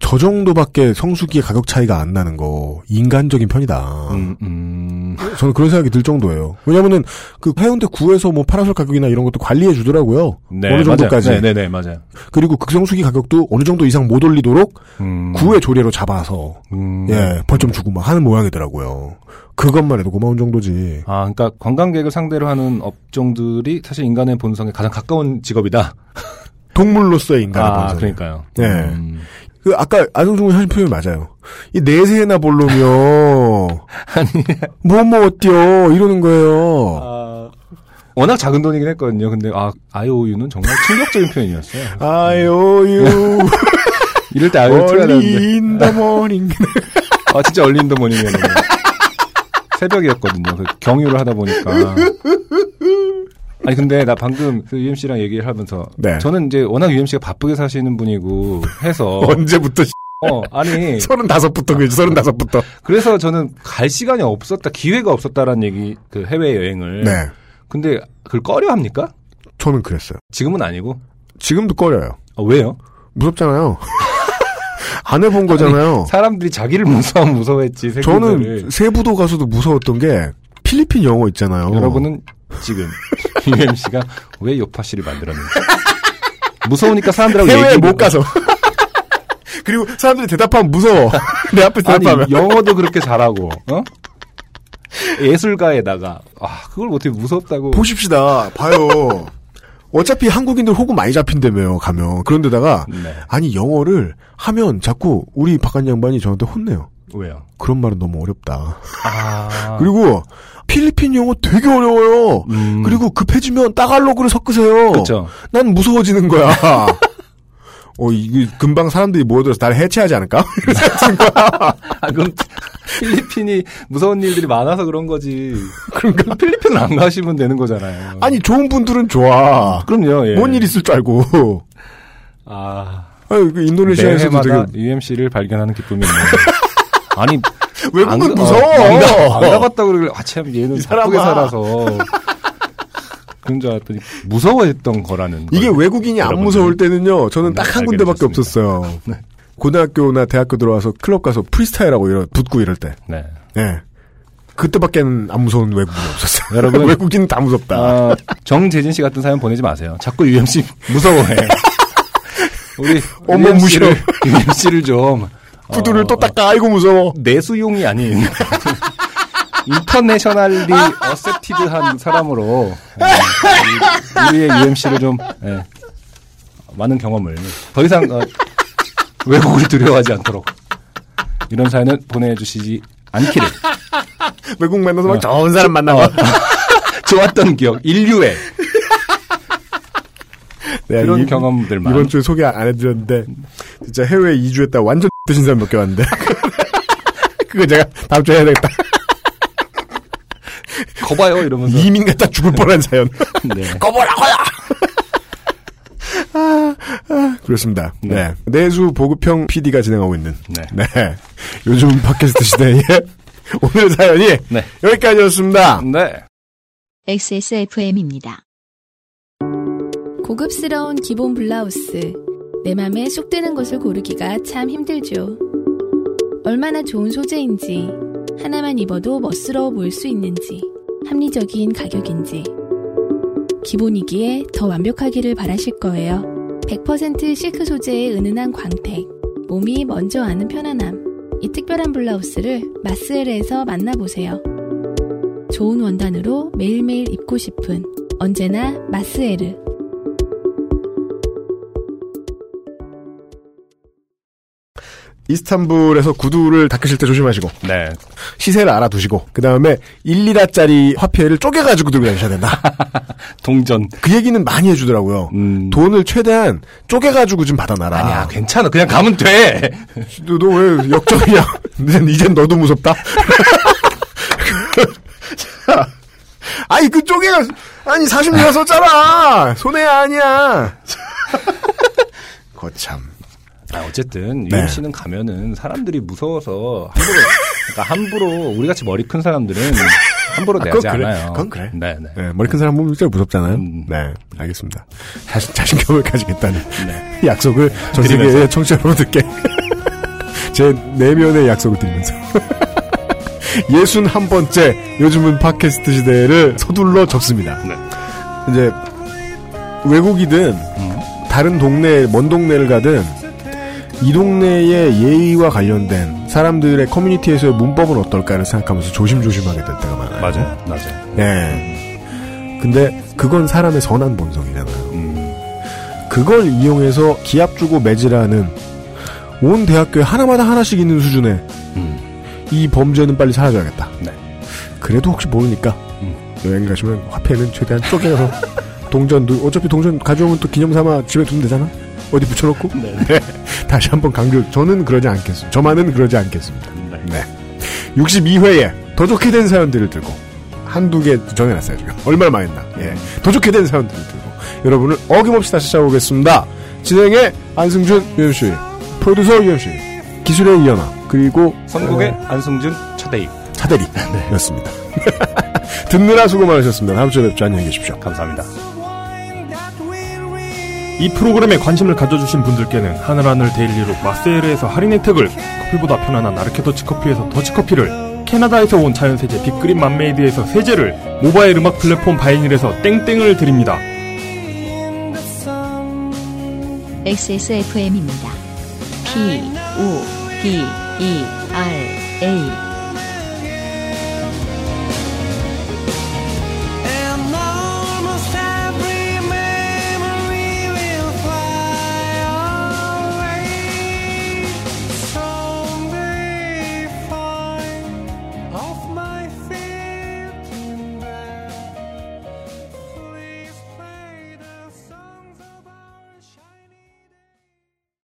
저 정도밖에 성수기의 가격 차이가 안 나는 거 인간적인 편이다. 음, 음. 저는 그런 생각이 들 정도예요. 왜냐면은 그 해운대 구에서 뭐 파라솔 가격이나 이런 것도 관리해 주더라고요. 네, 어느 정도까지. 네, 네, 네, 맞아요. 그리고 극성수기 가격도 어느 정도 이상 못 올리도록 음. 구의 조례로 잡아서 음. 예 벌점 주고 막 하는 모양이더라고요. 그것만 해도 고마운 정도지. 아, 그러니까 관광객을 상대로 하는 업종들이 사실 인간의 본성에 가장 가까운 직업이다. 동물로서의 인간의 아, 본성. 그러니까요. 네. 음. 그 아까 안성중은 하신 표현이 맞아요. 이 내세나 보려며 뭐뭐 어때요 이러는 거예요. 아, 워낙 작은 돈이긴 했거든요. 근데 아, IOU는 정말 충격적인 표현이었어요. IOU 이럴 때 IOU 틀어야 되는데. early in the morning. 아, 진짜 early in the morning이었는데. 새벽이었거든요. 그 경유를 하다 보니까. 아니, 근데 나 방금 그 UMC랑 얘기를 하면서. 네. 저는 이제 워낙 UMC가 바쁘게 사시는 분이고 해서. 언제부터 어, 아니. 서른다섯 부터 그지 서른다섯 부터. 그래서 저는 갈 시간이 없었다, 기회가 없었다라는 얘기, 그 해외 여행을. 네. 근데 그걸 꺼려 합니까? 저는 그랬어요. 지금은 아니고. 지금도 꺼려요. 아, 왜요? 무섭잖아요. 안 해본 거잖아요. 사람들이 자기를 무서워하면 무서워했지. 저는 세부도 가서도 무서웠던 게 필리핀 영어 있잖아요. 여러분은 지금 UMC가 왜 요파 씨를 만들었는지 무서우니까 사람들하고 해외에 얘기 못 가서. 그리고 사람들이 대답하면 무서워. 내 앞에 아니 대답하면. 영어도 그렇게 잘하고 어 예술가에다가 아 그걸 어떻게 무섭다고 보십시다. 봐요. 어차피 한국인들 호구 많이 잡힌다며요, 가면. 그런데다가, 네 아니, 영어를 하면 자꾸 우리 바깥 양반이 저한테 혼내요. 왜요 그런 말은 너무 어렵다. 아 그리고 필리핀 영어 되게 어려워요. 음, 그리고 급해지면 따갈로그를 섞으세요. 그렇죠 난 무서워지는 거야. 어, 이게 금방 사람들이 모여들어서 나를 해체하지 않을까? 아, 그럼 필리핀이 무서운 일들이 많아서 그런 거지. 그러니까 필리핀을 안 가시면 되는 거잖아요. 아니, 좋은 분들은 좋아. 그럼요. 예. 뭔 일 있을 줄 알고. 아, 아유, 그 인도네시아에서도 되게 UMC를 발견하는 기쁨이 있네요. 아니 외국은 안, 가- 무서워. 어, 안, 가, 안 가봤다 그러길래 아참 얘는 사람아. 살아서 그런 줄 알았더니 무서워했던 거라는 이게 걸 외국인이 안. 무서울 때는요, 저는 네, 딱한 군데밖에 되셨습니다. 없었어요. 네. 고등학교나 대학교 들어와서 클럽 가서 프리스타일하고 이런, 붙고 이럴 때. 네. 예. 그때밖에는 안 무서운 외국인이 없었어요. 여러분. 외국인은 다 무섭다. 아, 정재진 씨 같은 사연 보내지 마세요. 자꾸 UMC 무서워해. 우리 어머, UMC를, UMC를 좀 구두를 어, 또 닦아, 아이고 무서워. 내수용이 아닌 인터내셔널리 어셉티드한 사람으로 어, 우리- 우리의 UMC를 좀 예, 많은 경험을 더 이상 어, 외국을 두려워하지 않도록 이런 사연을 보내주시지 않기를 외국 만나서 막 어. 좋은 사람 만나고. 좋았던 기억 인류의 그런 네, 이- 경험들만 이번 주에 소개 안 해드렸는데, 진짜 해외에 2주했다 완전 드신 사람 몇 개 왔는데. 그거 제가 다음 주에 해야 되겠다. 거봐요 이러면서 이민 갔다 죽을 뻔한 사연. 네. 꺼보라고요! 그렇습니다. 네. 네. 내수 보급형 PD가 진행하고 있는. 네. 네. 요즘 팟캐스트 시대에 오늘 사연이 네. 여기까지였습니다. 네. XSFM입니다. 고급스러운 기본 블라우스. 내 맘에 쏙 드는 것을 고르기가 참 힘들죠. 얼마나 좋은 소재인지, 하나만 입어도 멋스러워 보일 수 있는지, 합리적인 가격인지. 기본이기에 더 완벽하기를 바라실 거예요. 100% 실크 소재의 은은한 광택, 몸이 먼저 아는 편안함. 이 특별한 블라우스를 마스엘에서 만나보세요. 좋은 원단으로 매일매일 입고 싶은 언제나 마스에르. 이스탄불에서 구두를 닦으실 때 조심하시고, 네. 시세를 알아두시고, 그 다음에 1, 2라짜리 화폐를 쪼개가지고 들고 다니셔야 된다. 동전. 그 얘기는 많이 해주더라고요. 음. 돈을 최대한 쪼개가지고 좀 받아놔라. 아니야 괜찮아 그냥 가면 돼. 너 왜 역적이냐? 이젠, 이젠 너도 무섭다? 자, 아니, 그 쪼개가, 아니, 40년 썼잖아! 손해야 아니야! 거참. 아, 어쨌든 네. UMC는 가면은 사람들이 무서워서 함부로 그러니까 함부로 우리 같이 머리 큰 사람들은 함부로 아, 내지 그래. 않아요. 그건 그래. 네, 네. 네, 머리 큰 사람 보면 진짜 무섭잖아요. 음. 네, 알겠습니다. 자신, 자신감을 가지겠다는 네. 약속을 전. 세계의 청취자 여러분들께 제 내면의 약속을 드리면서. 예순 한 번째 요즘은 팟캐스트 시대를 서둘러 접습니다. 네. 이제 외국이든 음. 다른 동네 먼 동네를 가든 이 동네의 예의와 관련된 사람들의 커뮤니티에서의 문법은 어떨까를 생각하면서 조심조심하게 될 때가 많아요. 맞아요, 맞아요. 예. 근데 그건 사람의 선한 본성이잖아요. 음, 그걸 이용해서 기합 주고 매질하는 온 대학교에 하나마다 하나씩 있는 수준의 음, 이 범죄는 빨리 사라져야겠다. 네. 그래도 혹시 모르니까 음. 여행 가시면 화폐는 최대한 쪼개서 동전도 어차피 동전 가져오면 또 기념 삼아 집에 두면 되잖아. 어디 붙여놓고. 네. 다시 한번 강조. 저는 그러지 않겠습니다. 저만은 그러지 않겠습니다. 네. 네. 62회에 더 좋게 된 사연들을 들고 한두 개 정해놨어요 지금 얼마나 많이 했나 예. 더 좋게 된 사연들을 들고 여러분을 어김없이 다시 찾아오겠습니다 진행의 안승준 유현씨 프로듀서 유현씨 기술의 이현아 그리고 선곡의 어, 안승준 차대희. 차대리 였습니다 듣느라 수고 많으셨습니다 다음 주에 뵙죠 안녕히 계십시오 감사합니다. 이 프로그램에 관심을 가져주신 분들께는 하늘하늘 데일리로 마스에르에서 할인 혜택을 커피보다 편안한 아르케 더치커피에서 더치커피를 캐나다에서 온 자연세제 빅그린 맘메이드에서 세제를 모바일 음악 플랫폼 바이닐에서 땡땡을 드립니다. XSFM입니다. P, O, D, E, R, A.